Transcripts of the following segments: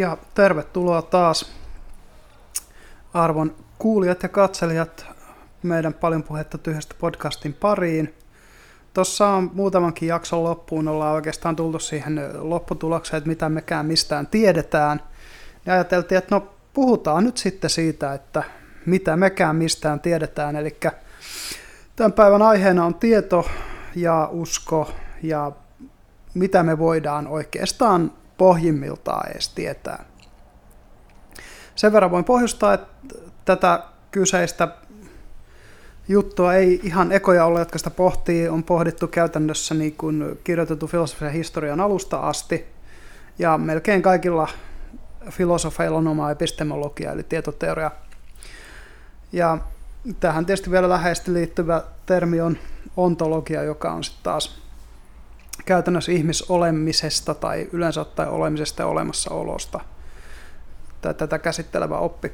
Ja tervetuloa taas arvon kuulijat ja katselijat meidän paljon puhetta tyhjästä podcastin pariin. Tuossa on muutamankin jakson loppuun ollaan oikeastaan tultu siihen lopputulokseen, että mitä mekään mistään tiedetään. Ja ajateltiin, että no puhutaan nyt sitten siitä, että mitä mekään mistään tiedetään. Eli tämän päivän aiheena on tieto ja usko ja mitä me voidaan oikeastaan pohjimmiltaan edes tietää. Sen verran voin pohjustaa, että tätä kyseistä juttua ei ihan ekoja ole, jotka sitä pohtii, on pohdittu käytännössä niin kuin kirjoitettu filosofisen historian alusta asti, ja melkein kaikilla filosofeilla on oma epistemologia, eli tietoteoria. Ja tähän tietysti vielä läheisesti liittyvä termi on ontologia, joka on sitten taas käytännössä ihmisolemisesta tai yleensä ottaen olemisesta ja olemassaolosta tai tätä käsittelevä oppi.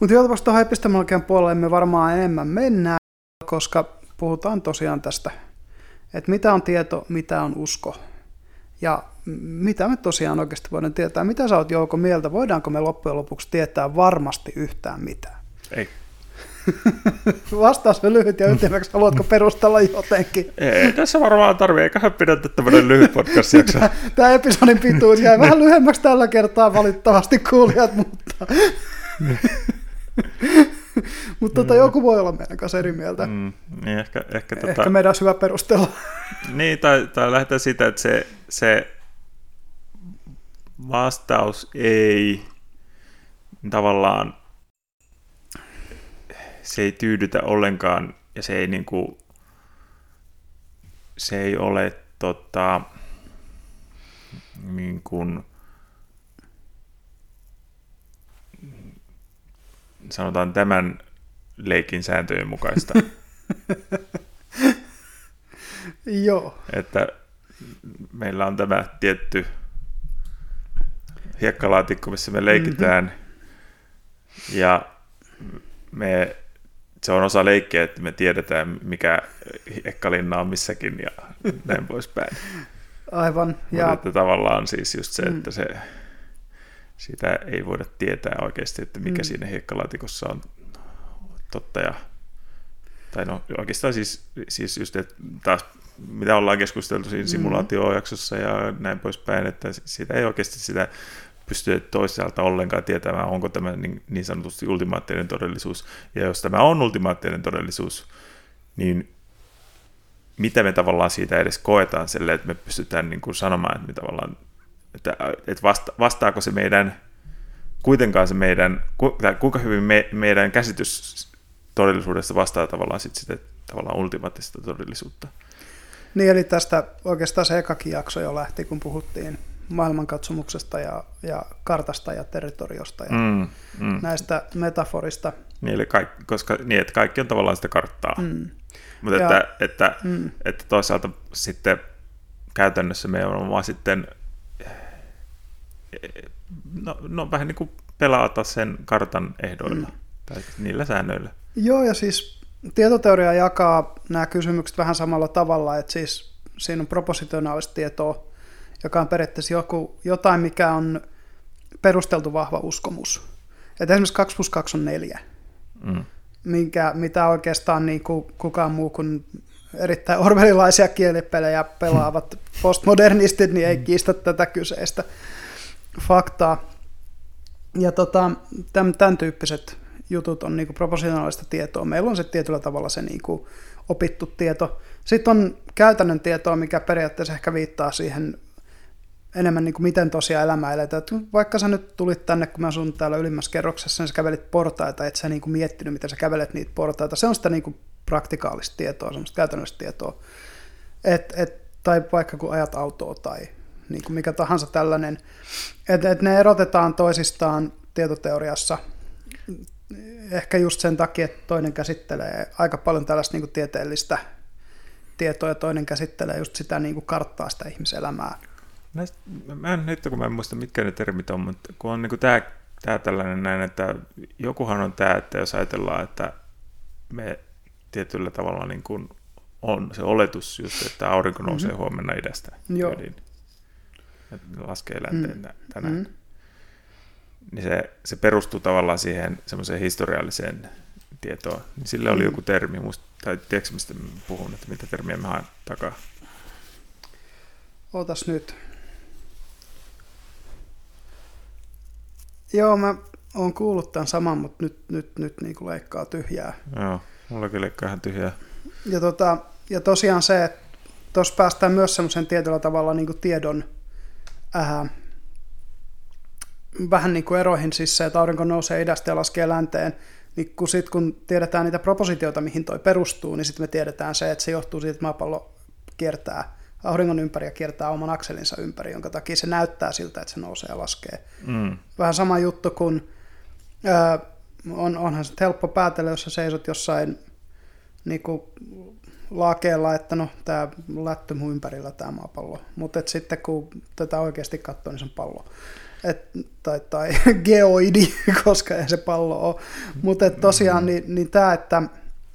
Mutta joutuvaksi tuohon epistemologian puolelle me varmaan enemmän mennään, koska puhutaan tosiaan tästä, että mitä on tieto, mitä on usko ja mitä me tosiaan oikeasti voidaan tietää. Mitä sä oot Jouko mieltä, voidaanko me loppujen lopuksi tietää varmasti yhtään mitään? Ei. Vastaus on lyhyt ja ytimeksi. Haluatko perustella jotenkin? Ei, tässä varmaan tarvii, eiköhän pidätä tämmöinen lyhyt podcast jakso. Tämä episodin pituus jäi vähän lyhyemmäksi tällä kertaa valitettavasti kuulijat, mutta... mutta tota, joku voi olla meidän kanssa eri mieltä. Mm, niin ehkä, ehkä, tota... ehkä meidän olisi hyvä perustella. niin, tai, tai lähdetään siitä, että se, se vastaus ei tavallaan se ei tyydytä ollenkaan ja se ei, niin kuin, se ei ole tota, niin kuin, sanotaan tämän leikin sääntöjen mukaista. Joo. Että meillä on tämä tietty hiekkalaatikko, missä me leikitään, mm-hmm. ja me se on osa leikkiä, että me tiedetään, mikä ekkalinna on missäkin ja näin poispäin. Aivan. Ja... että tavallaan siis just se, mm. että se, sitä ei voida tietää oikeasti, että mikä mm. siinä hiekkalaatikossa on totta ja tai no oikeastaan siis, siis just, että taas mitä ollaan keskusteltu siinä mm. simulaatiojaksossa ja näin poispäin, että sitä ei oikeasti sitä pysty toisaalta ollenkaan tietämään, onko tämä niin, niin sanotusti ultimaattinen todellisuus. Ja jos tämä on ultimaattinen todellisuus, niin mitä me tavallaan siitä edes koetaan sille, että me pystytään niin kuin sanomaan, että, me tavallaan, että, että vasta, vastaako se meidän, kuitenkaan se meidän, tai kuinka hyvin me, meidän käsitys todellisuudesta vastaa tavallaan sit sitä tavallaan ultimaattista todellisuutta. Niin, eli tästä oikeastaan se ekakin jakso jo lähti, kun puhuttiin maailmankatsomuksesta ja, ja kartasta ja territoriosta ja mm, mm. näistä metaforista. Niin, eli kaikki, koska niin, että kaikki on tavallaan sitä karttaa. Mm. Mutta ja, että, että, mm. että toisaalta sitten käytännössä me on vaan sitten no, no vähän niin kuin pelata sen kartan ehdoilla mm. tai niillä säännöillä. Joo, ja siis tietoteoria jakaa nämä kysymykset vähän samalla tavalla, että siis siinä on propositionaalista tietoa, joka on periaatteessa joku, jotain, mikä on perusteltu vahva uskomus. Et esimerkiksi 2 plus 2 on 4, mm. minkä, mitä oikeastaan niin kuin kukaan muu kuin erittäin orvelilaisia kielipelejä pelaavat postmodernistit, niin ei mm. kiistä tätä kyseistä faktaa. Ja tota, tämän, tämän tyyppiset jutut on niin proportionaalista tietoa. Meillä on se tietyllä tavalla se niin kuin opittu tieto. Sitten on käytännön tietoa, mikä periaatteessa ehkä viittaa siihen enemmän niin kuin miten tosiaan elämä eletään. Että vaikka sä nyt tulit tänne, kun mä asun täällä ylimmässä kerroksessa, niin sä kävelit portaita, et sä niin kuin miettinyt, miten sä kävelet niitä portaita. Se on sitä niin kuin praktikaalista tietoa, semmoista käytännöllistä tietoa. Et, et, tai vaikka kun ajat autoa tai niin kuin mikä tahansa tällainen. Että et ne erotetaan toisistaan tietoteoriassa ehkä just sen takia, että toinen käsittelee aika paljon tällaista niin kuin tieteellistä tietoa ja toinen käsittelee just sitä niin kuin karttaa sitä ihmiselämää Näistä, mä en nyt kun mä en muista mitkä ne termit on, mutta kun on niin tämä, tämä tällainen näin, että jokuhan on tämä, että jos ajatellaan, että me tietyllä tavalla niin kuin on se oletus just, että aurinko nousee mm-hmm. huomenna idästä. Joo. Niin, että ne laskee länteen Mm. mm. tänään. Mm. Mm. Niin se, se perustuu tavallaan siihen semmoiseen historialliseen tietoon. Niin sille oli Mm. joku termi, muist, tai tiedätkö mistä puhun, että mitä termiä mä haen takaa? Ootas nyt. Joo, mä oon kuullut tämän saman, mutta nyt, nyt, nyt niin kuin leikkaa tyhjää. Joo, mulla kyllä leikkaa ihan tyhjää. Ja, tota, ja tosiaan se, että tuossa päästään myös semmoisen tietyllä tavalla niin kuin tiedon ää, vähän niin kuin eroihin, siis se, että aurinko nousee idästä ja laskee länteen, niin kun, sit, kun tiedetään niitä propositioita, mihin toi perustuu, niin sitten me tiedetään se, että se johtuu siitä, että maapallo kiertää auringon ympäri ja kiertää oman akselinsa ympäri, jonka takia se näyttää siltä, että se nousee ja laskee. Mm. Vähän sama juttu kuin, ää, on, onhan se helppo päätellä, jos sä seisot jossain niin kuin laakeella, että no tämä lätty mun ympärillä tämä maapallo. Mutta sitten kun tätä oikeasti katsoo, niin se on pallo. Et, tai, tai geoidi, koska ei se pallo ole. Mutta tosiaan niin, niin tämä, että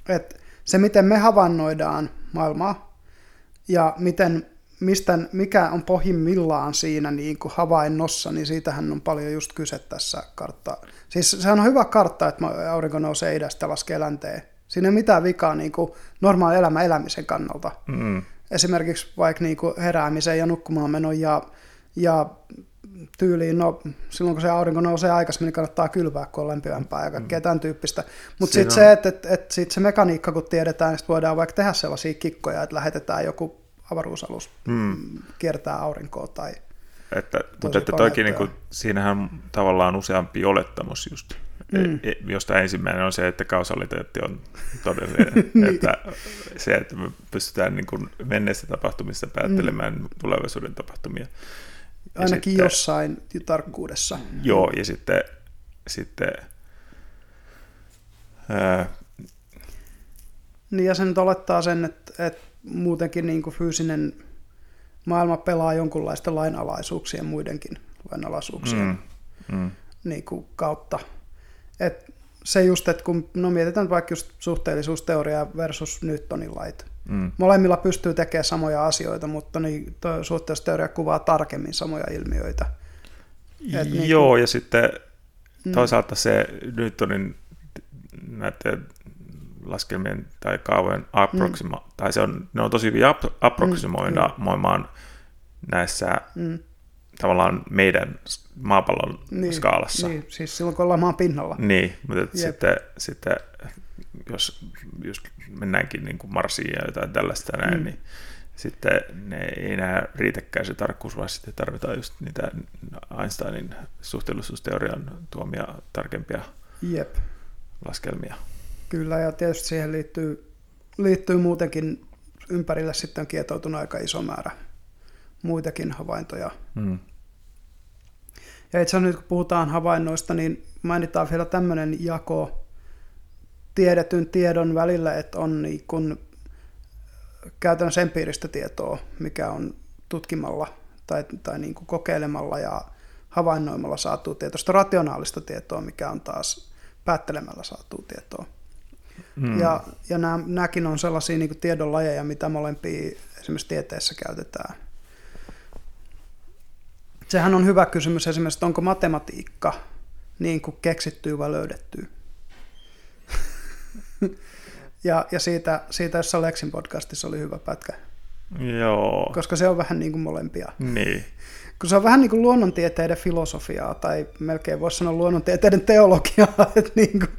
et se miten me havainnoidaan maailmaa ja miten, mistä, mikä on pohjimmillaan siinä niin kuin havainnossa, niin siitähän on paljon just kyse tässä kartta. Siis sehän on hyvä kartta, että aurinko nousee idästä ja laskee länteen. Siinä ei mitään vikaa niin kuin normaali elämä elämisen kannalta. Mm. Esimerkiksi vaikka niin kuin heräämisen ja nukkumaan menon ja, ja tyyliin, no silloin kun se aurinko nousee aikaisemmin, niin kannattaa kylvää, kun on lämpimämpää ja kaikkea tämän tyyppistä. Mutta sitten se, että et, et sit se mekaniikka, kun tiedetään, niin voidaan vaikka tehdä sellaisia kikkoja, että lähetetään joku avaruusalus Mm. kiertää aurinkoa tai... Että, mutta että toikin, niin kuin, siinähän tavallaan useampi olettamus just, Mm. mm. e, josta ensimmäinen on se, että kausaliteetti on todellinen. Niin. että se, että me pystytään niin kuin menneistä tapahtumista päättelemään mm. tulevaisuuden tapahtumia. Ainakin sitten- jossain tarkkuudessa. Joo, ja sitten, sitten ää, Niin ja se nyt olettaa sen, että, että muutenkin niin kuin fyysinen maailma pelaa jonkunlaisten lainalaisuuksien muidenkin lainalaisuuksien mm, mm, niin kuin kautta. Et se just, että kun no mietitään vaikka just suhteellisuusteoria versus Newtonin lait. Mm, Molemmilla pystyy tekemään samoja asioita, mutta niin, suhteellisuusteoria kuvaa tarkemmin samoja ilmiöitä. Et niin Joo, ja sitten Mm. toisaalta se Newtonin näiden laskelmien tai kaavojen approxima, mm. tai se on, ne on tosi hyvin ap- approximoimaan näissä Mm, tavallaan meidän maapallon niin, skaalassa. Niin, siis silloin kun ollaan maan pinnalla. Niin, mutta Jep. sitten, sitten jos just mennäänkin niin kuin Marsiin ja jotain tällaista näin, Mm. niin sitten ne ei enää riitäkään se tarkkuus, vaan sitten tarvitaan just niitä Einsteinin suhteellisuusteorian tuomia tarkempia Jep. laskelmia. Kyllä, ja tietysti siihen liittyy, liittyy muutenkin ympärille sitten on kietoutunut aika iso määrä muitakin havaintoja. Mm. Ja itse asiassa nyt kun puhutaan havainnoista, niin mainitaan vielä tämmöinen jako tiedetyn tiedon välillä, että on niin kuin käytännössä empiiristä tietoa, mikä on tutkimalla tai, tai niin kuin kokeilemalla ja havainnoimalla saatu tietoa. Rationaalista tietoa, mikä on taas päättelemällä saatu tietoa. Mm. Ja, ja nämä, nämäkin on sellaisia niin kuin tiedonlajeja, mitä molempia esimerkiksi tieteessä käytetään. Sehän on hyvä kysymys esimerkiksi, että onko matematiikka niin kuin keksittyä vai löydettyä. Ja ja siitä, siitä jossain Lexin podcastissa oli hyvä pätkä, Joo, koska se on vähän niin kuin molempia. niin. Kun se on vähän niin kuin luonnontieteiden filosofiaa, tai melkein voisi sanoa luonnontieteiden teologiaa, että niin kuin,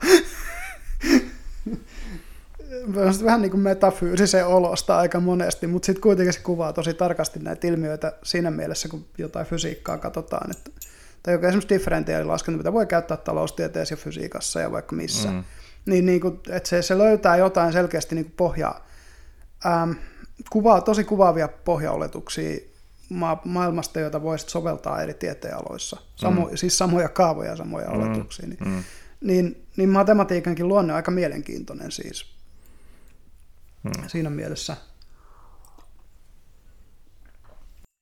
on vähän niin kuin metafyysisen olosta aika monesti, mutta sitten kuitenkin se kuvaa tosi tarkasti näitä ilmiöitä siinä mielessä, kun jotain fysiikkaa katsotaan, että, tai joka esimerkiksi differentiaalilaskenta, mitä voi käyttää taloustieteessä ja fysiikassa ja vaikka missä, Mm. Niin, niin kuin, että se, se löytää jotain selkeästi niin kuin pohjaa, ähm, kuvaa, tosi kuvaavia pohjaoletuksia ma- maailmasta, joita voisit soveltaa eri tieteenaloissa. Samo, mm. Siis samoja kaavoja, samoja mm. oletuksia. Niin, Mm. niin, niin matematiikankin luonne on aika mielenkiintoinen siis Mm. siinä mielessä.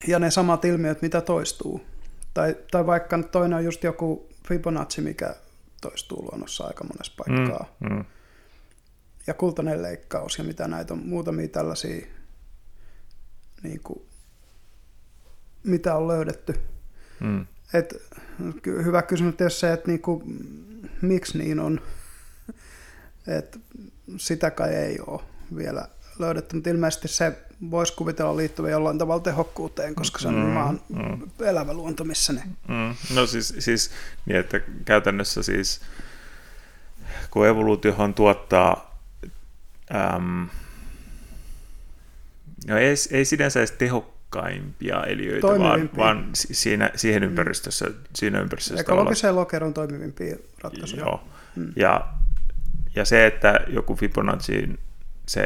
Ja ne samat ilmiöt, mitä toistuu. Tai, tai vaikka toinen on just joku Fibonacci, mikä toistuu luonnossa aika monessa paikkaa. Mm. Mm. Ja kultainen leikkaus ja mitä näitä on muutamia tällaisia niin kuin, mitä on löydetty. Mm. Et, hyvä kysymys tietysti se, että niinku, miksi niin on. Et, sitä kai ei ole vielä löydetty, mutta ilmeisesti se voisi kuvitella liittyvän jollain tavalla tehokkuuteen, koska se on mm, vaan mm. elävä luonto, missä ne... Mm. No siis, siis niin, että käytännössä siis kun evoluutiohan tuottaa äm, no ei, ei sinänsä edes tehokkaimpia eliöitä, vaan, vaan siinä, siihen mm. ympäristössä, mm. siinä ympäristössä Ekologiseen lokeron toimivimpia ratkaisuja. Joo. Mm. Ja, ja se, että joku Fibonacci, se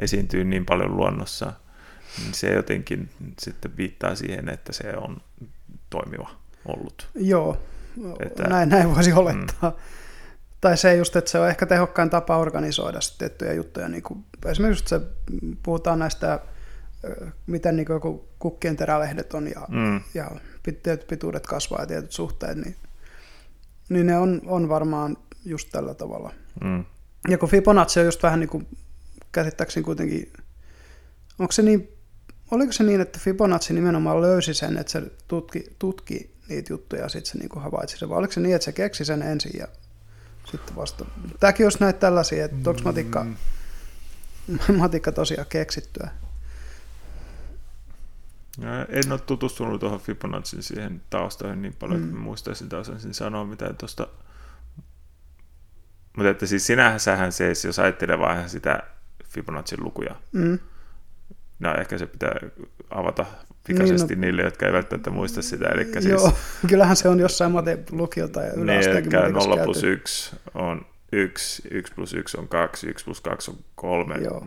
esiintyy niin paljon luonnossa, niin se jotenkin sitten viittaa siihen, että se on toimiva ollut. Joo, että, näin, näin voisi olettaa. Mm. Tai se just, että se on ehkä tehokkain tapa organisoida tiettyjä juttuja. Niin kuin, esimerkiksi se, puhutaan näistä, miten niin joku kukkien terälehdet on ja, mm. ja tietyt pituudet kasvaa ja tietyt suhteet, niin, niin ne on, on varmaan just tällä tavalla. Mm. Ja kun Fibonacci on just vähän niin kuin käsittääkseni kuitenkin, onko se niin, oliko se niin, että Fibonacci nimenomaan löysi sen, että se tutki, tutki niitä juttuja ja sitten se niin kuin havaitsi sen, vai oliko se niin, että se keksi sen ensin ja sitten vasta. Tämäkin olisi näitä tällaisia, että onko matikka, mm. matikka tosiaan keksittyä? En ole tutustunut tuohon Fibonacciin siihen taustoihin niin paljon, mm. että muistaisin taas ensin sanoa mitä tuosta. Mutta että siis sinähän sähän se, jos ajattelee vaan sitä Fibonacin lukuja. Mm. No ehkä se pitää avata pikaisesti niin, no, niille, jotka eivät välttämättä muista sitä. Eli siis, joo, kyllähän se on jossain mate lukiota ja yläasteenkin niin, 0 plus 1 on 1, 1 plus 1 on 2, 1 plus 2 on 3, joo.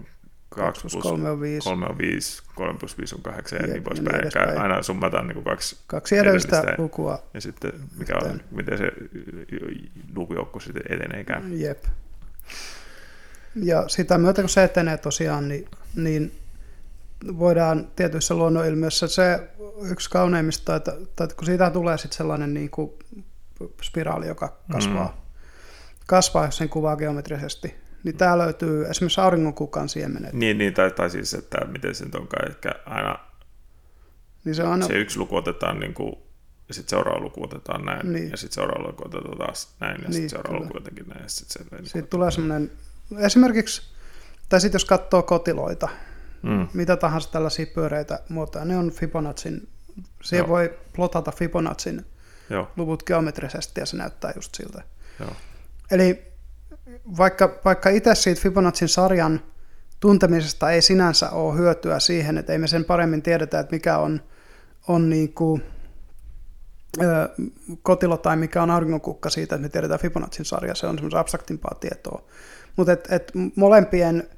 2 plus 3 on 5, 3 on 5, 3 plus 5 on 8 ja, ja niin poispäin. Niin aina summataan niin kuin kaksi, kaksi edellistä lukua. Ja sitten mikä on, miten se lukujoukko sitten eteneekään. Jep. Ja sitä myötä kun se etenee tosiaan, niin, niin voidaan tietyissä luonnonilmiöissä se yksi kauneimmista, että, että kun siitä tulee sitten sellainen niin kuin spiraali, joka kasvaa, mm. kasvaa, jos sen kuvaa geometrisesti, niin tämä löytyy esimerkiksi auringonkukan siemenet. Niin, niin tai, tai siis, että miten se onkaan ehkä aina, niin se, aina... se yksi luku otetaan niin kuin, ja sitten seuraava luku otetaan näin, niin. ja sitten seuraava luku otetaan taas näin, ja niin, sitten seuraava kyllä. luku jotenkin näin. Ja sit se, niin sitten tulee semmoinen, esimerkiksi, tai sitten jos katsoo kotiloita, mm. mitä tahansa tällaisia pyöreitä muotoja, ne on Fibonacin, siihen Joo. voi plotata Fibonacin Joo. luvut geometrisesti ja se näyttää just siltä. Joo. Eli vaikka, vaikka itse siitä Fibonacin sarjan tuntemisesta ei sinänsä ole hyötyä siihen, että ei me sen paremmin tiedetä, että mikä on, on niin kuin, ö, kotilo tai mikä on auringonkukka siitä, että me tiedetään Fibonacin sarja, se on semmoista abstraktimpaa tietoa. Mutta et, et molempien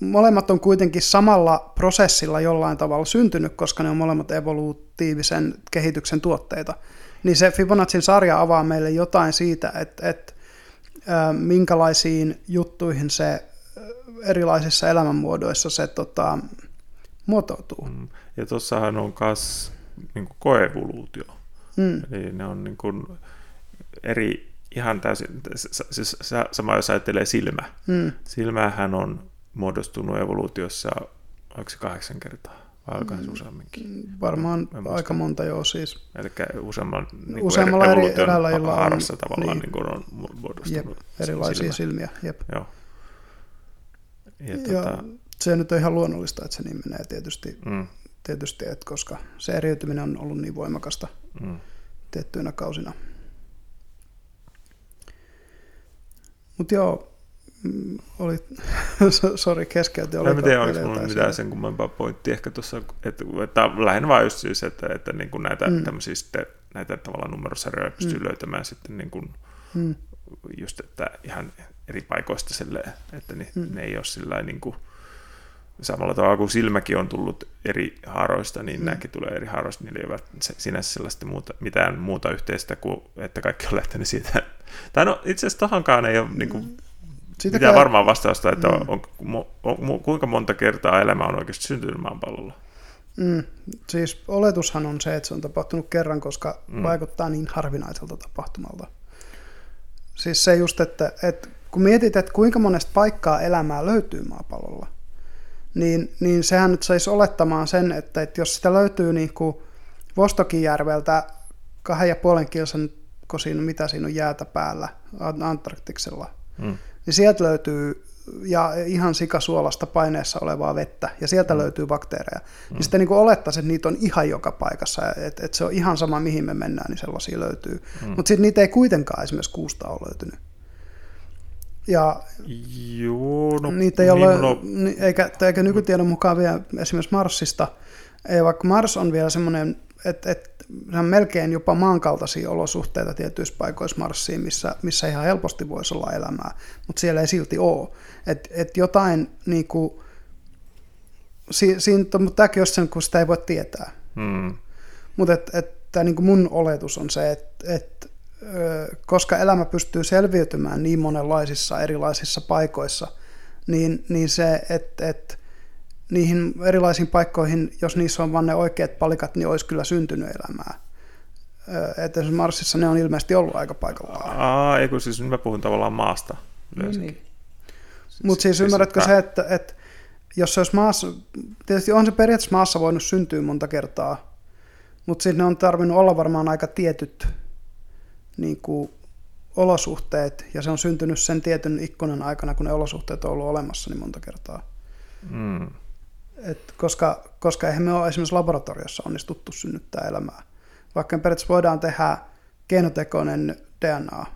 molemmat on kuitenkin samalla prosessilla jollain tavalla syntynyt, koska ne on molemmat evolutiivisen kehityksen tuotteita. Niin se Fibonacin sarja avaa meille jotain siitä, että, että minkälaisiin juttuihin se erilaisissa elämänmuodoissa se tota, muotoutuu. Mm. Ja tuossahan on myös niin koevoluutio. Mm. Eli ne on niin kuin eri, ihan täysin, siis sama jos ajattelee silmä. Mm. Silmähän on muodostunut evoluutiossa, onko se kahdeksan kertaa? Vai onko se useamminkin? Varmaan aika monta joo siis. Eli useamman, niin Useammalla eri eläinlajilla on, tavallaan niin. Niin on muodostunut jep, erilaisia silmä. silmiä. Jep. Joo. Ja, ja tota... se nyt on ihan luonnollista, että se niin menee tietysti, mm. tietysti että koska se eriytyminen on ollut niin voimakasta mm. tiettyinä kausina. Mutta joo, Mm, oli, sori keskeytin. En tiedä, oliko minulla mitään sen kummempaa pointti ehkä tuossa, että, että lähinnä vaan just siis, että, että niin kuin näitä mm. tämmöisiä sitten, näitä tavallaan numerosarjoja pystyy mm. löytämään sitten niin kuin, mm. just, että ihan eri paikoista silleen, että ne, mm. ne ei ole sillä niin kuin, samalla tavalla kuin silmäkin on tullut eri haaroista, niin mm. nämäkin tulee eri haaroista, niillä ei ole sinänsä sellaista muuta, mitään muuta yhteistä kuin, että kaikki on lähtenyt siitä. Tai no itse asiassa tohonkaan ei ole niin kuin, siitä Pitää varmaan vastausta, että mm. on, on, on, kuinka monta kertaa elämä on oikeasti syntynyt maapallolla? Mm. Siis oletushan on se, että se on tapahtunut kerran, koska mm. vaikuttaa niin harvinaiselta tapahtumalta. Siis se just, että, että kun mietit, että kuinka monesta paikkaa elämää löytyy maapallolla, niin, niin sehän nyt saisi olettamaan sen, että, että jos sitä löytyy niin kuin Vostokijärveltä kahden ja puolen kilsan, kun siinä, mitä siinä on jäätä päällä Antarktiksella, mm. niin sieltä löytyy ja ihan sikasuolasta paineessa olevaa vettä, ja sieltä mm. löytyy bakteereja, mm. niin sitten niin olettaisiin, että niitä on ihan joka paikassa, että, että se on ihan sama, mihin me mennään, niin sellaisia löytyy. Mm. Mutta sitten niitä ei kuitenkaan esimerkiksi kuusta ole löytynyt. Ja Joo, no, niitä ei niin, ole, no... eikä, eikä nykytiedon mukaan vielä esimerkiksi Marsista, ei, vaikka Mars on vielä semmoinen, että, että se on melkein jopa maankaltaisia olosuhteita tietyissä paikoissa Marsiin, missä, missä ihan helposti voisi olla elämää, mutta siellä ei silti ole. Että et jotain niin kuin, si, siinä, mutta tämäkin on sen, kun sitä ei voi tietää. Hmm. Mutta et, et, niin mun oletus on se, että et, koska elämä pystyy selviytymään niin monenlaisissa erilaisissa paikoissa, niin, niin se, että et, niihin erilaisiin paikkoihin, jos niissä on vain ne oikeat palikat, niin olisi kyllä syntynyt elämää. Että Marsissa ne on ilmeisesti ollut aika paikallaan. Aa, eikö siis mä puhun tavallaan maasta Niin. niin. Mutta siis, siis ymmärrätkö se, että, että jos se olisi maassa, tietysti on se periaatteessa maassa voinut syntyä monta kertaa, mutta sitten ne on tarvinnut olla varmaan aika tietyt niin kuin, olosuhteet, ja se on syntynyt sen tietyn ikkunan aikana, kun ne olosuhteet on ollut olemassa niin monta kertaa. Mm. Et koska, koska eihän me ole esimerkiksi laboratoriossa onnistuttu synnyttää elämää. Vaikka me periaatteessa voidaan tehdä keinotekoinen DNA,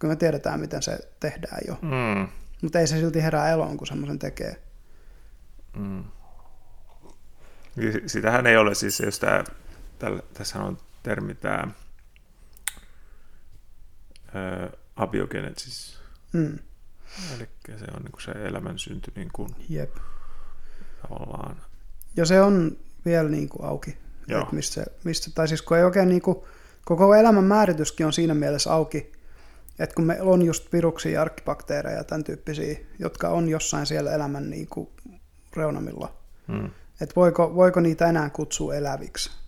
kun me tiedetään, miten se tehdään jo. Mm. Mutta ei se silti herää eloon, kun semmoisen tekee. Mm. Sitähän ei ole siis, jos tämä, tässä on termi tämä abiogenesis. Mm. Eli se on niin kuin se elämän synty niin kuin Jep. tavallaan. Ja se on vielä niin kuin auki. Joo. Mistä, mistä, tai siis kun ei oikein niin kuin, koko elämän määrityskin on siinä mielessä auki, että kun meillä on just viruksia ja arkkibakteereja ja tämän tyyppisiä, jotka on jossain siellä elämän niin kuin reunamilla, hmm. että voiko, voiko niitä enää kutsua eläviksi.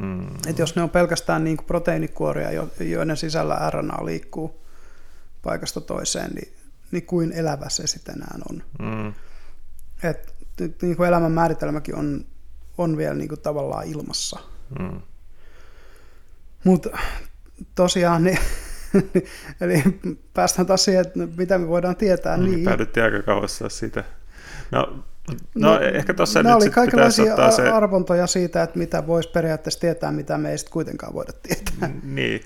Hmm. Että jos ne on pelkästään niin kuin proteiinikuoria, joiden sisällä RNA liikkuu paikasta toiseen, niin niin kuin elävä se sitten enää on. Mm. Et, niin kuin elämän määritelmäkin on, on vielä niin kuin tavallaan ilmassa. Mm. Mutta tosiaan, niin, eli päästään taas siihen, että mitä me voidaan tietää. Niin, niin. Päädyttiin aika kauassa siitä. No, No, no ehkä tuossa nyt oli kaikenlaisia se... arvontoja siitä, että mitä voisi periaatteessa tietää, mitä me ei sitten kuitenkaan voida tietää. Niin.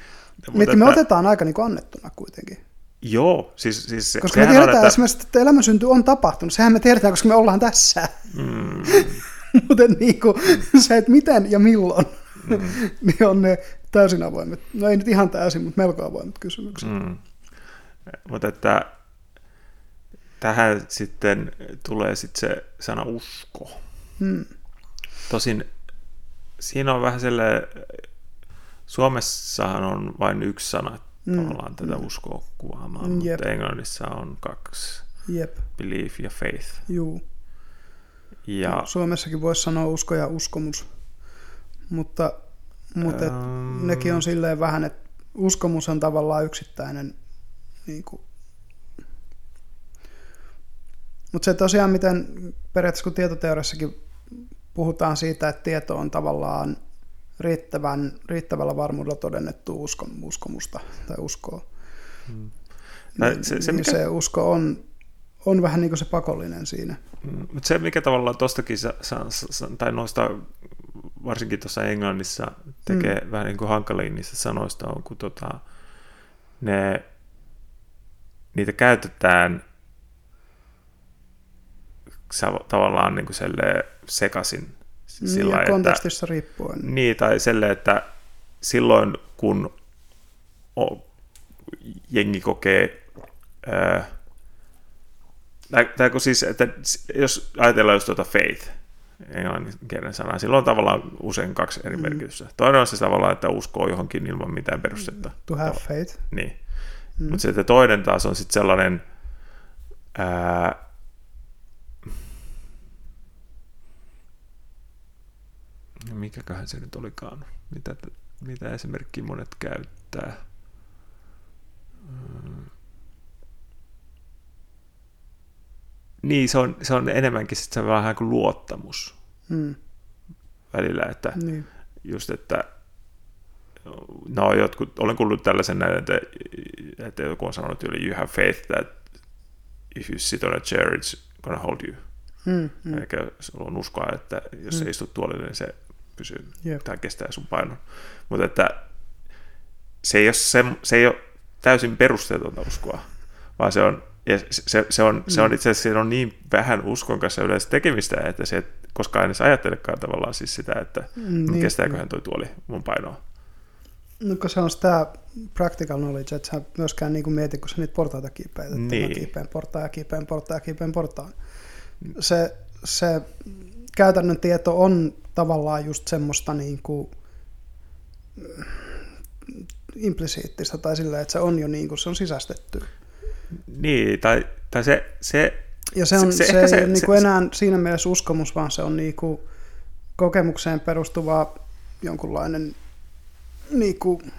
Mutta me otetaan aika niin kuin annettuna kuitenkin. Joo, siis, siis Koska me tiedetään on, että... esimerkiksi, että elämänsynty on tapahtunut. Sehän me tiedetään, koska me ollaan tässä. Mm. Mutta niin kuin, se, että miten ja milloin, mm. niin on ne täysin avoimet. No ei nyt ihan täysin, mutta melko avoimet kysymykset. Mm. Mutta että tähän sitten tulee sitten se sana usko. Mm. Tosin siinä on vähän sellainen, Suomessahan on vain yksi sana, mm. tavallaan tätä mm. uskoa kuvaamaan, mm, mutta englannissa on kaksi, Jep. belief ja faith. Juu. Ja, no, Suomessakin voisi sanoa usko ja uskomus, mutta, mutta ähm, nekin on silleen vähän, että uskomus on tavallaan yksittäinen niin kuin, mutta se tosiaan, miten periaatteessa kun tietoteoriassakin puhutaan siitä, että tieto on tavallaan riittävän, riittävällä varmuudella todennettu usko, uskomusta tai uskoa. Hmm. Niin, se, se, niin mikä... se usko on, on vähän niin kuin se pakollinen siinä. Hmm. Mutta se, mikä tavallaan tuostakin, tai noista varsinkin tuossa Englannissa tekee hmm. vähän niin kuin hankaliin niistä sanoista on, kun tota, ne, niitä käytetään tavallaan niin kuin sekaisin Sillä ja kontekstissa että, riippuen. Niin, tai selle, että silloin kun jengi kokee, ää, tai kun siis, että jos ajatellaan just tuota faith, englanninkielinen sana, silloin on tavallaan usein kaksi eri mm. merkitystä. Toinen on se tavallaan, että uskoo johonkin ilman mitään perustetta. To have faith. Niin. Mm. Mutta sitten toinen taas on sitten sellainen, ää, mikäköhän se nyt olikaan? Mitä, mitä esimerkkiä monet käyttää? niin, se on, se on enemmänkin sit se vähän kuin luottamus Mm. välillä, että Niin. just, että no jotkut, olen kuullut tällaisen näin, että, että joku on sanonut yli, you have faith that if you sit on a chair, it's gonna hold you. Mm. Mm. Mm. Eikä sulla on uskoa, että jos mm. Mm. se istut tuolille, niin se pysyy Jep. tai kestää sun painon. Mutta että se ei ole, se, se ei ole täysin perusteetonta uskoa, vaan se on, ja se, se, on, se on Mm. itse asiassa on niin vähän uskon kanssa yleensä tekemistä, että se et koskaan edes ajattelekaan tavallaan siis sitä, että Mm, niin. niin. kestääköhän toi tuoli mun painoa. No kun se on sitä practical knowledge, että sä myöskään niin mieti, kun sä niitä portaita kiipeät, että Niin. mä kiipeen portaan ja kiipeen portaan ja kiipeen portaan. Se, se käytännön tieto on tavallaan just semmoista niin kuin implisiittistä tai silleen, että se on jo niin kuin, se on sisästetty. Niin, tai, tai se, se Ja se, on, Se- se, se ei se- ole se- niin kuin enää siinä mielessä uskomus, vaan se on niin kuin kokemukseen perustuva jonkunlainen niin kuin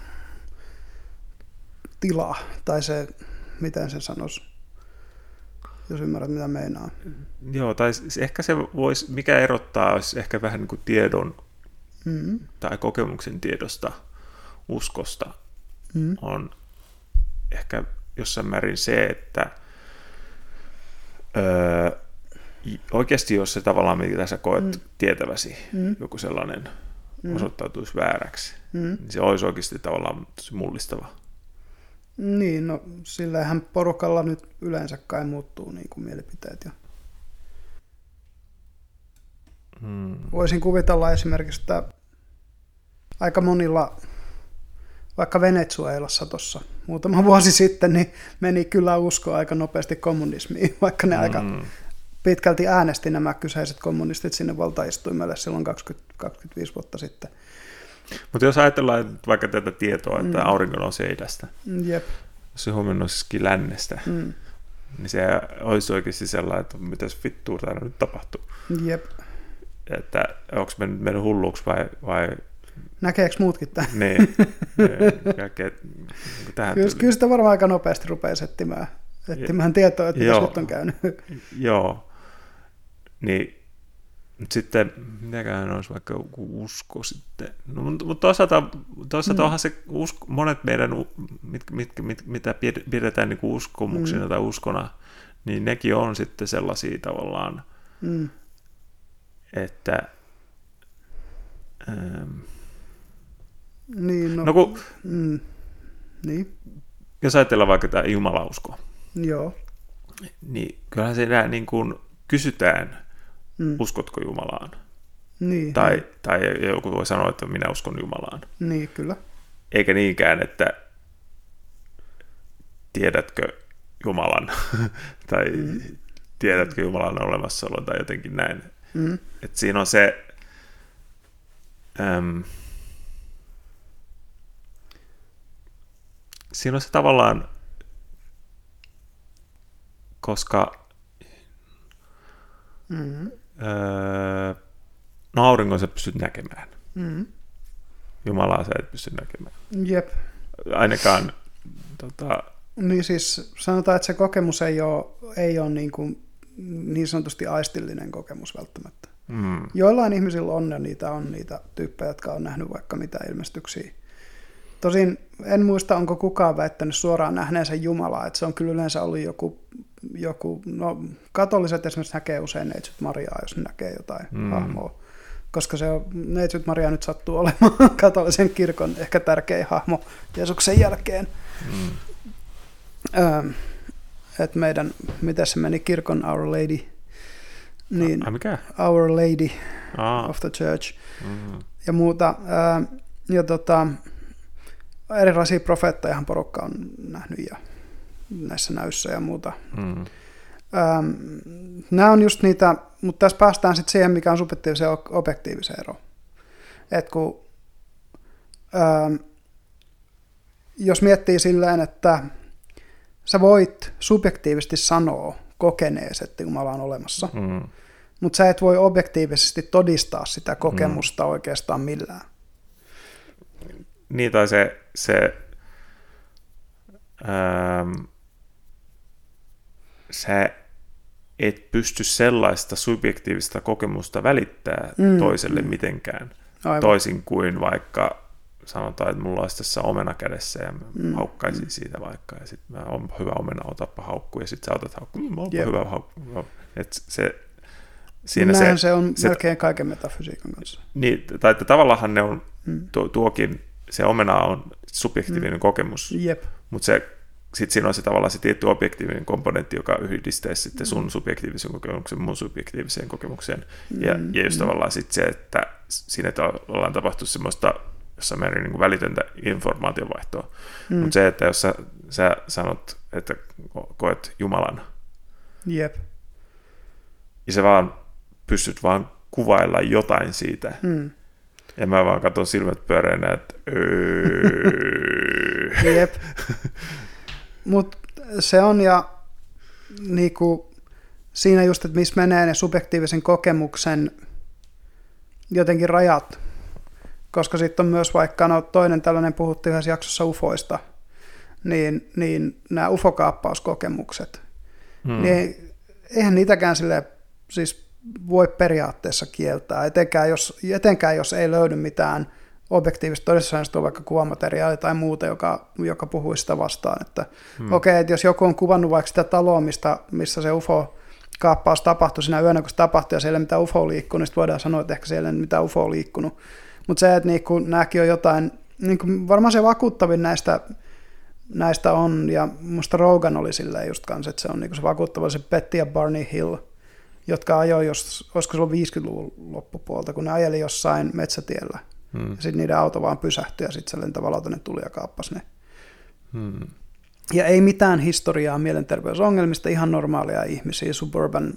tila, tai se, miten sen sanoisi, jos ymmärrät mitä meinaa. joo, tai ehkä se voisi, mikä erottaa, olisi ehkä vähän niin kuin tiedon Mm, tai kokemuksen tiedosta uskosta, mm, on ehkä jossain määrin se, että öö, oikeasti jos se tavallaan, mitä sä koet Mm. tietäväsi, mm, joku sellainen Mm. osoittautuisi vääräksi, mm. niin se olisi oikeasti tavallaan mullistava. Niin, no sillähän porukalla nyt yleensä kai muuttuu niin kuin mielipiteet. Ja Hmm. voisin kuvitella esimerkiksi, että aika monilla, vaikka Venezuelassa tuossa muutama vuosi sitten, niin meni kyllä usko aika nopeasti kommunismiin, vaikka ne aika Mm. pitkälti äänesti nämä kyseiset kommunistit sinne valtaistuimelle silloin 20, 25 vuotta sitten. Mutta jos ajatellaan vaikka tätä tietoa, että Mm. aurinko nousee idästä, Jep. jos se huomenna nousisikin lännestä, Mm. niin se olisi oikeasti sellainen, että mitäs vittua täällä nyt tapahtuu. Jep. Että onko me nyt mennyt hulluksi vai, vai Näkeekö muutkin tämän? niin, niin, kaikkea niin tähän Kyllä, kyllä sitä varmaan aika nopeasti rupeaa etsimään, etsimään tietoa, että mitä Joo. nyt on käynyt. Joo. Niin, mutta sitten, mitäkään olisi vaikka joku usko sitten. No, mutta, toisaalta, toisaalta Mm. onhan se usko, monet meidän, mit, mit, mit, mitä pid- pidetään niin uskomuksina Mm. tai uskona, niin nekin on sitten sellaisia tavallaan, Mm. että ähm, Niin, no, no kun, mm. niin, jos ajatellaan vaikka tämä jumalausko, joo. niin kyllähän se niin kuin kysytään, Mm. uskotko Jumalaan? Niin, Tai, tai joku voi sanoa, että minä uskon Jumalaan. niin, kyllä. Eikä niinkään, että tiedätkö Jumalan tai Mm. tiedätkö Jumalan olemassaolon tai jotenkin näin. Mm. Et siinä on se, äm, siinä on se tavallaan, koska Mm. Öö, no auringon sä pystyt näkemään. Mm. Jumalaa sä et pysty näkemään. Jep. Ainakaan tota, Niin siis sanotaan, että se kokemus ei ole, ei ole niin, kuin, niin sanotusti aistillinen kokemus välttämättä. mm, Joillain ihmisillä on ja niitä on niitä tyyppejä, jotka on nähnyt vaikka mitä ilmestyksiä. Tosin en muista, onko kukaan väittänyt suoraan nähneensä Jumalaa, että se on kyllä yleensä ollut joku, joku no katoliset esimerkiksi näkee usein Neitsyt Mariaa, jos ne näkee jotain Mm. hahmoa. Koska se on, Neitsyt Maria nyt sattuu olemaan katolisen kirkon ehkä tärkein hahmo Jeesuksen jälkeen. mm, Öö, että meidän, mitä se meni, kirkon Our Lady, niin Ai mikä? Our Lady Aa, of the Church mm, ja muuta. Ää, ja tota, erilaisia profeettajahan porukka on nähnyt ja näissä näyssä ja muuta. mm, Ähm, nämä on just niitä, mutta tässä päästään sitten siihen, mikä on subjektiivisen ja objektiivisen ero. Et kun, ähm, jos miettii silleen, että sä voit subjektiivisesti sanoa kokeneesi, että Jumala on olemassa, mm, mutta sä et voi objektiivisesti todistaa sitä kokemusta mm. oikeastaan millään. Niin, tai se, se ähm, sä et pysty sellaista subjektiivista kokemusta välittää mm. toiselle mitenkään. Aivan. Toisin kuin vaikka sanotaan, että mulla olisi tässä omena kädessä ja mä mm. haukkaisin mm. siitä vaikka. Ja sitten mä on hyvä omena, otappa haukku ja sitten sä otat haukku. Mm, onpa yep. hyvä haukku. Et se, siinä se, se on se, melkein kaiken metafysiikan kanssa. Niin, tai että tavallaan ne on, mm. tuo, tuokin, se omena on subjektiivinen mm. kokemus, yep. mutta se sitten siinä on se tavallaan se tietty objektiivinen komponentti, joka yhdistää sitten sun mm. subjektiivisen kokemuksen mun subjektiiviseen kokemukseen. Ja, mm. ja just mm. tavallaan sitten se, että siinä ollaan tapahtunut semmoista jossain määrin niin välitöntä informaatiovaihtoa. Mm. Mutta se, että jos sä, sä sanot, että koet Jumalan, Jep. ja sä vaan pystyt vaan kuvailla jotain siitä, mm. ja mä vaan katson silmät pyöreänä, että Jep. Mutta se on ja niinku, siinä just, että missä menee ne subjektiivisen kokemuksen jotenkin rajat, koska sitten on myös vaikka no, toinen tällainen, puhuttiin yhdessä jaksossa ufoista, niin, niin nämä ufokaappauskokemukset, hmm. niin eihän niitäkään sille siis voi periaatteessa kieltää, etenkään jos, etenkään jos ei löydy mitään objektiivista todistusaineista vaikka kuvamateriaalia tai muuta, joka, joka puhuisi sitä vastaan. Että, hmm. Okei, okay, että jos joku on kuvannut vaikka sitä taloa, mistä, missä se UFO kaappaus tapahtui siinä yönä, kun se tapahtui ja siellä ei mitään UFO liikkuu, niin voidaan sanoa, että ehkä siellä ei mitään UFO liikkunut. Mutta se, että niinku, nämäkin on jotain, niinku, varmaan se vakuuttavin näistä, näistä on, ja musta Rogan oli silleen just kanssa, että se on niinku se vakuuttava se Betty ja Barney Hill, jotka ajoi, jos, olisiko se ollut 50-luvun loppupuolta, kun ne ajeli jossain metsätiellä. Hmm. Ja sitten niiden auto vaan pysähtyi ja sitten se lentävä tuli ja kaappasi ne. Hmm. Ja ei mitään historiaa mielenterveysongelmista, ihan normaalia ihmisiä, suburban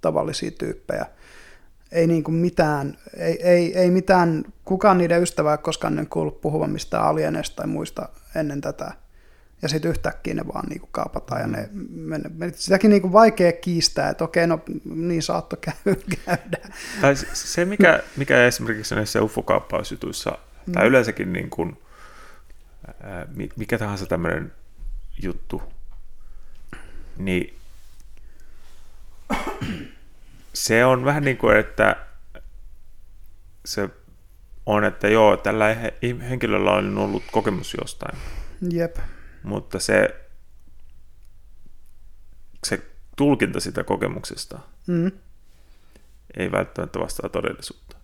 tavallisia tyyppejä ei niin kuin mitään, ei, ei, ei mitään, kukaan niiden ystävää koskaan en kuullut puhuvan mistään alieneista tai muista ennen tätä. Ja sitten yhtäkkiä ne vaan niin kuin kaapataan ja ne, me, me, sitäkin niin kuin vaikea kiistää, että okei, no niin saatto käydä. Tai se, mikä, mikä esimerkiksi näissä UFO-kaappausjutuissa, mm. tai yleensäkin niin kuin, mikä tahansa tämmöinen juttu, niin se on vähän niin kuin, että se on, että joo, tällä henkilöllä on ollut kokemus jostain. Jep. Mutta se, se tulkinta sitä kokemuksesta mm. ei välttämättä vastaa todellisuutta.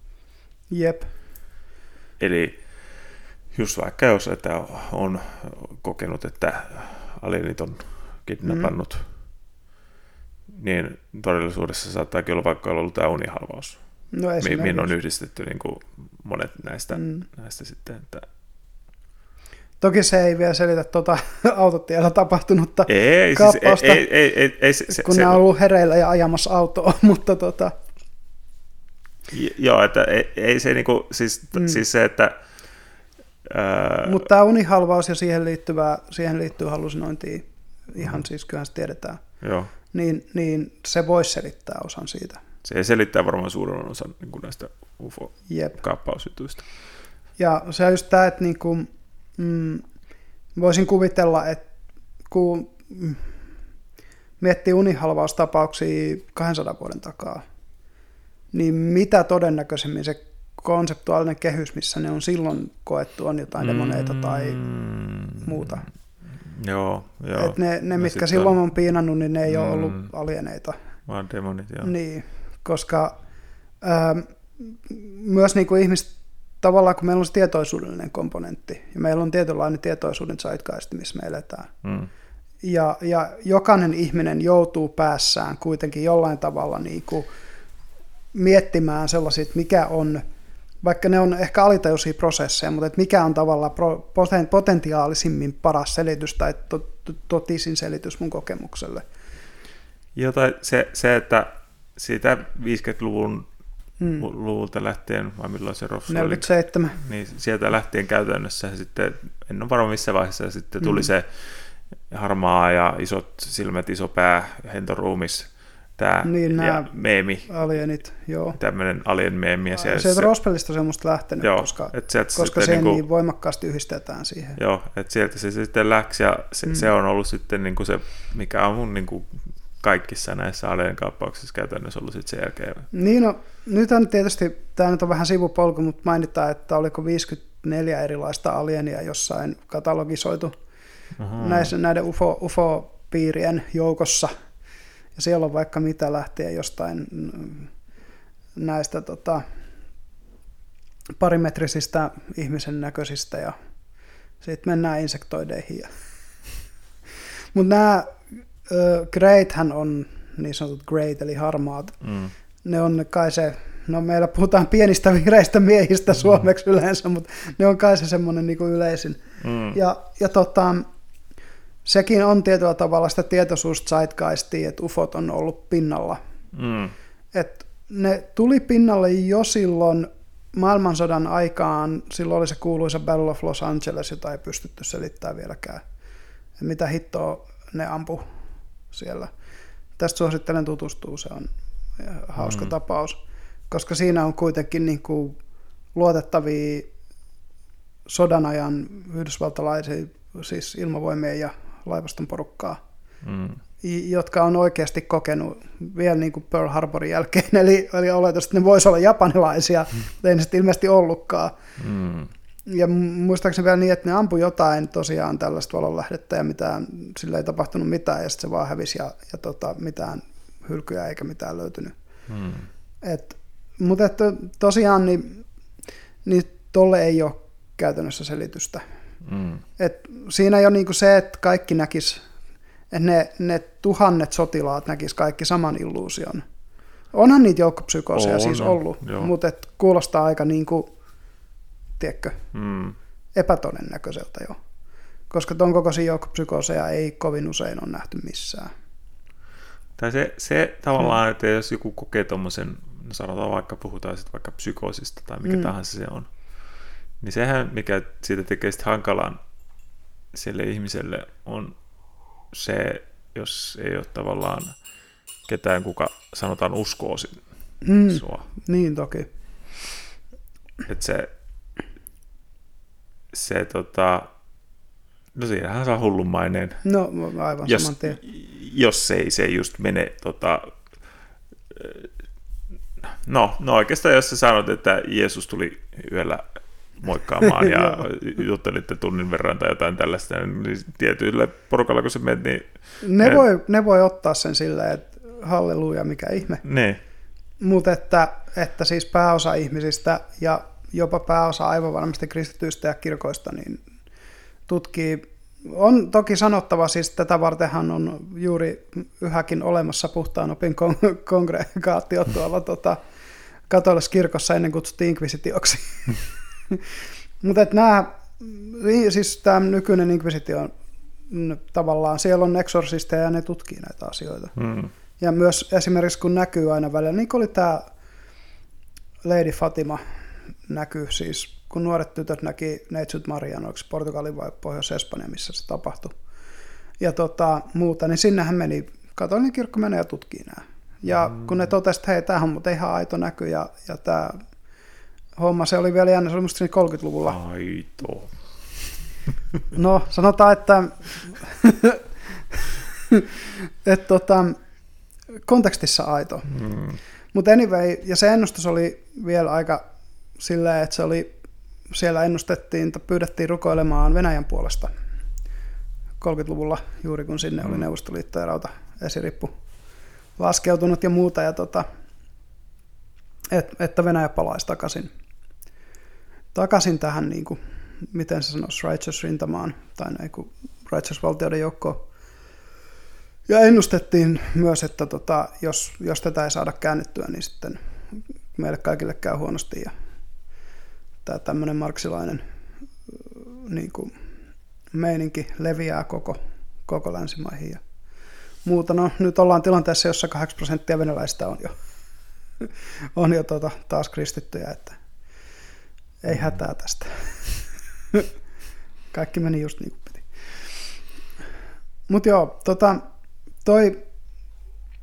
Jep. Eli just vaikka jos että on kokenut, että alienit on kidnappannut mm niin todellisuudessa saattaa olla vaikka ollut tämä unihalvaus. No mihin on yhdistetty niin kuin monet näistä, mm. näistä sitten. Että... Toki se ei vielä selitä tuota autotiellä tapahtunutta ei, kaappausta, siis, ei, ei, ei, ei, se, kun se, ne on ollut hereillä ja ajamassa autoa, mutta tota... Joo, että ei, ei se niinku, siis, mm. siis se, että... Ää... Mutta tämä unihalvaus ja siihen, liittyvää, siihen liittyy hallusinointiin, ihan mm. siis kyllähän se tiedetään. Joo niin, niin se voisi selittää osan siitä. Se selittää varmaan suurin osan niin näistä UFO-kaappausjutuista. Ja se on just tämä, että niin kuin, mm, voisin kuvitella, että kun miettii unihalvaustapauksia 200 vuoden takaa, niin mitä todennäköisemmin se konseptuaalinen kehys, missä ne on silloin koettu, on jotain demoneita tai mm. muuta. Joo, joo. Et ne, ne mitkä silloin on... on piinannut, niin ne ei mm. ole ollut mm. alieneita. Vaan demonit, joo. Niin, koska ähm, myös niin kuin ihmiset, tavallaan kun meillä on se tietoisuudellinen komponentti, ja meillä on tietynlainen tietoisuuden zeitgeist, missä me eletään, mm. ja, ja jokainen ihminen joutuu päässään kuitenkin jollain tavalla niin kuin miettimään sellaisia, mikä on vaikka ne on ehkä alitajuisia prosesseja, mutta että mikä on tavallaan potentiaalisimmin paras selitys tai totisin selitys mun kokemukselle. Joo, tai se, se että siitä 50-luvun hmm. luvulta lähtien, vai milloin se Ross 47. Oli, niin sieltä lähtien käytännössä sitten, en ole varma missä vaiheessa, sitten tuli hmm. se harmaa ja isot silmät, iso pää, hentoruumis, tämä niin, ja meemi. Alienit, joo. Tämmöinen alien meemi. Ja sieltä se, Rospelista se on musta lähtenyt, joo, koska, et sieltä koska se niin, kuin, niin voimakkaasti yhdistetään siihen. Joo, että sieltä se sitten läksi ja se, mm. se on ollut sitten niin kuin se, mikä on mun niin kuin kaikissa näissä alien kaappauksissa käytännössä ollut sitten sen jälkeen. Niin no, nyt on tietysti, tämä nyt on vähän sivupolku, mutta mainitaan, että oliko 54 erilaista alienia jossain katalogisoitu Aha. näissä, näiden UFO, UFO-piirien joukossa. Ja siellä on vaikka mitä lähtien jostain näistä tota, parimetrisistä ihmisen näköisistä ja sitten mennään insektoideihin. Ja... Mutta nämä great hän on niin sanotut great eli harmaat. Mm. Ne on kai se, no meillä puhutaan pienistä vihreistä miehistä mm. suomeksi yleensä, mutta ne on kai se semmoinen niin yleisin. Mm. Ja, ja tota, sekin on tietyllä tavalla sitä tietoisuus zeitgeistia, että ufot on ollut pinnalla. Mm. Et ne tuli pinnalle jo silloin maailmansodan aikaan, silloin oli se kuuluisa Battle of Los Angeles, jota ei pystytty selittämään vieläkään. Mitä hittoa ne ampu siellä. Tästä suosittelen tutustua, se on hauska mm. tapaus, koska siinä on kuitenkin niin kuin luotettavia sodan ajan yhdysvaltalaisia, siis ilmavoimien ja laivaston porukkaa, mm. jotka on oikeasti kokenut vielä niin kuin Pearl Harborin jälkeen, eli, eli oletus, että ne voisi olla japanilaisia, mm. ei ne sitten ilmeisesti ollutkaan. Mm. Ja muistaakseni vielä niin, että ne ampui jotain tosiaan tällaista valonlähdettä ja mitään, sillä ei tapahtunut mitään ja sitten se vaan hävisi ja, ja tota, mitään hylkyjä eikä mitään löytynyt. Hmm. Et, mutta että tosiaan niin, niin tolle ei ole käytännössä selitystä. Hmm. Et siinä jo niinku se, että kaikki näkis, että ne, ne tuhannet sotilaat näkis kaikki saman illuusion. Onhan niitä joukkopsykooseja on, siis ollut, mutta kuulostaa aika niin kuin tiedätkö, mm. epätodennäköiseltä jo. Koska tuon kokoisia joukkopsykooseja ei kovin usein ole nähty missään. Tai se, se tavallaan, mm. että jos joku kokee tuommoisen, no sanotaan vaikka puhutaan sitten vaikka psykoosista tai mikä mm. tahansa se on, niin sehän, mikä siitä tekee sitten hankalan sille ihmiselle, on se, jos ei ole tavallaan ketään, kuka sanotaan uskoo mm. sua. Niin toki. Että se, se tota, no siinähän saa hullumainen. No aivan jos, saman tien. Jos ei se just mene tota, no, no oikeastaan jos sä sanot, että Jeesus tuli yöllä moikkaamaan ja juttelitte tunnin verran tai jotain tällaista, niin tietyille porukalla kun se meni, niin... Ne, ne, voi, ne voi ottaa sen silleen, että halleluja, mikä ihme. Ne. Mutta että, että siis pääosa ihmisistä ja jopa pääosa aivan varmasti kristityistä ja kirkoista niin tutkii. On toki sanottava, siis tätä vartenhan on juuri yhäkin olemassa puhtaan opin kon- kongregaatio tuolla tota, katoliskirkossa ennen kutsuttiin inkvisitioksi. Mutta nämä, siis tämä nykyinen inkvisitio on tavallaan, siellä on eksorsisteja ja ne tutkii näitä asioita. Hmm. Ja myös esimerkiksi kun näkyy aina välillä, niin kuin oli tämä Lady Fatima, näkyy siis, kun nuoret tytöt näki Neitsyt Marian, oliko Portugalin vai Pohjois-Espanja, missä se tapahtui, ja tota, muuta, niin sinnehän meni, katolinen kirkko menee ja tutkii nämä. Ja mm. kun ne totesivat, että hei, tämähän on mutta ihan aito näky, ja, ja tämä homma, se oli vielä jännä, se oli musta 30-luvulla. Aito. No, sanotaan, että, että tota, kontekstissa aito. Mm. Mutta anyway, ja se ennustus oli vielä aika sillä, että se oli, siellä ennustettiin, pyydettiin rukoilemaan Venäjän puolesta 30-luvulla, juuri kun sinne oli mm. Neuvostoliitto ja rauta esirippu laskeutunut ja muuta, ja tota, et, että Venäjä palaisi takaisin, takaisin tähän, niin kuin, miten se sanoisi, righteous rintamaan, tai näin kuin righteous valtioiden joukkoon. Ja ennustettiin myös, että tota, jos, jos tätä ei saada käännettyä, niin sitten meille kaikille käy huonosti ja tämä tämmöinen marksilainen niin kuin, meininki leviää koko, koko länsimaihin ja muuta. No nyt ollaan tilanteessa, jossa 8 prosenttia venäläistä on jo, on jo tota, taas kristittyjä, että ei hätää tästä. Kaikki meni just niin kuin piti. Mutta joo, tota, toi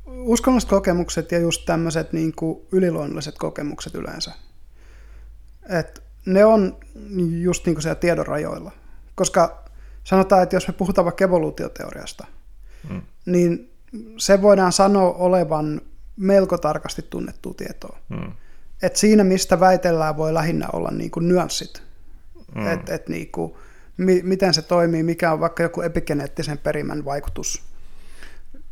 uskonnolliset kokemukset ja just tämmöiset niin yliluonnolliset kokemukset yleensä. Et ne on just niin kuin siellä tiedon rajoilla. Koska sanotaan, että jos me puhutaan vaikka evoluutioteoriasta, mm. niin se voidaan sanoa olevan melko tarkasti tunnettu tietoa. Mm. Et siinä, mistä väitellään, voi lähinnä olla niin kuin nyanssit. Mm. Et, et niin kuin, mi, miten se toimii, mikä on vaikka joku epigeneettisen perimän vaikutus.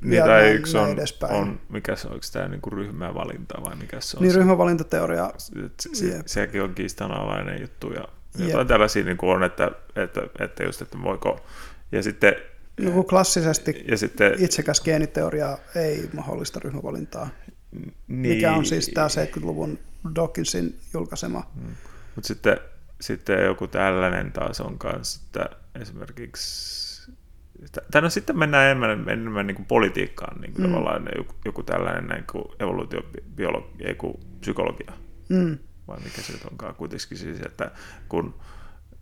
Niin, tai näin- yksi on, edespäin. on, mikä se on, onko tämä niinku ryhmävalinta vai mikä se on? Niin se, ryhmävalintateoria, se, se, jep. sekin on kiistanalainen juttu ja jotain tällaisia niin on, että, että, että just, että voiko, ja sitten, joku klassisesti ja sitten itsekäs geeniteoria ei mahdollista ryhmävalintaa, niin, mikä on siis tämä 70-luvun Dawkinsin julkaisema. Mutta sitten, sitten joku tällainen taas on kanssa, että esimerkiksi tai no sitten mennään enemmän, enemmän niin kuin politiikkaan, niin kuin Mm. tavallaan joku, joku tällainen niin kuin evoluutiobiologia, ei psykologia, Mm. vai mikä se nyt onkaan kuitenkin siis, että kun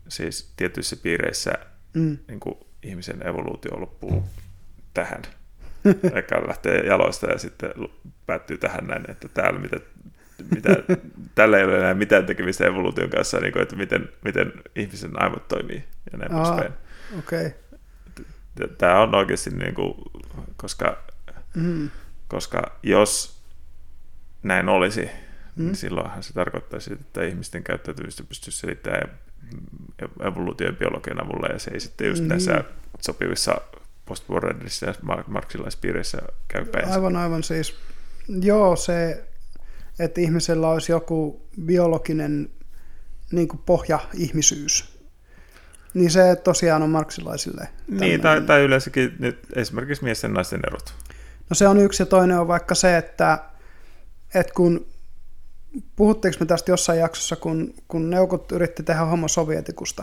siis tietyissä piireissä Mm. niin kuin ihmisen evoluutio loppuu tähän, eikä lähtee jaloista ja sitten päättyy tähän näin, että täällä mitä, mitä, tällä ei ole enää mitään tekemistä evoluution kanssa, niin kuin, että miten, miten ihmisen aivot toimii ja näin Aa. poispäin. Okei. Tämä on oikeasti, niin kuin, koska, Mm. koska jos näin olisi, Mm. niin silloinhan se tarkoittaisi, että ihmisten käyttäytymistä pystyisi selittämään evoluution ja biologian avulla, ja se ei sitten just Niin. näissä sopivissa postmodernissa ja mar- marksilaispiireissä käy päin. Aivan, aivan siis. Joo, se, että ihmisellä olisi joku biologinen niin kuin pohja-ihmisyys. Niin se tosiaan on marksilaisille. Niin, tai, tämmöinen- tai yleensäkin nyt esimerkiksi miesten ja naisten erot. No se on yksi ja toinen on vaikka se, että, että kun puhuttiinko me tästä jossain jaksossa, kun, kun neukot yritti tehdä homo sovietikusta,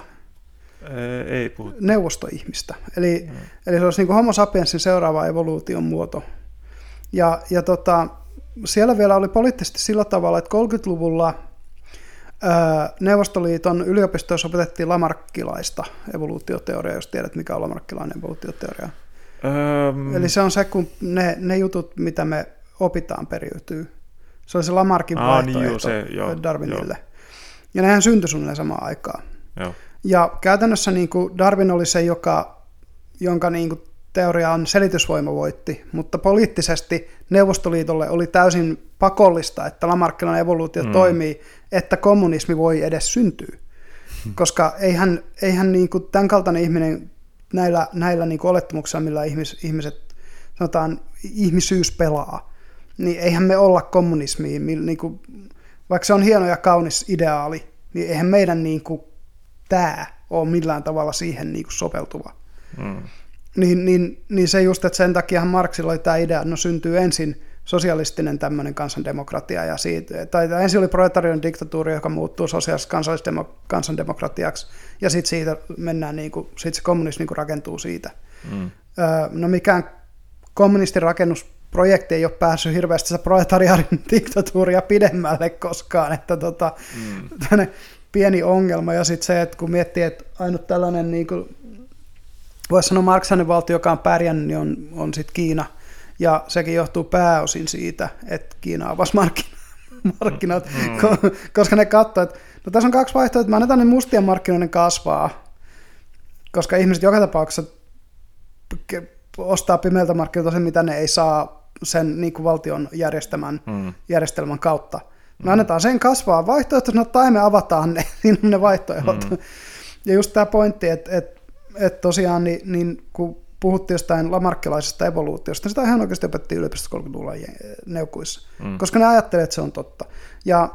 Ei, ei puhuta. neuvostoihmistä. Eli, mm. eli se olisi niin kuin homo sapiensin seuraava evoluution muoto. Ja, ja tota, siellä vielä oli poliittisesti sillä tavalla, että 30-luvulla ää, Neuvostoliiton yliopistoissa opetettiin lamarkkilaista evoluutioteoriaa, jos tiedät, mikä on lamarkkilainen evoluutioteoria. Öm, Eli se on se, kun ne, ne jutut, mitä me opitaan, periytyy. Se oli se Lamarkin Aa, niin vaihtoehto joo, se, joo, Darwinille. Ja nehän syntyi suunnilleen samaan aikaan. joo. Ja käytännössä niin kuin Darwin oli se, joka, jonka niin kuin teoriaan selitysvoima voitti, mutta poliittisesti Neuvostoliitolle oli täysin pakollista, että lamarkkilainen evoluutio mm. toimii, että kommunismi voi edes syntyä. Koska eihän, eihän niin kuin tämän kaltainen ihminen näillä, näillä niin kuin olettamuksilla, millä ihmis, ihmiset, sanotaan, ihmisyys pelaa, niin eihän me olla kommunismiin, niin kuin, vaikka se on hieno ja kaunis ideaali, niin eihän meidän niin kuin, tämä ole millään tavalla siihen niin kuin sopeutuva. Mm. Niin, niin, niin se just, että sen takiahan Marksilla oli tämä idea, että no syntyy ensin sosialistinen tämmöinen kansandemokratia, ja siitä, tai ensin oli proletarinen diktatuuri, joka muuttuu sosiaaliseksi kansallisdemo, kansandemokratiaksi, ja sitten siitä mennään, niin kuin, sit se kommunismi niin kuin rakentuu siitä. Mm. Öö, no mikään kommunistin rakennusprojekti ei ole päässyt hirveästi sitä proletariaatin diktatuuria pidemmälle koskaan, että tota, Mm. pieni ongelma, ja sitten se, että kun miettii, että ainut tällainen, niin kuin, voisi sanoa marksainen valtio, joka on pärjännyt, niin on, on sitten Kiina, ja sekin johtuu pääosin siitä, että Kiina avasi markkina- markkinat, Mm. ko- koska ne katsoo, että no tässä on kaksi vaihtoehtoa, että mä annetaan ne mustien markkinoiden kasvaa, koska ihmiset joka tapauksessa ostaa pimeältä markkinoilta sen, mitä ne ei saa sen niin kuin valtion järjestämän, Mm. järjestelmän kautta. Me annetaan sen kasvaa vaihtoehtoisena tai me avataan ne, on ne vaihtoehdot. Mm. Ja just tämä pointti, että, että, että tosiaan niin, niin kun puhuttiin jostain lamarkkilaisesta evoluutiosta, niin sitä ihan oikeasti opettiin yliopistossa 30-luvulla je- neukuissa, mm. koska ne ajattelee, että se on totta. Ja,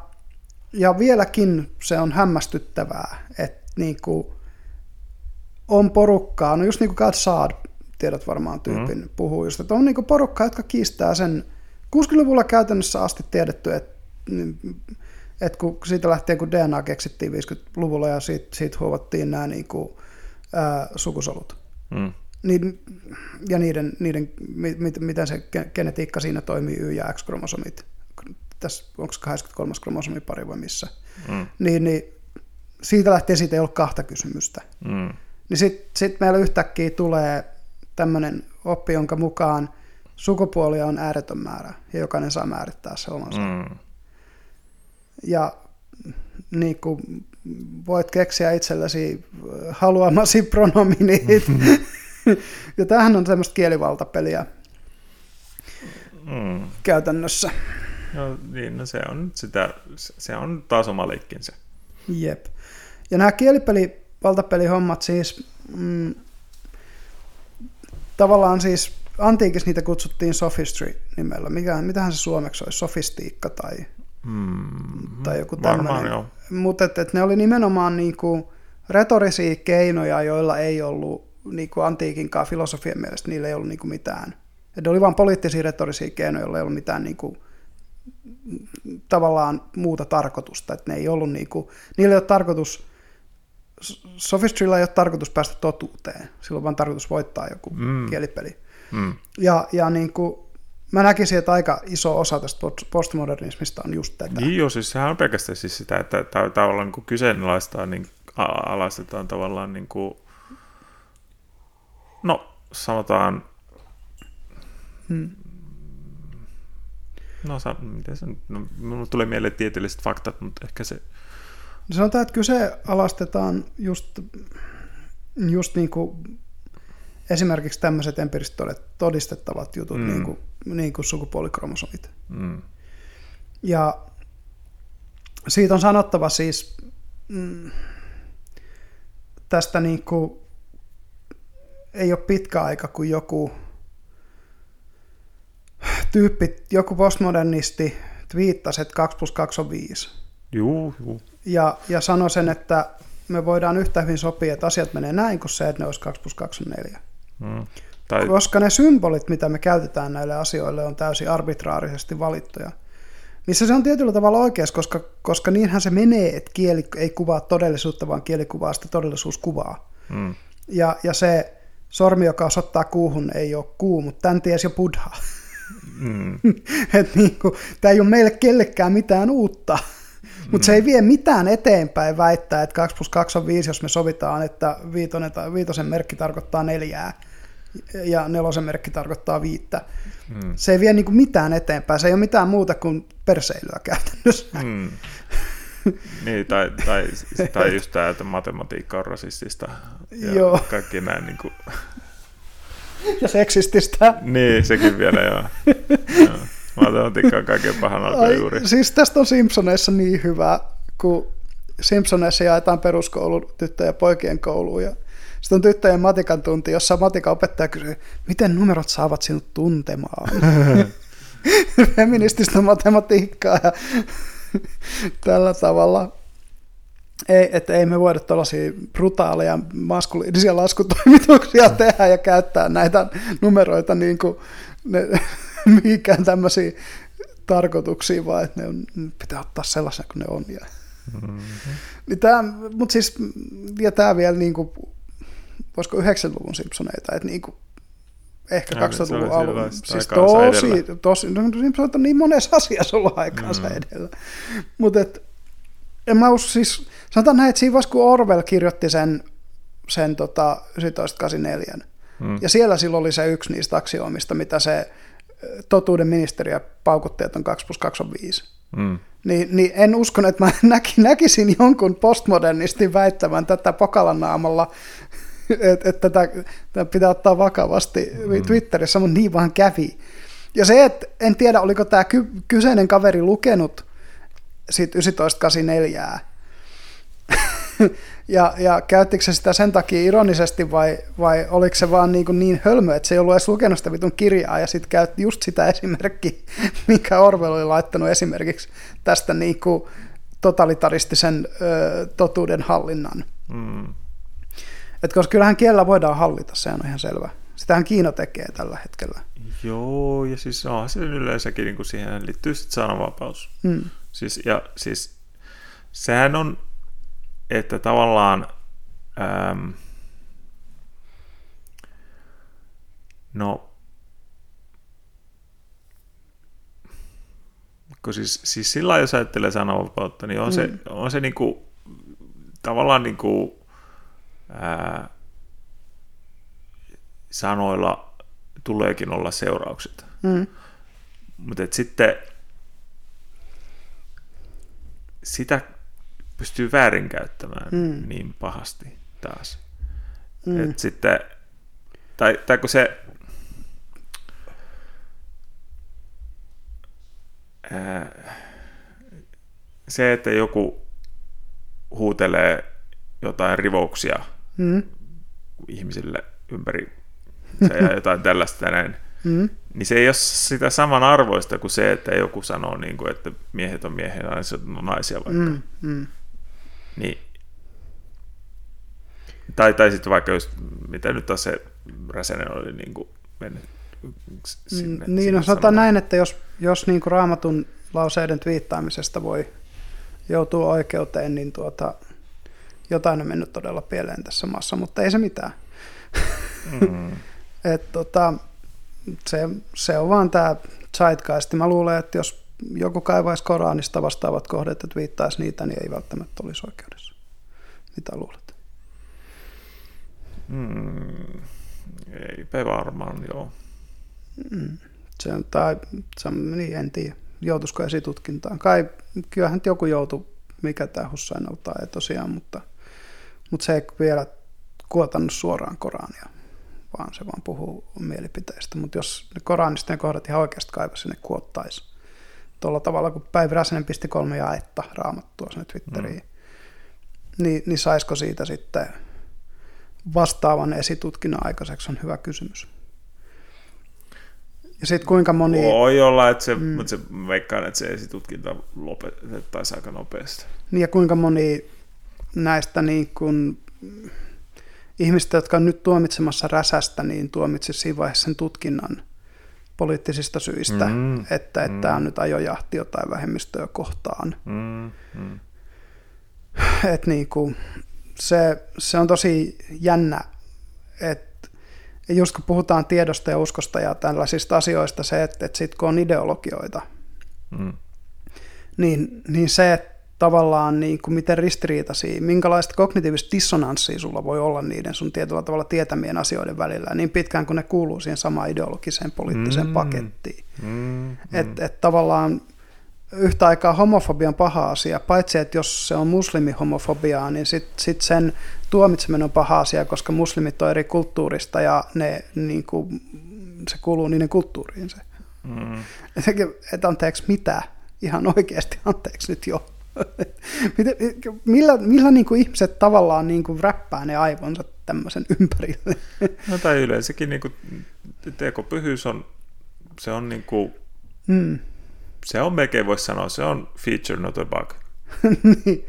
ja vieläkin se on hämmästyttävää, että niin kuin on porukkaa, no just niin kuin God Saad, tiedät varmaan tyypin, mm. puhuu just, että on niin kuin porukkaa, jotka kiistää sen 60-luvulla käytännössä asti tiedetty, että että kun siitä lähtien, kun DNA keksittiin 50-luvulla ja siitä, siitä huovattiin nämä niin kuin, ää, sukusolut, Mm. Niin, ja niiden, niiden mi, mit- miten se ge- genetiikka siinä toimii, Y- ja X-kromosomit, tässä onko 23. kromosomipari vai missä, Mm. niin, niin siitä lähtien siitä ei ollut kahta kysymystä. Mm. Niin sitten sit meillä yhtäkkiä tulee tämmöinen oppi, jonka mukaan sukupuolia on ääretön määrä, ja jokainen saa määrittää se omansa. Mm. Ja niin kuin voit keksiä itsellesi haluamasi pronominit. ja tämähän on semmoista kielivaltapeliä. Mm. käytännössä. No, niin, no se on sitä, se on taas oma leikkinsä. Jep. Ja nämä kielipeli, valtapelihommat siis, mm, tavallaan siis antiikissa niitä kutsuttiin sophistry nimellä. Mikä, mitähän se suomeksi olisi? Sofistiikka tai, Mm. tai joku tämmöinen. Mutta et, et ne oli nimenomaan niinku retorisia keinoja, joilla ei ollut niinku antiikinkaan filosofian mielestä, niillä ei ollut niinku mitään. Et ne oli vain poliittisia retorisia keinoja, joilla ei ollut mitään niinku, tavallaan muuta tarkoitusta. Et ne ei ollut niinku, niillä ei ole tarkoitus, Sophistrylla ei ole tarkoitus päästä totuuteen. Sillä on vain tarkoitus voittaa joku Mm. kielipeli. Mm. Ja, ja niin kuin, mä näkisin, että aika iso osa tästä post- postmodernismista on just tätä. Niin joo, siis sehän on pelkästään siis sitä, että ta- tavallaan niin kuin kyseenalaistaa, niin a- alaistetaan tavallaan niin kuin, no sanotaan, Hmm. no sa- miten se nyt- no, minulle tulee mieleen tieteelliset faktat, mutta ehkä se, Sanotaan, että kyseenalaistetaan just, just niin kuin esimerkiksi tämmöiset empiirisesti todet- todistettavat jutut, Mm. mm. niin, kuin, niin kuin sukupuolikromosomit. mm, Ja siitä on sanottava siis mm, tästä niin kuin, ei ole pitkä aika, kun joku tyyppi, joku postmodernisti twiittasi, että 2 plus 2 on 5. juu, juu, Ja, ja sanoi sen, että me voidaan yhtä hyvin sopia, että asiat menee näin, kuin se, että ne olisi 2 plus 2 on 4. mm. tai, Koska ne symbolit, mitä me käytetään näille asioille, on täysin arbitraarisesti valittuja. Missä se on tietyllä tavalla oikeassa, koska, koska niinhän se menee, että kieli ei kuvaa todellisuutta, vaan kieli kuvaa sitä todellisuuskuvaa. mm, Ja, ja se sormi, joka osoittaa kuuhun, ei ole kuu, mutta tämän tiesi jo buddha. mm, että niinku, tämä ei ole meille kellekään mitään uutta. Mutta se ei vie mitään eteenpäin väittää, että 2 plus 2 on 5, jos me sovitaan, että viitonen, viitosen merkki tarkoittaa neljää ja nelosen merkki tarkoittaa viittä. mm, Se ei vie niinku mitään eteenpäin. Se ei ole mitään muuta kuin perseilyä käytännössä. mm. niin, tai, tai, tai just tämä, että matematiikka on rasistista ja Joo. kaikki nämä niin kuin, Ja seksististä. Niin, sekin vielä joo. joo. Matematiikka on kaiken pahan alkuun juuri. siis tästä on Simpsoneissa niin hyvä, kun Simpsoneissa jaetaan peruskoulu tyttöjen ja poikien kouluun ja sitten on tyttöjen matikan tunti, jossa matikan opettaja kysyy, miten numerot saavat sinut tuntemaan? Feminististä matematiikkaa ja tällä tavalla. Ei, että ei me voida tällaisia brutaaleja maskuliinisia laskutoimituksia tehdä ja käyttää näitä numeroita niin kuin ne, mihinkään tämmöisiä tarkoituksia, vaan että ne on, pitää ottaa sellaisena kuin ne on. Ja, Mm-hmm. niin tämä, mutta siis, ja tämä vielä niin kuin, voisiko 90-luvun Simpsoneita, että niin kuin, ehkä Ja, se 2000-luvun oli alun. Siis tosi, edellä. tosi, no Simpsonit on niin monessa asiassa ollut aikaansa Mm. edellä. Mutta en mä usko, siis sanotaan näin, että siinä vaiheessa kun Orwell kirjoitti sen, sen tota 1984, Mm. ja siellä silloin oli se yksi niistä aksioomista, mitä se totuuden ministeriö paukutti, että on 2 plus 2 on 5. Mm. Niin, niin en usko, että mä näki, näkisin jonkun postmodernistin väittävän tätä Pokalan naamalla, että et tätä, tätä pitää ottaa vakavasti mm. Twitterissä, mutta niin vaan kävi. Ja se, että en tiedä, oliko tämä ky- kyseinen kaveri lukenut sit 1984, ja, ja käyttikö se sitä sen takia ironisesti vai, vai oliko se vaan niin, kuin niin hölmö, että se ei ollut edes lukenut sitä vitun kirjaa ja sitten käytti just sitä esimerkkiä, minkä Orwell oli laittanut esimerkiksi tästä niin kuin totalitaristisen ö, totuuden hallinnan. Mm. Et koska kyllähän kielellä voidaan hallita, se on ihan selvä. Sitähän Kiina tekee tällä hetkellä. Joo, ja siis on se yleensäkin, niin kuin siihen liittyy sitten sananvapaus. Mm. Siis, ja siis sehän on, että tavallaan äm, no kun siis, siis sillä lailla, jos ajattelee sananvapautta, niin on mm. se, on se niinku, tavallaan niinku, ää, sanoilla tuleekin olla seuraukset. Mm. Mutta sitten sitä pystyy väärinkäyttämään Mm. niin pahasti taas. Mm. Et sitten, tai, tai kun se, se, että joku huutelee jotain rivouksia mm. ihmisille ympäri ja jotain tällaista näin, mm. niin se ei ole sitä samanarvoista kuin se, että joku sanoo, niin kuin, että miehet on miehiä ja naiset on naisia vaikka. Mm. Mm. Niin. Tai, tai sitten vaikka just, mitä nyt taas se Räsänen oli niin kuin mennyt sinne. Mm, niin, no sanotaan näin, että jos, jos niin kuin raamatun lauseiden twiittaamisesta voi joutua oikeuteen, niin tuota, jotain on mennyt todella pieleen tässä maassa, mutta ei se mitään. Mm. Et, tota, se, se on vaan tämä zeitgeist. Mä luulen, että jos joku kaivaisi Koranista vastaavat kohdat ja viittaisi niitä, niin ei välttämättä olisi oikeudessa. Mitä luulet? Mm, eipä varmaan, joo. Mm, se on, tai, se, niin en tiedä, joutuisiko esitutkintaan. Kai, kyllähän joku joutui, mikä tämä Hussainalta ei tosiaan, mutta, mutta se ei vielä kuotannut suoraan Korania vaan se vaan puhuu mielipiteistä. Mutta jos ne Koranista ne kohdat ihan oikeasti kaivasi, ne kuottaisi. Tuolla tavalla, kun Päivi Räsänen pisti kolme jaetta raamattua sinne Twitteriin, mm. niin, niin saisiko siitä sitten vastaavan esitutkinnan aikaiseksi on hyvä kysymys. Ja sitten kuinka moni... Voi olla, että se, mm. mutta se, veikkaan, että se esitutkinta lopetettaisiin aika nopeasti. Niin ja kuinka moni näistä niin kuin ihmistä, jotka on nyt tuomitsemassa räsästä, niin tuomitsisi siinä vaiheessa sen tutkinnan poliittisista syistä, mm, että, mm. tämä on nyt ajojahti jotain vähemmistöä kohtaan. Mm, mm. Et niin kuin, se, se on tosi jännä, että just kun puhutaan tiedosta ja uskosta ja tällaisista asioista, se, että, että sit kun on ideologioita, mm. niin, niin se, että tavallaan niin kuin miten ristiriitaisia, minkälaista kognitiivista dissonanssia sulla voi olla niiden sun tietyllä tavalla tietämien asioiden välillä, niin pitkään kuin ne kuuluu siihen samaan ideologiseen poliittiseen mm, pakettiin. Mm, mm. Että et tavallaan yhtä aikaa homofobia on paha asia, paitsi että jos se on muslimihomofobiaa, niin sitten sit sen tuomitseminen on paha asia, koska muslimit on eri kulttuurista ja ne, niin kuin, se kuuluu niiden kulttuuriin se. Mm. Että anteeksi mitä? Ihan oikeasti anteeksi nyt jo. millä millä niin kuin ihmiset tavallaan niin kuin räppää ne aivonsa tämmöisen ympärille? No tai yleensäkin niin kuin, tekopyhyys on, se on niin kuin, mm. se on melkein voisi sanoa, se on feature, not a bug. niin.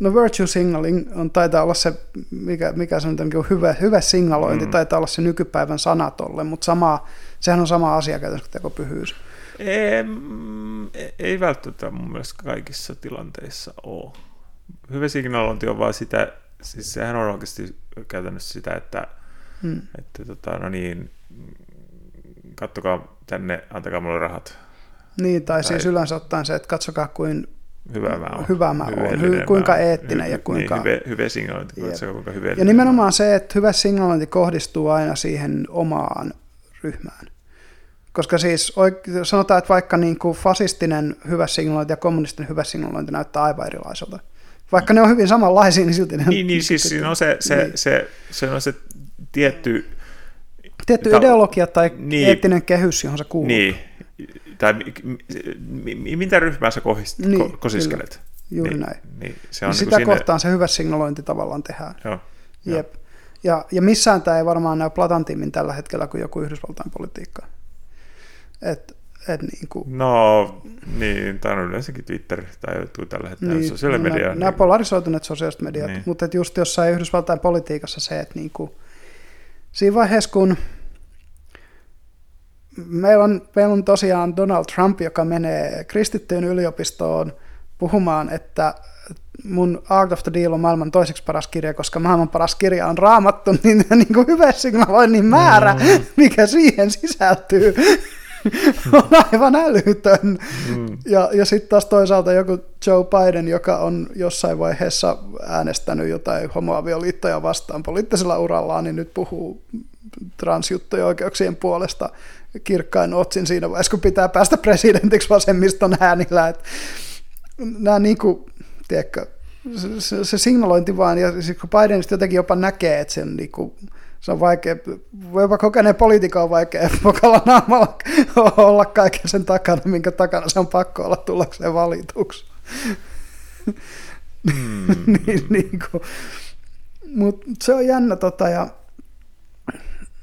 No virtue signaling on, taitaa olla se, mikä, mikä se on niin hyvä, hyvä signalointi, mm. taitaa olla se nykypäivän sana tolle, mutta sama, sehän on sama asia käytännössä kuin tekopyhyys. Ei, ei välttämättä mun mielestä kaikissa tilanteissa ole. Hyvä signalointi on vaan sitä, siis sehän on oikeasti käytännössä sitä, että, hmm. että tota, no niin, kattokaa tänne, antakaa mulle rahat. Niin, tai, tai siis yleensä ottaen se, että katsokaa kuin hyvä mä oon. Hyvä mä oon. Hy, kuinka mä, eettinen hy, ja kuinka... Niin, hyvä, hyvä signalointi, katsokaa kuinka hyvä. Ja nimenomaan se, että hyvä signalointi kohdistuu aina siihen omaan ryhmään. Koska siis sanotaan, että vaikka niin kuin fasistinen hyvä signalointi ja kommunistinen hyvä signalointi näyttää aivan erilaiselta. Vaikka ne on hyvin samanlaisia, niin silti ne on... Niin, niin siis siinä on se, se, niin. se, se, on se tietty... Tietty ta- ideologia tai niin, eettinen kehys, johon se kuuluu. Niin, tai mitä ryhmää sä kohist, niin, kosiskelet. Kyllä. Juuri niin, näin. Niin, se on niin sitä sinne... kohtaan se hyvä signalointi tavallaan tehdään. Joo, Jep. Ja, ja missään tämä ei varmaan näy platantimmin tällä hetkellä kuin joku Yhdysvaltain politiikka. Et, et niin kuin, no niin, tai on yleensäkin Twitter tai joku tällä hetkellä niin, sosiaalinen media. Nämä, niin, nämä polarisoituneet sosiaaliset mediat, niin. mutta just jossain Yhdysvaltain politiikassa se, että niin kuin, siinä vaiheessa kun meillä on, meillä on tosiaan Donald Trump, joka menee kristittyyn yliopistoon puhumaan, että mun Art of the Deal on maailman toiseksi paras kirja, koska maailman paras kirja on raamattu, niin, niin kuin hyvä signaloinnin määrä, mm. mikä siihen sisältyy, on aivan älytön. Mm. Ja, ja sitten taas toisaalta joku Joe Biden, joka on jossain vaiheessa äänestänyt jotain homoavioliittoja vastaan poliittisella urallaan, niin nyt puhuu transjuttujen oikeuksien puolesta kirkkain otsin siinä vaiheessa, kun pitää päästä presidentiksi vasemmiston äänillä. Et nämä niin kuin, tiedätkö, se, se, se signalointi vaan, ja siis kun Biden jotenkin jopa näkee, että sen niin kuin, se on vaikea, jopa kokeneen poliitikon on vaikea pokalla naamalla olla kaiken sen takana, minkä takana se on pakko olla tullakseen valituksi. Mm. niin, niin kuin, mutta se on jännä tota, ja,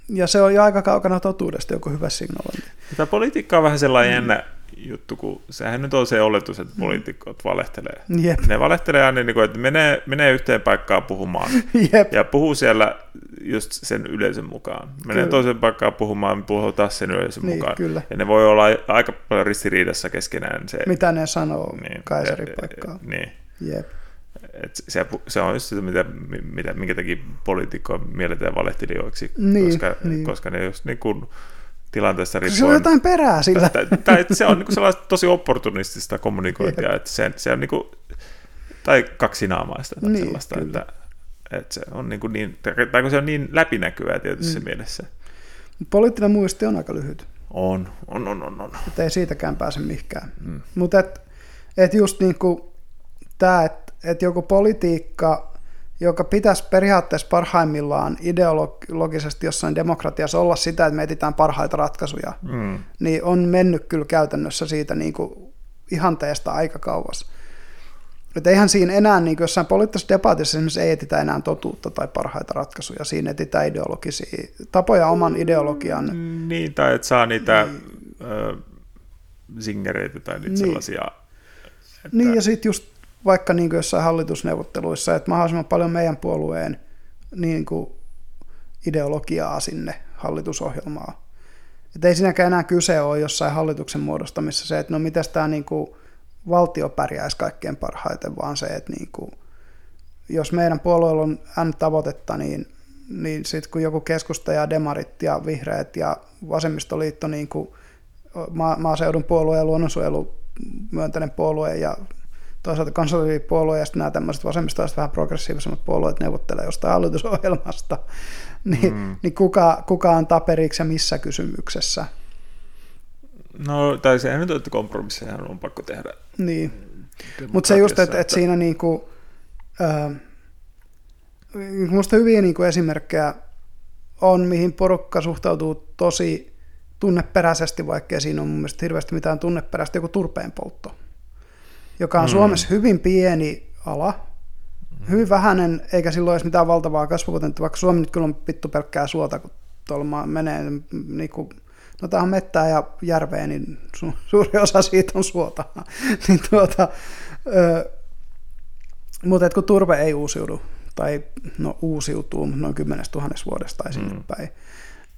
ja se on jo aika kaukana totuudesta joku hyvä signaali. Tämä politiikka on vähän sellainen mm. jännä juttu, kun sehän nyt on se oletus, että poliitikot valehtelee. Jep. Ne valehtelee aina, niin kuin, että menee, menee yhteen paikkaan puhumaan Jep. ja puhuu siellä just sen yleisön mukaan. Menee kyllä. toiseen paikkaan puhumaan ja puhuu taas sen yleisön niin, mukaan. Kyllä. Ja ne voi olla aika paljon ristiriidassa keskenään. Se, Mitä ne sanoo niin, kaisaripaikkaan. Niin. Jep. Et se, se on just sitä, mitä, mitä, minkä takia poliitikkoa mielletään valehtelijoiksi, niin, koska, niin. koska ne just niin kuin, tilanteesta riippuen. Se on jotain perää sillä. Tai, tai se on niin kuin sellaista tosi opportunistista kommunikointia, että se, se on niin kuin, tai kaksinaamaista tai niin, sellaista, kyllä. että, että se on niin, kuin niin, tai kun se on niin läpinäkyvää tietysti mm. mielessä. Poliittinen muisti on aika lyhyt. On, on, on, on. on. Että ei siitäkään pääse mihinkään. Mm. Mutta et, et just niin kuin tämä, että että joku politiikka, joka pitäisi periaatteessa parhaimmillaan ideologisesti jossain demokratiassa olla sitä, että me etsitään parhaita ratkaisuja, mm. niin on mennyt kyllä käytännössä siitä niin kuin ihanteesta aika kauas. Että eihän siinä enää niin kuin jossain poliittisessa debatissa esimerkiksi ei etitä enää totuutta tai parhaita ratkaisuja, siinä etsitään ideologisia tapoja oman ideologian. Niin, tai että saa niitä niin. Ö, singereitä tai niitä niin. sellaisia. Että... Niin, ja sitten just vaikka niin kuin jossain hallitusneuvotteluissa, että mahdollisimman paljon meidän puolueen niin kuin ideologiaa sinne hallitusohjelmaan. Että ei siinäkään enää kyse ole jossain hallituksen muodostamissa se, että no miten tämä niin kuin valtio pärjäisi kaikkein parhaiten, vaan se, että niin kuin, jos meidän puolueella on N-tavoitetta, niin, niin sitten kun joku keskusta ja demarit ja vihreät ja vasemmistoliitto, niin kuin maaseudun puolue ja luonnonsuojelu myönteinen puolue ja toisaalta konservatiivipuolue ja sitten nämä tämmöiset vasemmistolaiset vähän progressiivisemmat puolueet neuvottelee jostain hallitusohjelmasta, niin, mm. niin kuka, kuka on taperiksi ja missä kysymyksessä? No, tai sehän nyt että kompromisseja on pakko tehdä. Niin, mutta se just, että, että siinä niinku, äh, musta hyviä niinku esimerkkejä on, mihin porukka suhtautuu tosi tunneperäisesti, vaikkei siinä on mun mielestä hirveästi mitään tunneperäistä, joku turpeen poltto joka on mm. Suomessa hyvin pieni ala, hyvin vähäinen, eikä silloin edes mitään valtavaa kasvupotentiaalia, vaikka Suomi nyt kyllä on vittu pelkkää suota, kun tuolla menee, niin kuin, no tämä on mettää ja järveä, niin su, suuri osa siitä on suota. niin tuota, ö, mutta kun turve ei uusiudu, tai no uusiutuu, mutta noin kymmenestä tuhannesta vuodesta tai sinne mm. päin,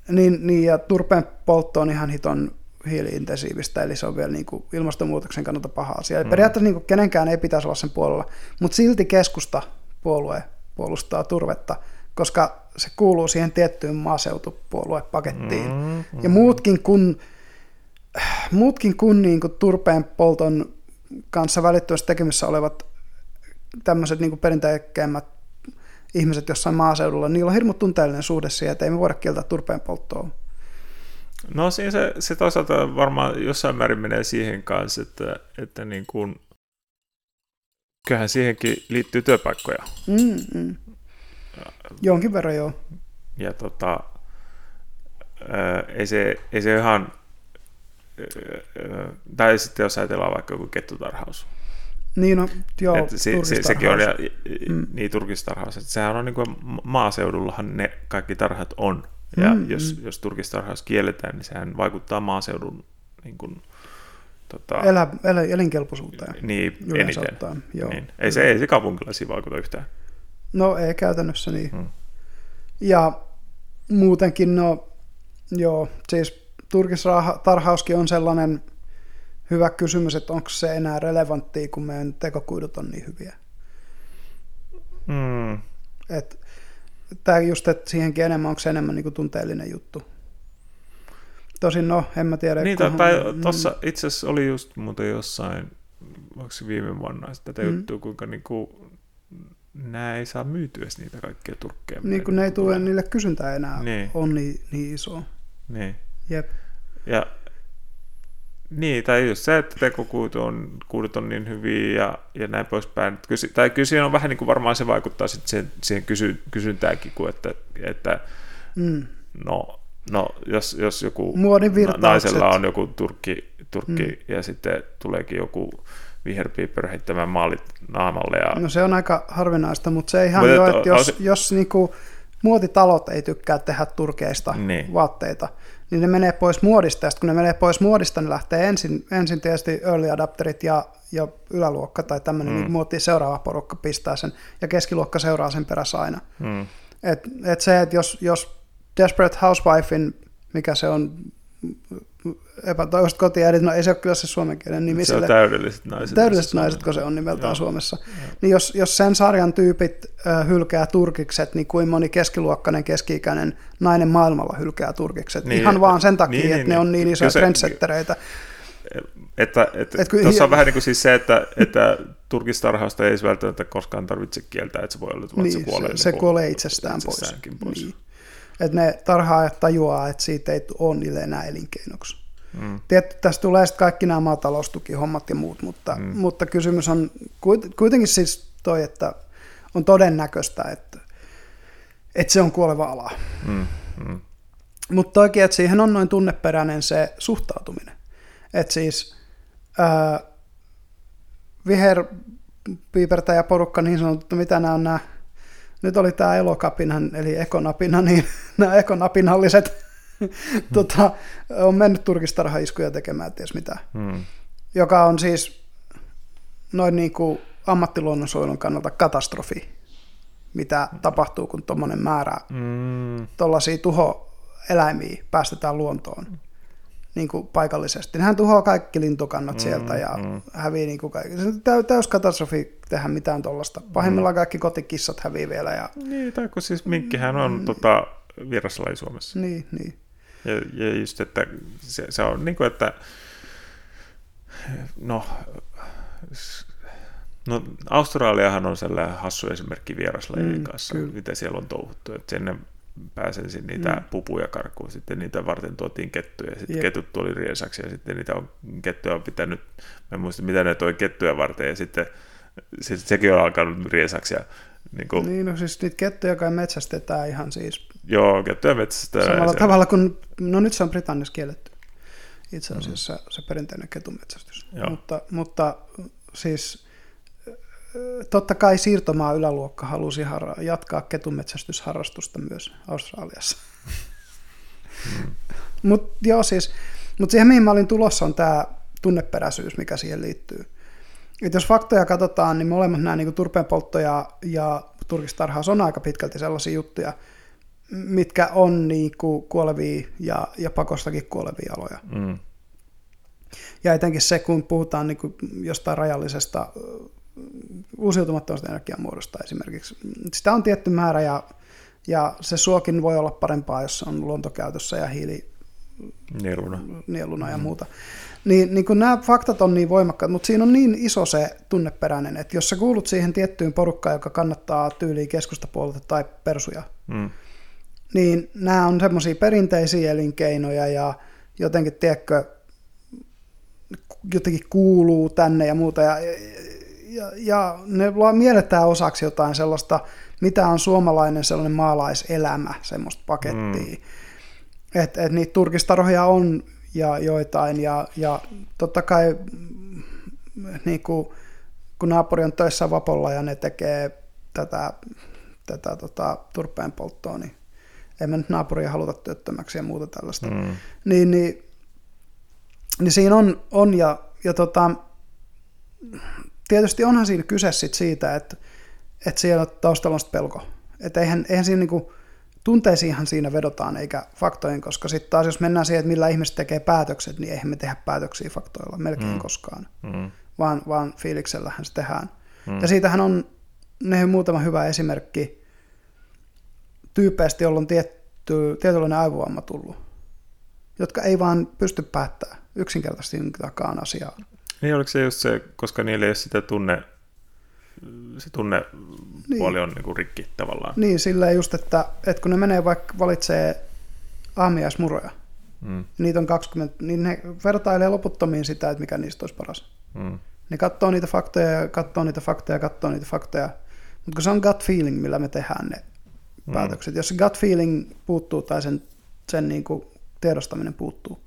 niin, niin, ja turpeen poltto on ihan hiton hiiliintensiivistä, eli se on vielä niin kuin ilmastonmuutoksen kannalta paha asia. Mm. Periaatteessa niin kuin kenenkään ei pitäisi olla sen puolella, mutta silti keskusta puolue puolustaa turvetta, koska se kuuluu siihen tiettyyn maaseutupuoluepakettiin. Mm, mm. Ja muutkin kuin, muutkin kuin, niin kuin turpeen polton kanssa välittömästi tekemissä olevat tämmöiset niin perinteikkäämmät ihmiset jossain maaseudulla, niillä on hirmu tunteellinen suhde siihen, että ei me voida kieltää turpeen polttoa. No siinä se, se toisaalta varmaan jossain määrin menee siihen kanssa, että, että niin kuin, kyllähän siihenkin liittyy työpaikkoja. Mm, mm. Jonkin verran joo. Ja tota, ää, ei, se, ei se ihan, ää, tai sitten jos ajatellaan vaikka joku kettutarhaus. Niin no, joo, että se, se, sekin on, ja, mm. niin turkistarhaus, että sehän on niin kuin maaseudullahan ne kaikki tarhat on. Ja mm, jos, mm. jos turkistarhaus kielletään, niin sehän vaikuttaa maaseudun niin kuin, tota, Elä, elä, elinkelpoisuuteen. Niin, eniten. Joo. Niin. Ei, se, ei se kaupunkilaisiin vaikuta yhtään. No ei käytännössä niin. Hmm. Ja muutenkin, no joo, siis turkistarhauskin on sellainen hyvä kysymys, että onko se enää relevanttia, kun meidän tekokuidut on niin hyviä. Hmm. Et tämä just, että siihenkin enemmän, onko se enemmän niin kuin tunteellinen juttu. Tosin no, en mä tiedä. Niin, kunhan, tai tuossa mm. itse asiassa oli just muuten jossain, onko viime vuonna tätä mm. juttua, kuinka niin kuin, nämä ei saa myytyä niitä kaikkia turkkeja. Niin kuin ne ei tule, niille kysyntää enää niin. on niin, niin iso. Niin. Jep. Ja niin, tai just se, että tekokuut on, kuudut on niin hyviä ja, ja näin poispäin. Kysy, tai kyllä siinä on vähän niin kuin varmaan se vaikuttaa sitten siihen, siihen kysy, kysyntäänkin, kuin että, että Mm. No, no jos, jos joku naisella on joku turkki, turkki mm. ja sitten tuleekin joku viherpiiperi heittämään maalit naamalle. Ja, No se on aika harvinaista, mutta se ihan Mutta jo, et- että jos, on se- jos niinku muotitalot ei tykkää tehdä turkeista Niin. vaatteita, niin ne menee pois muodista, ja sitten kun ne menee pois muodista, ne lähtee ensin, ensin tietysti early adapterit ja, ja yläluokka tai tämmöinen mm. niin muoti seuraava porukka pistää sen, ja keskiluokka seuraa sen perässä aina. mm, Et, et se, että jos, jos Desperate Housewifein, mikä se on, epätoivoiset kotiäidit, no ei se ole kyllä se suomenkielinen nimi se on täydelliset naiset. Täydelliset naiset, kun se on nimeltään Joo. Suomessa. Niin jos, jos sen sarjan tyypit äh, hylkää turkikset, niin kuin moni keskiluokkainen, keski-ikäinen nainen maailmalla hylkää turkikset. Niin, Niin, Ihan vaan sen takia, niin, niin, niin, että ne niin. on niin isoja Kyllä se- trendsettereitä. Että, että Et kun- tuossa on vähän niin kuin siis se, että, että turkistarhausta ei välttämättä koskaan tarvitse kieltää, että se voi olla, että Niin, se kuolee, se, se niin kuolee itsestään, itsestäänkin pois. Niin. Et ne tarhaajat tajuaa, että siitä ei ole niille enää elinkeinoksi. Mm. Tietty, tästä tulee sitten kaikki nämä maataloustukihommat ja muut, mutta, mm. mutta kysymys on kuit- kuitenkin siis toi, että on todennäköistä, että, että se on kuoleva ala. Mm. Mm. Mutta toki, että siihen on noin tunneperäinen se suhtautuminen. Että siis ää, viherpiipertäjä porukka niin sanottu, mitä nämä on nämä, nyt oli tämä elokapinhan, eli ekonapina, niin nämä ekonapinalliset tota, on mennyt turkistarhaiskuja tekemään, ties mitä. Mm. Joka on siis noin niin kuin ammattiluonnonsuojelun kannalta katastrofi, mitä tapahtuu, kun tuommoinen määrä Mm. tuollaisia tuhoeläimiä päästetään luontoon niin kuin paikallisesti. Nehän tuhoaa kaikki lintukannat sieltä ja mm. hävii niin kuin kaikki. Se on täy, täys katastrofi tehdä mitään tuollaista. Pahimmillaan kaikki kotikissat hävii vielä. Ja, Niin, tai kun siis minkkihän on mm. tota, vieraslaji Suomessa. niin, niin. Ja, ja just, että se, se on niin kuin, että no, no Australiahan on sellainen hassu esimerkki vieraslajien Mm, kanssa, kyllä. mitä siellä on touhuttu. Että sinne pääsensin niitä Mm. mm. pupuja karkuun, sitten niitä varten tuotiin kettuja, ja sitten Jep. ketut tuli riesaksi, ja sitten niitä on, kettuja on pitänyt, mä en muista mitä ne toi kettuja varten, ja sitten se, sekin on alkanut riesaksi, ja niin kuin, Niin, no siis niitä kettuja kai metsästetään ihan siis joo, kettuja metsästä. samalla se- tavalla kuin, no nyt se on Britanniassa kielletty itse asiassa mm. se perinteinen ketunmetsästys. Joo. Mutta, mutta siis totta kai siirtomaa yläluokka halusi harra- jatkaa ketunmetsästysharrastusta myös Australiassa. Mm. Mutta joo siis, mutta siihen mihin mä olin tulossa on tämä tunneperäisyys, mikä siihen liittyy. Et jos faktoja katsotaan, niin molemmat nämä niin turpeenpoltto ja, ja turkistarhaus on aika pitkälti sellaisia juttuja, mitkä on niin kuin kuolevia ja, ja pakostakin kuolevia aloja. Mm. Ja etenkin se, kun puhutaan niin kuin jostain rajallisesta uusiutumattomasta energiamuodosta esimerkiksi. Sitä on tietty määrä ja, ja se suokin voi olla parempaa, jos on luontokäytössä ja hiilinieluna Nieluna. ja muuta. Niin, niin kun nämä faktat on niin voimakkaat, mutta siinä on niin iso se tunneperäinen, että jos sä kuulut siihen tiettyyn porukkaan, joka kannattaa tyyliin keskustapuolta tai persuja, Mm. niin nämä on semmoisia perinteisiä elinkeinoja ja jotenkin, tiedätkö, jotenkin kuuluu tänne ja muuta. Ja, ja, ja ne mielletään osaksi jotain sellaista, mitä on suomalainen sellainen maalaiselämä, semmoista pakettia. Mm. Että et niitä turkistarhoja on ja joitain ja, ja totta kai niin kuin, kun naapuri on töissä vapolla ja ne tekee tätä, tätä tota, turpeen polttoa, niin ei me nyt naapuria haluta työttömäksi ja muuta tällaista. Mm. Niin, niin, niin siinä on, on ja, ja tota, tietysti onhan siinä kyse sit siitä, että, että siellä taustalla on pelko. Että eihän, eihän siinä niinku, tunteisiinhan siinä vedotaan eikä faktoihin, koska sitten taas jos mennään siihen, että millä ihmiset tekee päätökset, niin eihän me tehdä päätöksiä faktoilla melkein mm. koskaan, Mm. vaan, vaan fiiliksellähän se tehdään. Mm. Ja siitähän on ne muutama hyvä esimerkki tyypeistä, joilla on tietty, tietynlainen aivovamma tullut, jotka ei vaan pysty päättämään yksinkertaisesti takaan asiaa. Niin oliko se just se, koska niillä ei ole sitä tunne, se tunne Niin. puoli on niinku rikki tavallaan. Niin, silleen just, että, että kun ne menee vaikka valitsee aamiaismuroja, Mm. niitä on 20, niin ne vertailee loputtomiin sitä, että mikä niistä olisi paras. Mm. Ne katsoo niitä faktoja ja katsoo niitä faktoja ja katsoo niitä faktoja. Mutta se on gut feeling, millä me tehdään ne mm. päätökset. Jos se gut feeling puuttuu tai sen, sen niin kuin tiedostaminen puuttuu,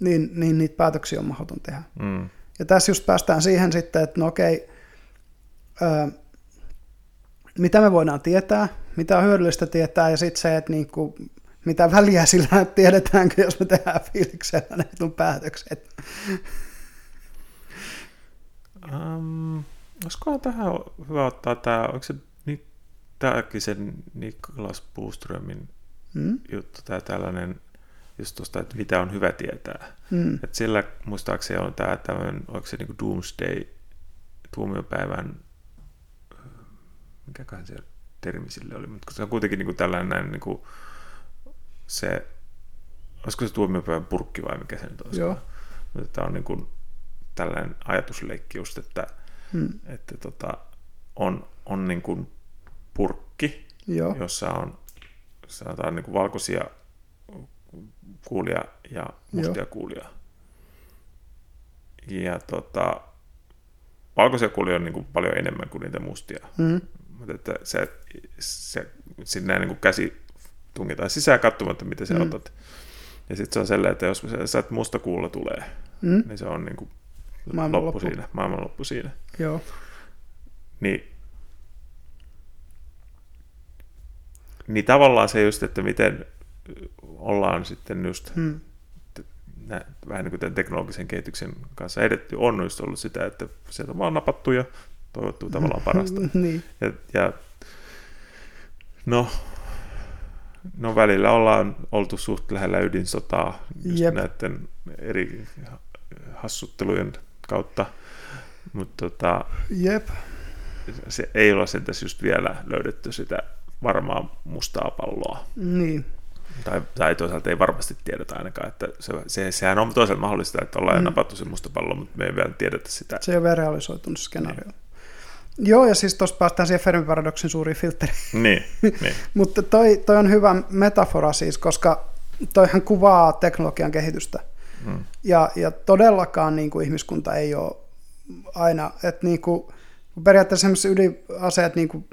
niin, niin niitä päätöksiä on mahdoton tehdä. Mm. Ja tässä just päästään siihen sitten, että no okei, ää, mitä me voidaan tietää, mitä on hyödyllistä tietää, ja sitten se, että niin kuin, mitä väliä sillä että tiedetäänkö, jos me tehdään fiiliksellä ne päätökset. Um, olisikohan tähän hyvä ottaa tämä, onko se tämäkin sen Niklas Puuströmin mm? juttu, tämä tällainen just tuosta, että mitä on hyvä tietää. Mm. Että sillä muistaakseni on tämä tämmöinen, onko se niin Doomsday tuomiopäivän, mikäköhän se termi sille oli, mutta se on kuitenkin niin kuin tällainen näin, niin kuin se, olisiko se tuomiopäivän purkki vai mikä se nyt olisi. Joo. Mutta tämä on niin kuin tällainen ajatusleikki just, että, mm. että tota, on, on niin kuin purkki, Joo. jossa on sanotaan niin kuin valkoisia kuulia ja mustia Joo. kuulia. Ja tota, valkoisia kuulia on niin kuin paljon enemmän kuin niitä mustia. Mm. Mutta että se, se, sinne niin kuin käsi tungetaan sisään katsomatta, mitä sä mm. otat. Ja sitten se on sellainen, että jos sä et musta kuulla tulee, mm. niin se on niin kuin loppu, loppu siinä, maailmanloppu siinä. Joo. Niin Niin tavallaan se just, että miten ollaan sitten just hmm. nä, vähän niin kuin tämän teknologisen kehityksen kanssa edetty, on just ollut sitä, että sieltä on vaan napattu ja toivottu tavallaan parasta. niin. ja, ja no, no välillä ollaan oltu suht lähellä ydinsotaa just näiden eri hassuttelujen kautta, mutta tota, Jep. se ei ole sen tässä just vielä löydetty sitä varmaan mustaa palloa. Niin. Tai, tai toisaalta ei varmasti tiedetä ainakaan, että se, se, sehän on toisaalta mahdollista, että ollaan mm. napattu se musta pallo, mutta me ei vielä tiedetä sitä. Se ei ole vielä realisoitunut skenaario. Niin. Joo, ja siis tuossa päästään siihen Fermi-paradoksin suuriin filtteriin. Niin, niin. mutta toi, toi on hyvä metafora siis, koska toihan kuvaa teknologian kehitystä. Hmm. Ja, ja todellakaan niin kuin ihmiskunta ei ole aina, että niin kuin, periaatteessa sellaiset ydinaseet niin kuin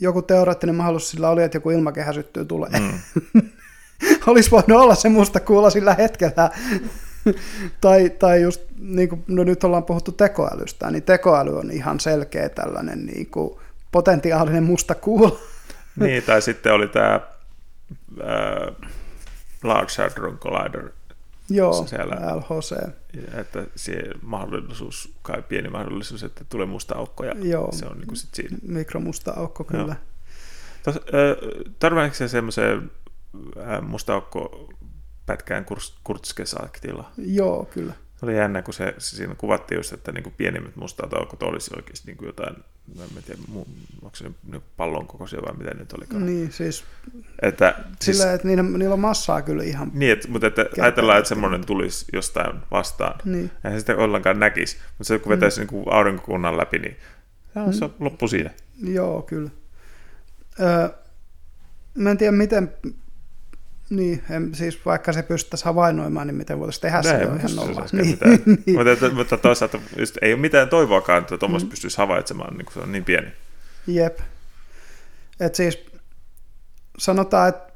joku teoreettinen mahdollisuus sillä oli, että joku ilmakehä syttyy tulee. Mm. Olisi voinut olla se musta kuulla sillä hetkellä. tai, tai just, niin kuin, no nyt ollaan puhuttu tekoälystä, niin tekoäly on ihan selkeä tällainen niin kuin, potentiaalinen musta kuulla. niin, tai sitten oli tämä äh, Large Hadron Collider, Joo, siellä, LHC. Että se mahdollisuus, kai pieni mahdollisuus, että tulee musta aukko ja Joo, se on niin kuin sit siinä. Mikromusta aukko kyllä. Tos, äh, Törmääkö se semmoiseen äh, musta aukko pätkään Kurzgesagtilla? Joo, kyllä. Se oli jännä, kun se, se siinä kuvattiin just, että niin kuin pienimmät mustat aukot olisi oikeasti niin kuin jotain, en tiedä, onko se niin pallon kokoisia vai mitä nyt olikaan. Niin, siis, että, siis sillä, että niillä, niillä on massaa kyllä ihan. Niin, että, mutta että ajatellaan, että semmoinen tulisi jostain vastaan. Niin. Eihän sitä ollenkaan näkisi, mutta se kun vetäisi mm. niin aurinkokunnan läpi, niin se on loppu siinä. Joo, kyllä. Öö, mä en tiedä, miten niin, en, siis vaikka se pystyttäisiin havainnoimaan, niin miten voitaisiin tehdä se ihan nolla. Niin, niin. mutta, että, mutta toisaalta just ei ole mitään toivoakaan, että tuommoista mm. pystyisi havaitsemaan, niin kun se on niin pieni. Jep. Et siis sanotaan, että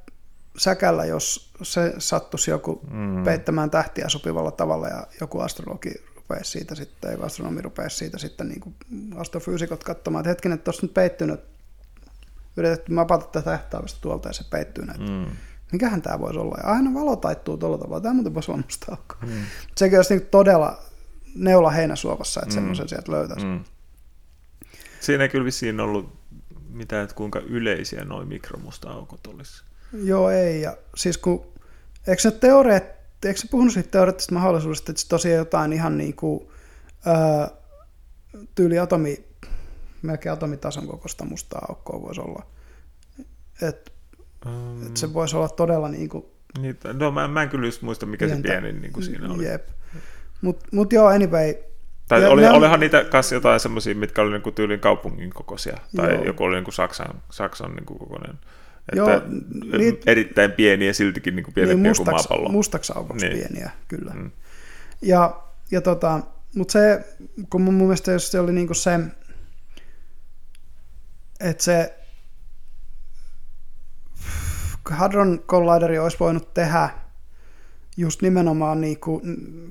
säkällä, jos se sattuisi joku mm. peittämään tähtiä sopivalla tavalla ja joku astrologi rupeaisi siitä sitten, ei astronomi rupeaisi siitä sitten niin kuin astrofyysikot katsomaan, että hetkinen, että tuossa nyt peittynyt, yritetty mapata tätä tähtävästä tuolta ja se peittyy näitä. Mm mikähän tämä voisi olla. Ja aina valo taittuu tuolla tavalla. Tämä muuten voisi olla musta aukko. Mm. Sekin olisi niin todella neula heinäsuovassa, että mm. semmoisen sieltä löytäisi. Mm. Siinä ei kyllä vissiin ollut mitään, että kuinka yleisiä noin mikromusta aukot olisi. Joo, ei. Ja siis kun, eikö se teoreet, eikö se puhunut siitä teoreettisesta mahdollisuudesta, että se tosiaan jotain ihan niin kuin, ää, tyyli atomi, melkein atomitason kokoista mustaa aukkoa voisi olla. Että Um, että se voisi olla todella niin kuin... Niin, no mä, mä en kyllä just muista, mikä pientä. se pienin niin kuin siinä oli. Jep. Mutta mut joo, anyway. Tai oli, ne, olihan niitä kanssa jotain semmoisia, mitkä oli niin tyylin kaupungin kokoisia. Tai joo. joku oli niin kuin Saksan, Saksan niin kuin kokoinen. Että joo, niit, erittäin pieniä siltikin niin kuin pienempiä niin, mustaks, kuin maapallo. Mustaksi aukoksi niin. pieniä, kyllä. Mm. Ja, ja tota, mutta se, kun mun mielestä se oli niin kuin se, että se Hadron Collideri olisi voinut tehdä just nimenomaan niin kuin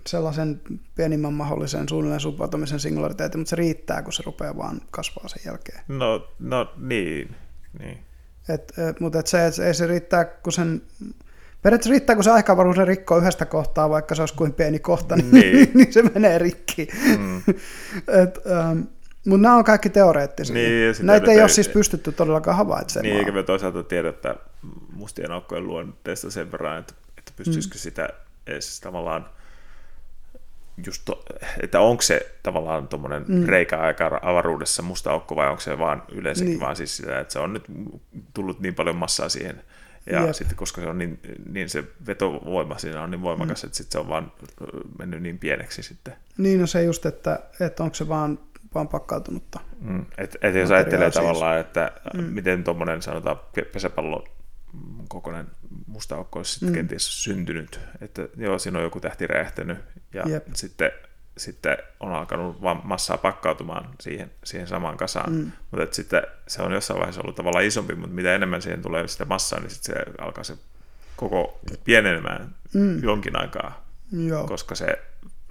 sellaisen pienimmän mahdollisen suunnilleen subatomisen singulariteetin, mutta se riittää, kun se rupeaa vaan kasvaa sen jälkeen. No, no niin, niin. Et, et, mutta et se, et, ei se riittää, kun sen Periaatteessa riittää, kun se aikavaruus rikkoo yhdestä kohtaa, vaikka se olisi kuin pieni kohta, niin, niin. niin se menee rikki. Mm. Et, ähm, mutta nämä on kaikki teoreettisia. Niin, Näitä ei ole siis pystytty todellakaan havaitsemaan. Niin, eikä me toisaalta tiedä, että mustien aukkojen luonteesta sen verran, että, että pystyisikö mm. sitä edes tavallaan just to, että onko se tavallaan tuommoinen mm. reikä aika avaruudessa musta aukko vai onko se vaan yleensäkin niin. vaan siis sitä, että se on nyt tullut niin paljon massaa siihen ja Jep. sitten koska se on niin, niin se vetovoima siinä on niin voimakas, mm. että sitten se on vaan mennyt niin pieneksi sitten. Niin, no se just, että, että onko se vaan, vaan pakkautunutta. Mm. Että et jos ajattelee siis. tavallaan, että mm. miten tuommoinen sanotaan pesäpallo kokoinen musta aukko olisi sitten mm. kenties syntynyt, että joo, siinä on joku tähti räjähtänyt ja Jep. sitten sitten on alkanut vaan massaa pakkautumaan siihen, siihen samaan kasaan. Mm. Mutta että sitten se on jossain vaiheessa ollut tavallaan isompi, mutta mitä enemmän siihen tulee sitä massaa, niin sitten se alkaa se koko pienenemään mm. jonkin aikaa, Joo. koska se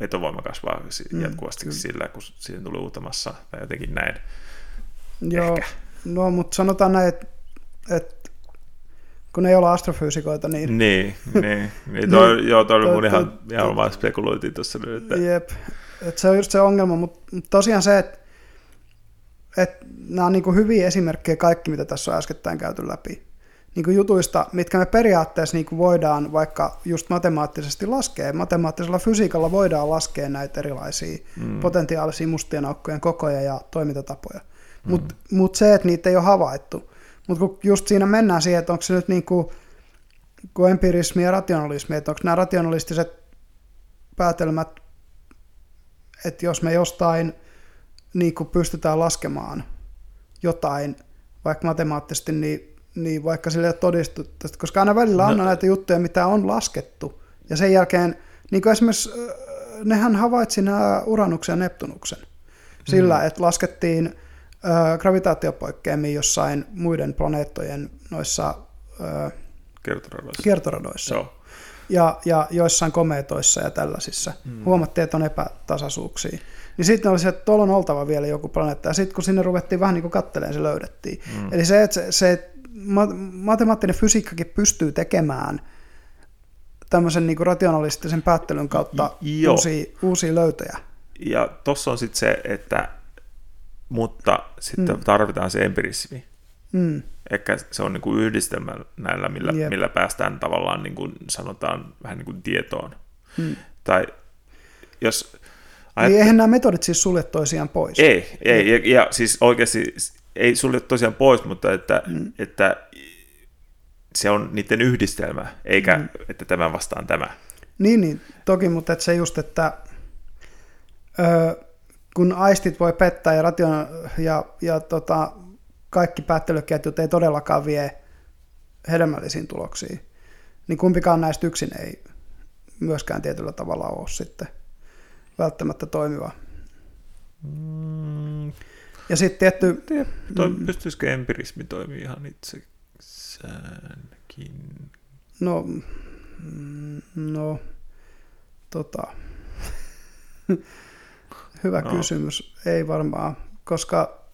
vetovoima kasvaa mm, jatkuvasti kyllä. sillä, kun siihen tulee uutta massaa tai jotenkin näin. Joo, Ehkä. no mutta sanotaan näin, että, että kun ei ole astrofyysikoita, niin... Niin, niin. niin toi, niin joo, toi oli mun toi, ihan, toi, ihan vaan spekuloitiin tuossa nyt. Että... Jep, että se on just se ongelma, mutta tosiaan se, että, että nämä on niin kuin hyviä esimerkkejä kaikki, mitä tässä on äskettäin käyty läpi. Niin kuin jutuista, mitkä me periaatteessa niin kuin voidaan vaikka just matemaattisesti laskea. Matemaattisella fysiikalla voidaan laskea näitä erilaisia mm. potentiaalisia mustien aukkojen kokoja ja toimintatapoja. Mm. Mutta mut se, että niitä ei ole havaittu, mutta kun just siinä mennään siihen, että onko se nyt niin kuin, kuin empirismi ja rationalismi, että onko nämä rationalistiset päätelmät, että jos me jostain niin kuin pystytään laskemaan jotain, vaikka matemaattisesti, niin, niin vaikka sille ei ole todistuttu, koska aina välillä on no. näitä juttuja, mitä on laskettu, ja sen jälkeen, niin kuin esimerkiksi nehän havaitsi nämä Uranuksen ja Neptunuksen sillä, mm. että laskettiin gravitaatiopoikkeamia jossain muiden planeettojen noissa ö, kiertoradoissa. kiertoradoissa. Joo. Ja, ja joissain komeetoissa ja tällaisissa. Hmm. Huomattiin, että on epätasaisuuksia. Niin sitten oli se, että tuolla on oltava vielä joku planeetta. Ja sitten kun sinne ruvettiin vähän niin kuin katteleen, se löydettiin. Hmm. Eli se, että se, se matemaattinen fysiikkakin pystyy tekemään tämmöisen niin kuin rationalistisen päättelyn kautta uusia, uusia löytöjä. Ja tuossa on sitten se, että mutta sitten mm. tarvitaan se empirismi. Mm. Ehkä se on niin kuin yhdistelmä näillä, millä, yep. millä päästään tavallaan niin kuin sanotaan vähän niin kuin tietoon. Mm. Tai jos... Ajat... Niin eihän nämä metodit siis sulje toisiaan pois. Ei, ei ja, ja siis oikeasti ei sulje tosiaan pois, mutta että, mm. että se on niiden yhdistelmä, eikä mm. että tämä vastaan tämä. Niin, niin toki, mutta että se just, että öö, kun aistit voi pettää ja, ration, ja, ja tota, kaikki päättelyketjut ei todellakaan vie hedelmällisiin tuloksiin, niin kumpikaan näistä yksin ei myöskään tietyllä tavalla ole sitten välttämättä toimiva. Mm. Ja sitten tietty... Toi, mm, pystyisikö empirismi toimia ihan itsesäänkin? No, mm, no, tota... Hyvä no. kysymys. Ei varmaan, koska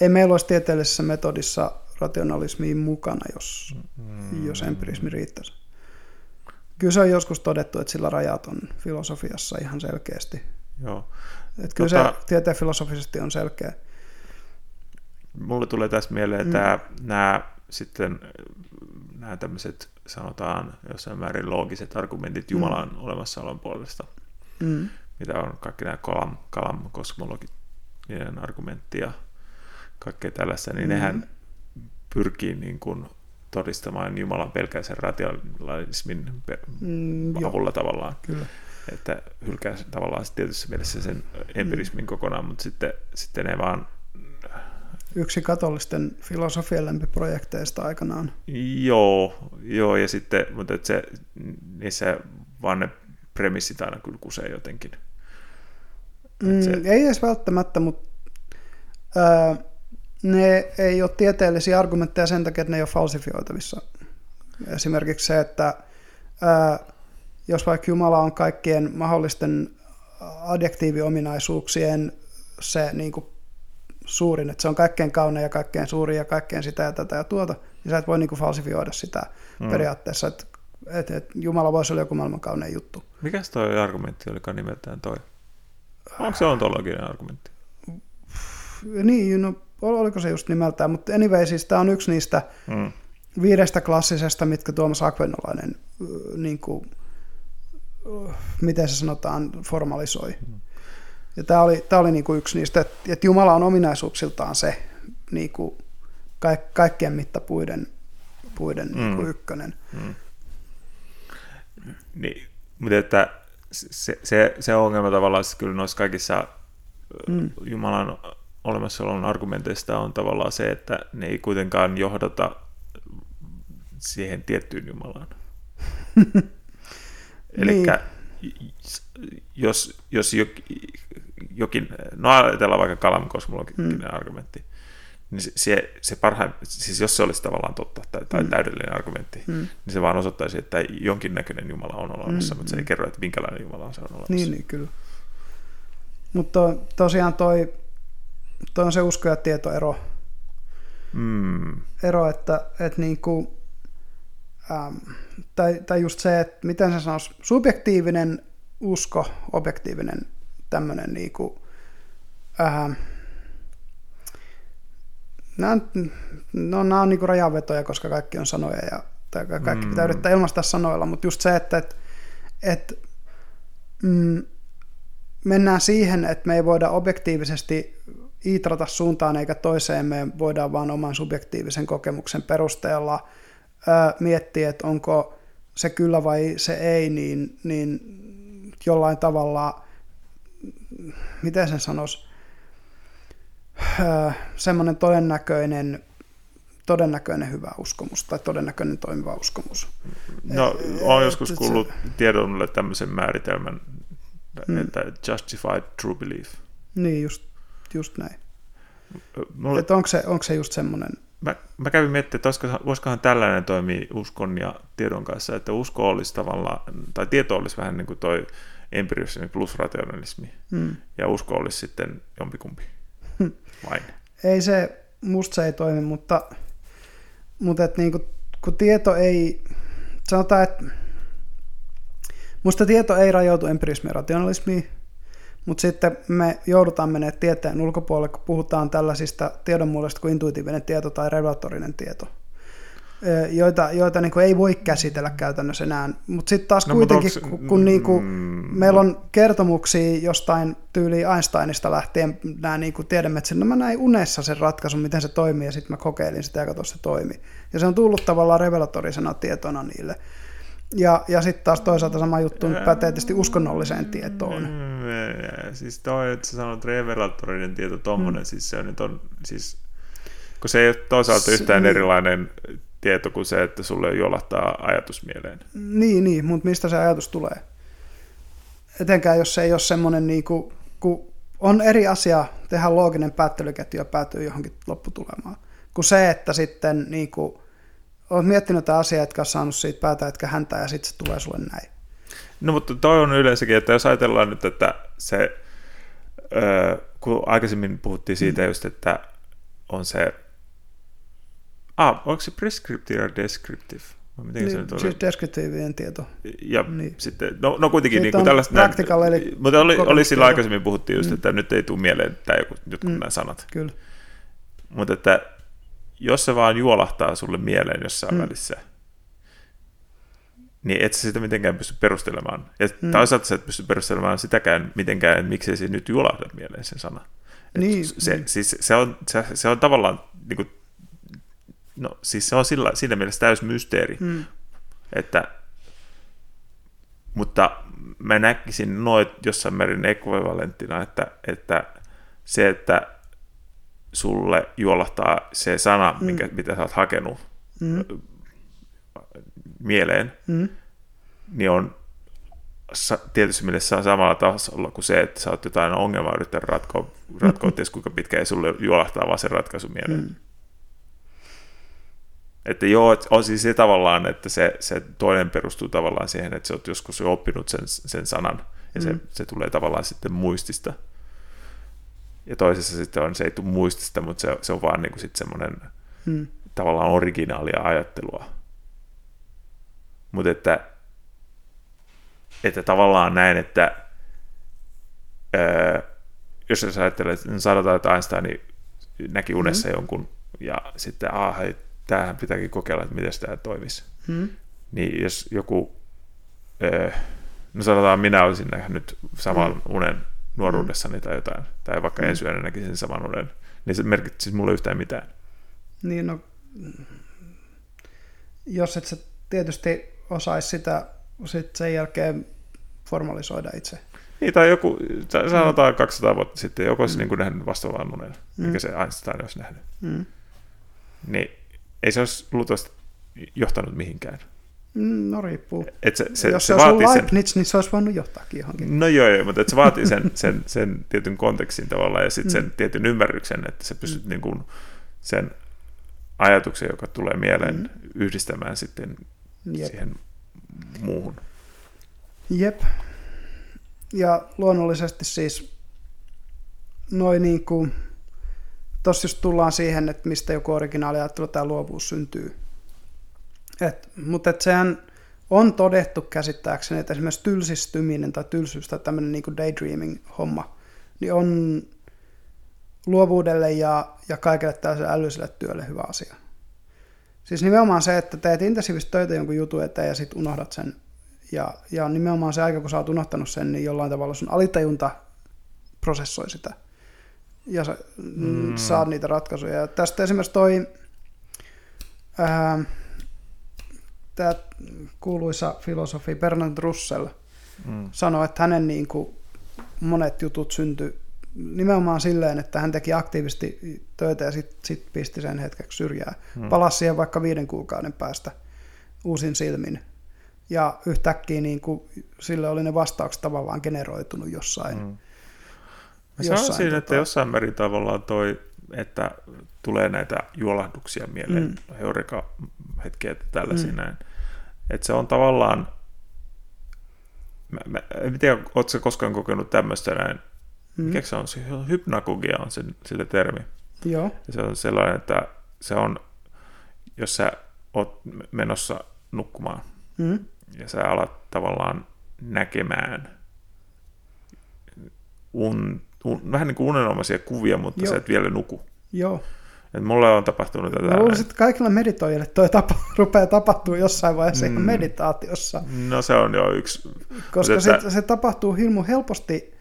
ei meillä olisi tieteellisessä metodissa rationalismiin mukana, jos, mm. jos empirismi riittäisi. Kyllä se on joskus todettu, että sillä rajat on filosofiassa ihan selkeästi. Joo. Että kyllä tota, se tieteen filosofisesti on selkeä. Mulle tulee tässä mieleen mm. tämä, nämä sitten nämä tämmöiset sanotaan jossain määrin loogiset argumentit Jumalan mm. olemassaolon puolesta. Mm mitä on kaikki nämä kalam, kalam kosmologinen argumentti ja kaikkea tällaista, niin mm. nehän pyrkii niin kuin todistamaan Jumalan pelkäisen rationalismin mm, avulla jo. tavallaan. Kyllä. Että hylkää tavallaan tietyssä mielessä sen empirismin mm. kokonaan, mutta sitten, sitten ne vaan... Yksi katolisten filosofian lempiprojekteista aikanaan. Joo, joo ja sitten, mutta että se, niissä vaan ne premissit aina kyllä kusee jotenkin. Mm, se... Ei edes välttämättä, mutta ää, ne ei ole tieteellisiä argumentteja sen takia, että ne ei ole falsifioitavissa. Esimerkiksi se, että ää, jos vaikka Jumala on kaikkien mahdollisten adjektiiviominaisuuksien se niin kuin suurin, että se on kaikkein kaunein ja kaikkein suurin ja kaikkein sitä ja tätä ja tuota, niin sä et voi niin kuin falsifioida sitä mm. periaatteessa, että, että, että Jumala voisi olla joku maailman kaunein juttu. Mikäs toi argumentti olikaan nimeltään toi? Onko se ontologinen argumentti? Niin, no oliko se just nimeltään, mutta anyway, siis tämä on yksi niistä mm. viidestä klassisesta, mitkä Tuomas Akvenolainen niin kuin, miten se sanotaan, formalisoi. Mm. Ja tämä oli, tämä oli niin kuin yksi niistä, että, että Jumala on ominaisuuksiltaan se niin kuin ka, kaikkien mittapuiden puiden mm. niin kuin ykkönen. Mm. Niin, mutta että se, se, se ongelma tavallaan siis kyllä noissa kaikissa mm. Jumalan olemassaolon argumenteista on tavallaan se, että ne ei kuitenkaan johdata siihen tiettyyn Jumalaan. Eli niin. jos, jos jokin, no ajatellaan vaikka kalamikosmologinen mm. argumentti, niin se, se, se parhain, siis jos se olisi tavallaan totta tai, tai mm. täydellinen argumentti, mm. niin se vaan osoittaisi, että jonkinnäköinen Jumala on olemassa, mm. mutta se ei mm. kerro, että minkälainen Jumala se on olemassa. Niin, niin kyllä. Mutta tosiaan toi, toi on se usko- ja tietoero. Mm. Ero, että, että niin kuin, ähm, tai, tai just se, että miten se sanoisi, subjektiivinen usko, objektiivinen tämmöinen niin kuin, ähm, nämä, no, nämä on niin kuin rajanvetoja, koska kaikki on sanoja ja tai kaikki mm. pitää yrittää ilmaista sanoilla, mutta just se, että, että, että mm, mennään siihen, että me ei voida objektiivisesti iitrata suuntaan eikä toiseen, me voidaan vaan oman subjektiivisen kokemuksen perusteella ö, miettiä, että onko se kyllä vai se ei, niin, niin jollain tavalla, miten sen sanoisi, semmoinen todennäköinen, todennäköinen hyvä uskomus tai todennäköinen toimiva uskomus. No, olen joskus kuullut tiedolle tämmöisen määritelmän, mm. että justified true belief. Niin, just, just näin. Mulle... Että onko, se, onko se just semmoinen... Mä, mä kävin miettimään, että olisikohan, voisikohan tällainen toimia uskon ja tiedon kanssa, että usko olisi tavallaan, tai tieto olisi vähän niin kuin toi empiriismi plus rationalismi, mm. ja usko olisi sitten jompikumpi. Vain. Ei se, musta se ei toimi, mutta, mutta et niin kuin, kun tieto ei, sanotaan, että musta tieto ei rajoitu empirismiin ja rationalismiin, mutta sitten me joudutaan menemään tieteen ulkopuolelle, kun puhutaan tällaisista tiedonmuodoista kuin intuitiivinen tieto tai regulatorinen tieto joita, joita niin ei voi käsitellä käytännössä enää. Mutta sitten taas no, kuitenkin, onks, kun, kun niin kuin, mm, meillä on kertomuksia jostain tyyli Einsteinista lähtien nämä niin kuin tiedemetsillä, no mä näin unessa sen ratkaisun, miten se toimii, ja sitten mä kokeilin sitä ja katsoin, se toimii. Ja se on tullut tavallaan revelatorisena tietona niille. Ja, ja sitten taas toisaalta sama juttu pätee tietysti uskonnolliseen tietoon. Mm, siis toi, että sä sanot revelatorinen tieto, tommonen, mm. siis se on, nyt on siis, kun se ei ole toisaalta yhtään se, erilainen tieto kuin se, että sulle jolahtaa ajatus mieleen. Niin, niin mutta mistä se ajatus tulee? Etenkään jos se ei ole semmoinen, niin kuin, kun on eri asia tehdä looginen päättelyketju ja päätyy johonkin lopputulemaan, kuin se, että sitten niin kuin, olet miettinyt tätä asiaa, etkä ole saanut siitä päätä, etkä häntä, ja sitten se tulee sulle näin. No mutta toi on yleensäkin, että jos ajatellaan nyt, että se, kun aikaisemmin puhuttiin siitä mm. just, että on se Ah, onko se prescriptive ja descriptive? Miten niin, se? Siis deskriptiivinen tieto. Ja niin. sitten, no, no kuitenkin niin kuin tällaista... Practical, näin, eli mutta oli, oli sillä aikaisemmin puhuttiin just, mm. että nyt ei tule mieleen tämä joku, jotkut mm. nämä sanat. Kyllä. Mutta että jos se vaan juolahtaa sulle mieleen jossain mm. välissä, niin et sä sitä mitenkään pysty perustelemaan. Ja mm. toisaalta sä et pysty perustelemaan sitäkään mitenkään, että miksei se nyt juolahda mieleen sen sana. Niin, se, niin. Siis se, on, se, se on tavallaan niin kuin, No siis se on sillä, siinä mielessä täys mysteeri, mm. että mutta mä näkisin noit jossain määrin ekvivalenttina, että, että se, että sulle juolahtaa se sana, mm. minkä, mitä sä oot hakenut mm. mieleen, mm. niin on tietysti mielessä samalla tasolla kuin se, että sä oot jotain ongelmaa yrittänyt ratkoa, ratkoa mm. kuinka pitkä ei sulle juolahtaa vaan se ratkaisu mieleen. Mm. Että joo, että on siis se tavallaan, että se, se toinen perustuu tavallaan siihen, että sä oot joskus jo oppinut sen, sen sanan, ja mm. se, se tulee tavallaan sitten muistista. Ja toisessa sitten on, se ei tule muistista, mutta se, se on vaan niin kuin sitten semmoinen mm. tavallaan originaalia ajattelua. Mutta että, että tavallaan näin, että öö, jos sä ajattelet, sanotaan, että Einstein näki unessa mm. jonkun, ja sitten, ah, tämähän pitääkin kokeilla, että miten tämä toimisi. Hmm. Niin jos joku, öö, no sanotaan minä olisin nähnyt saman hmm. unen nuoruudessani tai jotain, tai vaikka hmm. ensi yönä näkisin saman unen, niin se merkitsisi mulle yhtään mitään. Niin no, jos et sä tietysti osaisi sitä sit sen jälkeen formalisoida itse. Niin, tai joku, sanotaan mm. 200 vuotta sitten, joku olisi mm. niin nähnyt vastaavan unen, mm. mikä se Einstein olisi nähnyt. Mm. Niin ei se olisi luultavasti johtanut mihinkään. Mm, no riippuu. Et se, se, Jos se, se olisi ollut Leibniz, sen... niin se olisi voinut johtaakin johonkin. No joo, joo mutta et se vaatii sen, sen, sen tietyn kontekstin tavallaan ja sitten mm. sen tietyn ymmärryksen, että se pystyt mm. niin kuin sen ajatuksen, joka tulee mieleen, mm. yhdistämään sitten Jep. siihen muuhun. Jep. Ja luonnollisesti siis noin niin kuin Tuossa just tullaan siihen, että mistä joku ajattelu tai luovuus syntyy. Et, mutta et sehän on todettu käsittääkseni, että esimerkiksi tylsistyminen tai tylsyys tai tämmöinen niin daydreaming-homma, niin on luovuudelle ja, ja kaikille tällaiselle älylliselle työlle hyvä asia. Siis nimenomaan se, että teet intensiivistä töitä jonkun jutun eteen ja sitten unohdat sen. Ja, ja nimenomaan se aika, kun sä oot unohtanut sen, niin jollain tavalla sun alitajunta prosessoi sitä ja sä mm. saat niitä ratkaisuja. Ja tästä esimerkiksi toi ää, tämä kuuluisa filosofi Bernard Russell mm. sanoi, että hänen niin kuin, monet jutut syntyi nimenomaan silleen, että hän teki aktiivisesti töitä ja sitten sit pisti sen hetkeksi syrjää. Mm. Palasi siihen vaikka viiden kuukauden päästä uusin silmin. Ja yhtäkkiä niin kuin, sille oli ne vastaukset tavallaan generoitunut jossain. Mm Mä sanoisin, tota... että jossain määrin tavallaan toi, että tulee näitä juolahduksia mieleen, mm. heureka-hetkiä että tällaisia mm. näin. Että se on tavallaan, mä, mä, en tiedä, ootko koskaan kokenut tämmöistä näin, mm. mikä se on, se hypnagogia on se, sille termi. Joo. Ja se on sellainen, että se on, jos sä oot menossa nukkumaan, mm. ja sä alat tavallaan näkemään un, vähän niin kuin unenomaisia kuvia, mutta Joo. sä et vielä nuku. Joo. Et mulle on tapahtunut tätä. Mä luulisin, että kaikilla meditoijille toi tapa, rupeaa tapahtuu jossain vaiheessa mm. meditaatiossa. No se on jo yksi. Koska että... se, se tapahtuu hirmu helposti,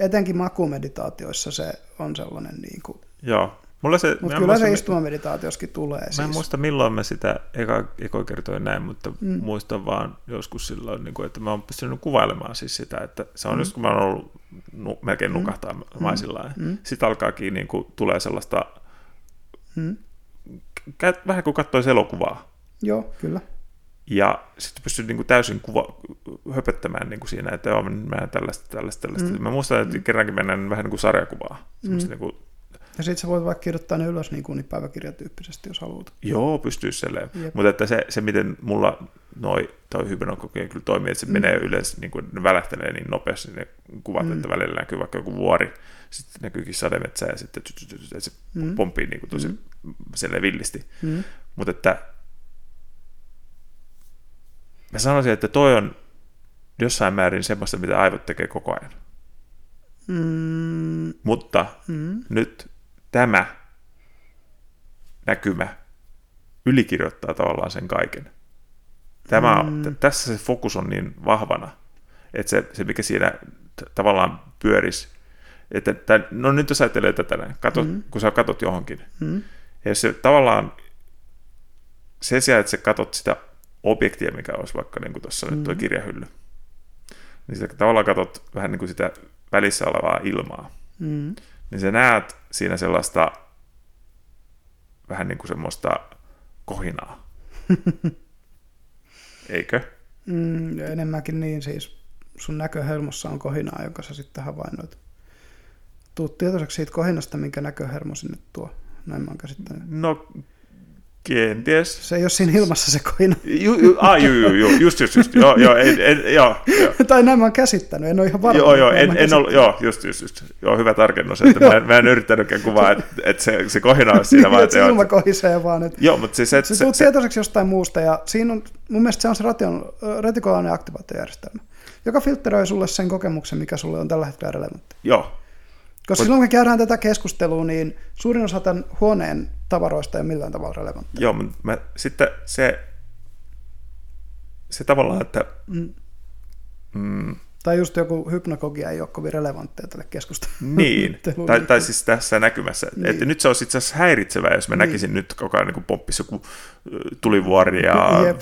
etenkin makumeditaatioissa se on sellainen niin kuin... Joo. Mulla se, mutta kyllä se istumameditaatioskin tulee. Mä en siis. muista milloin mä sitä eka, eka kertoin näin, mutta mm. muistan vaan joskus silloin, niin kuin, että mä oon pystynyt kuvailemaan siis sitä, että se on mm. just kun mä oon ollut nu, melkein mm. nukahtaa mm. maisillaan. Mm. Sitten alkaakin niin kuin, tulee sellaista, mm. vähän kuin katsoisi elokuvaa. Joo, kyllä. Ja sitten pystyy niin kuin täysin kuva, höpöttämään niin kuin siinä, että joo, mä tällaista, tällaista, tällaista. Mm. Mä muistan, että mm. kerrankin mennään vähän niin kuin sarjakuvaa. Mm. Niin kuin ja sitten sä voit vaikka kirjoittaa ne ylös niin kuin niin päiväkirjatyyppisesti, jos haluat. Joo, pystyy silleen. Mutta että se, se, miten mulla noi, toi hypnokokeja kyllä toimii, että se mm. menee yleensä, niin kuin ne välähtelee niin nopeasti ne kuvat, mm. että välillä näkyy vaikka joku vuori, sitten näkyykin sademetsä ja sitten se mm. pomppii niin kuin tosi mm. villisti. Mm. Mutta että mä sanoisin, että toi on jossain määrin semmoista, mitä aivot tekee koko ajan. Mm. Mutta mm. nyt tämä näkymä ylikirjoittaa tavallaan sen kaiken. Tämä, mm. Tässä se fokus on niin vahvana, että se, se mikä siinä t- tavallaan pyörisi, että tämän, no nyt jos ajattelee tätä näin, katot, mm. kun sä katot johonkin, mm. ja se tavallaan sen sijaan, että sä katot sitä objektia, mikä olisi vaikka niin tuossa mm. nyt tuo kirjahylly, niin sä tavallaan katot vähän niin kuin sitä välissä olevaa ilmaa. Mm niin sä näet siinä sellaista vähän niin kuin semmoista kohinaa. Eikö? Mm, enemmänkin niin siis. Sun näköhelmossa on kohinaa, jonka sä sitten havainnoit. Tuut tietoiseksi siitä kohinasta, minkä näköhermo sinne tuo. Näin mä oon No Kenties. Se ei ole siinä ilmassa se kohina. Ju, ju, ah, ju, ju, ju, just, just, just. Joo, joo, en, en, joo, joo. tai näin mä oon käsittänyt, en ole ihan varma. Joo, joo, en, en ollut, joo, just, just, just. Joo, hyvä tarkennus, että mä en, mä en yrittänytkään kuvaa, että, että se, se kohina olisi siinä, vaan että ilma kohisee vaan. Että Joo, mutta siis, että se, se, se, tietoiseksi jostain muusta ja siinä on, mun mielestä se on se ration, retikulainen aktivaatiojärjestelmä, joka filtteröi sulle sen kokemuksen, mikä sulle on tällä hetkellä relevantti. joo, Koska silloin kun käydään tätä keskustelua, niin suurin osa tämän huoneen tavaroista ei ole millään tavalla relevantti. joo, mutta mä, sitten se, se tavallaan, että Mm. mm, Tai just joku hypnagogia ei ole kovin relevantteja tälle keskustelulle. Niin, tai, tai siis tässä näkymässä. Niin. Niin. Että nyt se olisi itse asiassa häiritsevää, jos mä niin. näkisin nyt koko ajan niin pomppisi joku tulivuori ja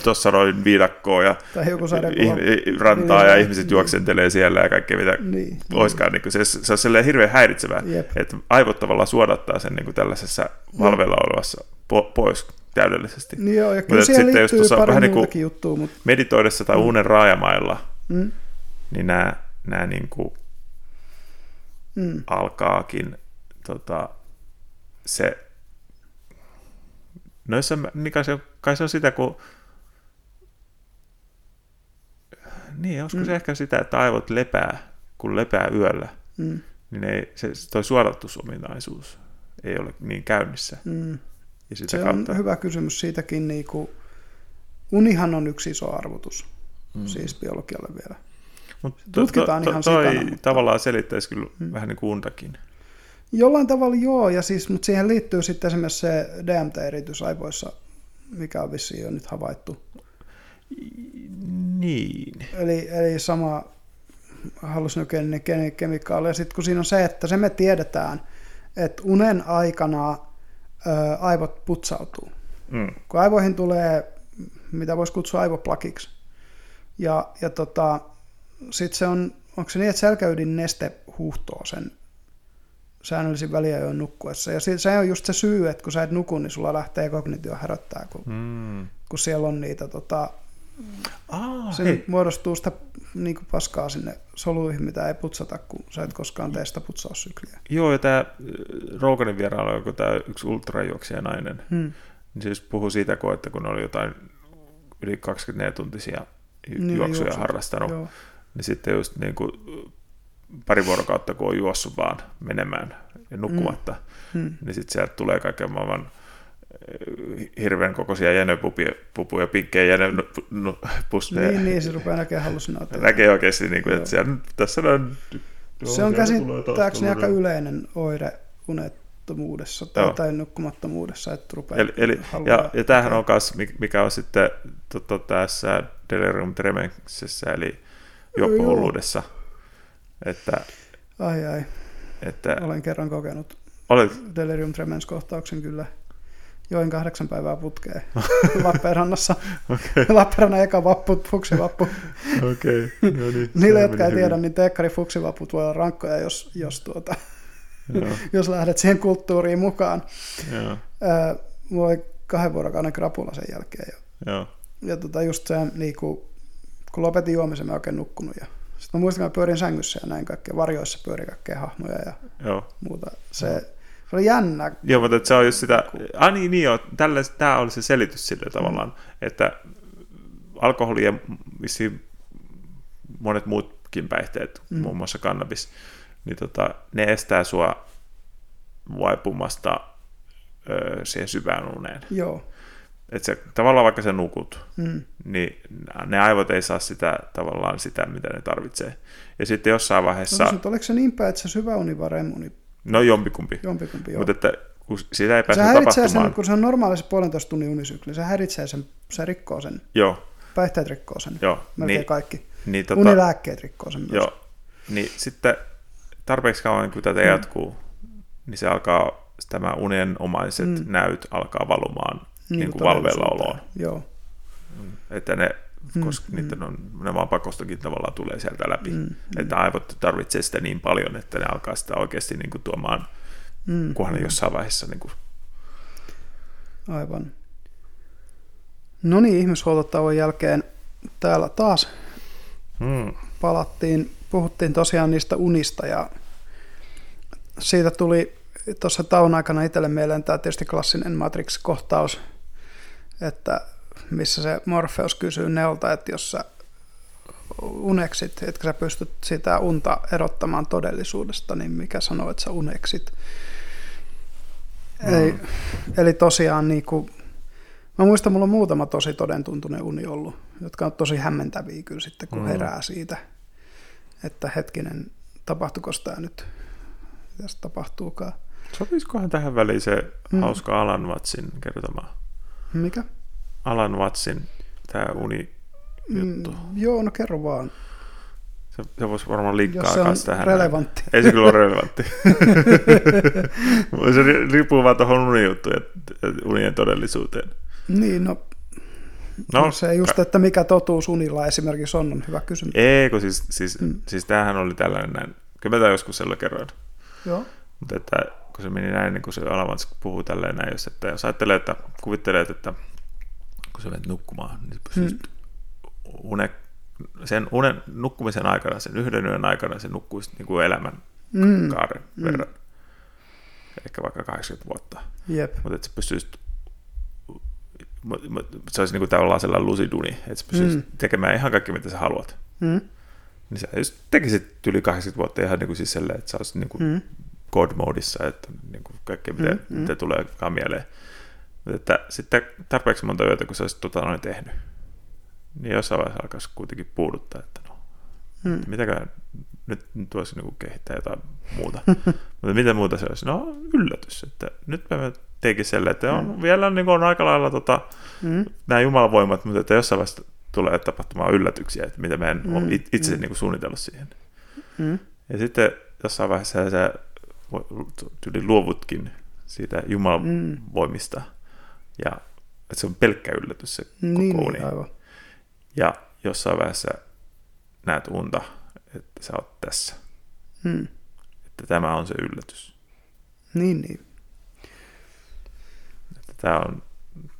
tuossa noin viidakkoa ja Tai joku ih- rantaa ja Niin. ihmiset juoksentelee siellä ja kaikkea mitä Niin. olisikaan. Niin se, se on silleen hirveän häiritsevää, Jep. että aivot tavallaan suodattaa sen niin kuin tällaisessa valveilla olevassa po- pois täydellisesti. Niin joo, ja kyllä Mutta siihen sitten jos pari vähän niin kuin juttua, mutta meditoidessa tai unen raajamailla, mm, niin nämä, nämä niin kuin mm, alkaakin tota, se, no jos se, niin kai, se, kai se on sitä, kun niin, olisiko mm. se ehkä sitä, että aivot lepää, kun lepää yöllä, mm, niin ei, se, toi suodatusominaisuus ei ole niin käynnissä. mm. Ja sitä Se kautta, on hyvä kysymys siitäkin, niin kuin, unihan on yksi iso arvotus, mm. siis biologialle vielä. Mut tutkitaan ihan toi sikana, mutta- tavallaan selittäisi kyllä mm. vähän niin kuin untakin. Jollain tavalla joo, ja siis, mutta siihen liittyy sitten esimerkiksi se DMT-eritys aivoissa, mikä on vissiin jo nyt havaittu. Niin. Eli, eli sama hallusinogeninen ke- kemikaali. Ja sitten kun siinä on se, että se me tiedetään, että unen aikana ö, aivot putsautuu. Mm. Kun aivoihin tulee, mitä voisi kutsua aivoplakiksi. Ja, ja tota, sitten se on, onko se niin, että selkäydin neste huuhtoo sen säännöllisin väliajoin nukkuessa. Ja se on just se syy, että kun sä et nuku, niin sulla lähtee kognitio häröttää, kun, Mm. kun siellä on niitä, tota, se hei. muodostuu sitä niin kuin paskaa sinne soluihin, mitä ei putsata, kun sä et koskaan tee sitä putsaussykliä. Joo, ja tämä Roganin vierailu, joku tämä yksi ultrajuoksija nainen, Hmm. niin just puhui siitä, kun, että kun oli jotain yli 24-tuntisia ju- Niin, juoksuja juoksut. harrastanut, Joo. Niin sitten just niin kuin pari vuorokautta, kun on juossut vaan menemään ja nukkumatta, Hmm. niin sitten sieltä tulee kaiken maailman eh, hirveän kokoisia jänöpupuja, pinkkejä jänöpusseja. Niin, niin, se rupeaa näkemään hallusinaatioita. Näkee oikeasti, niin kuin, että siellä, tässä on... Se on käsittääkseni aika yleinen oire unettomuudessa tai, Joo. tai nukkumattomuudessa, että rupeaa Eli, eli, ja, ja tämähän on myös, mikä on sitten tota, tässä delirium tremensessä, eli juoppohulluudessa, että, Ai ai, että olen kerran kokenut olet, delirium tremens kohtauksen kyllä. Join kahdeksan päivää putkeen Lappeenrannassa. okei, Lappeenrannan eka vappu, fuksivappu. okei, no niin. Niille, jotka ei tiedä, niin teekkari fuksivapput voi olla rankkoja, jos, jos, tuota, jos lähdet siihen kulttuuriin mukaan. joo, mulla oli kahden vuorokauden krapula sen jälkeen. Ja, joo, ja tota just se, niin kuin, kun lopetin juomisen, mä oikein nukkunut. Ja sitten mä muistan, kun mä pyörin sängyssä ja näin kaikkea, varjoissa pyöri kaikkea hahmoja ja joo. muuta. Se, se oli jännä. Joo, mutta että se on just sitä, ah niin, niin joo, tällä, tämä oli se selitys sille tavallaan, että alkoholi ja vissiin monet muutkin päihteet, Mm. mm. muun muassa kannabis, niin tota, ne estää sua vaipumasta ö, siihen syvään uneen. Joo. Et se, tavallaan vaikka sä nukut, Mm. niin ne aivot ei saa sitä tavallaan sitä, mitä ne tarvitsee. Ja sitten jossain vaiheessa, No, mutta oliko se niin päin, että se syvä uni vai remuni? no jompikumpi, Jompikumpi joo. mutta että kun sitä ei se pääse häiritsee tapahtumaan. sen, kun se on normaali se puolentoista tunnin unisykli, se häiritsee sen, se rikkoo sen, Joo, päihteet rikkoo sen, joo. melkein Niin, kaikki. niin, tota, Unilääkkeet rikkoo sen myös. Joo, niin sitten tarpeeksi kauan kun tätä Mm. jatkuu, niin se alkaa, tämä unenomaiset mm. näyt alkaa valumaan niin, niin kuin valveilla oloon. Joo. Että ne, Mm, koska mm. niiden on, ne vaan pakostakin tavallaan tulee sieltä läpi. Mm, Mm, että aivot tarvitsee sitä niin paljon, että ne alkaa sitä oikeasti niin kuin tuomaan, Mm, kunhan ne mm. jossain vaiheessa niin kuin, Aivan. No niin, ihmishuoltotauon jälkeen täällä taas mm, palattiin, puhuttiin tosiaan niistä unista ja siitä tuli tuossa tauon aikana itselle mieleen tämä tietysti klassinen Matrix-kohtaus, että missä se Morpheus kysyy Neolta, että jos sä uneksit, etkä sä pystyt sitä unta erottamaan todellisuudesta, niin mikä sanoo, että sä uneksit. Mm. Eli, eli tosiaan niin kuin, mä muistan, mulla on muutama tosi todentuntunen uni ollut, jotka on tosi hämmentäviä kyllä sitten, kun mm. herää siitä, että hetkinen, tapahtuiko tämä nyt, mitä tapahtuukaan. Sopisikohan tähän väliin se mm. hauska Alan Wattsin kertoma? Mikä? Alan Wattsin tämä uni juttu. Mm, joo, no kerro vaan. Se, se voisi varmaan liikkaa se on tähän. relevantti. Näin. Ei se kyllä ole relevantti. se riippuu vaan tuohon unijuttuun ja unien todellisuuteen. Niin, no, no se just, että mikä totuus unilla esimerkiksi on, on hyvä kysymys. Ei, kun siis, siis, mm. siis tämähän oli tällainen näin. Kyllä mä joskus siellä kerroin. Joo. Mutta että kun se meni näin, niin kun se Alavans puhuu tälleen näin, jos, että jos ajattelee, että kuvittelee, että kun sä menet nukkumaan, niin pystyt mm. une, sen unen nukkumisen aikana, sen yhden yön aikana, se nukkuisi niin kuin elämän mm. kaaren mm. verran. Ehkä vaikka 80 vuotta. Jep. Mutta että se pystyisi se olisi niin kuin tavallaan sellainen lusiduni, että sä pystyisit mm. tekemään ihan kaikki, mitä sä haluat. Mm. Niin sä just tekisit yli 80 vuotta ihan niin kuin siis sellainen, että sä olisit niin kuin mm. God-modissa, että niin kuin kaikki, mitä, mm. mitä tuleekaan mieleen. Mutta että sitten tarpeeksi monta yötä, kun sä olisit tota noin tehnyt, niin jossain vaiheessa alkaisi kuitenkin puuduttaa, että no, mm. että mitäkään nyt, nyt voisi niin kehittää jotain muuta. Mutta mitä muuta se olisi? No yllätys, että nyt mä teikin selle, että on, mm. vielä niin on aika lailla tota, mm. nämä jumalavoimat, mutta että jossain vaiheessa tulee tapahtumaan yllätyksiä, että mitä mä en mm. ole itse mm. niin kuin suunnitellut siihen. Mm. Ja sitten jossain vaiheessa sä tyyli luovutkin siitä Jumalan voimista. Ja että se on pelkkä yllätys se niin, koko uni. Aivan. Ja jossain vaiheessa näet unta, että sä oot tässä. Hmm. Että tämä on se yllätys. Niin, niin. Että tämä on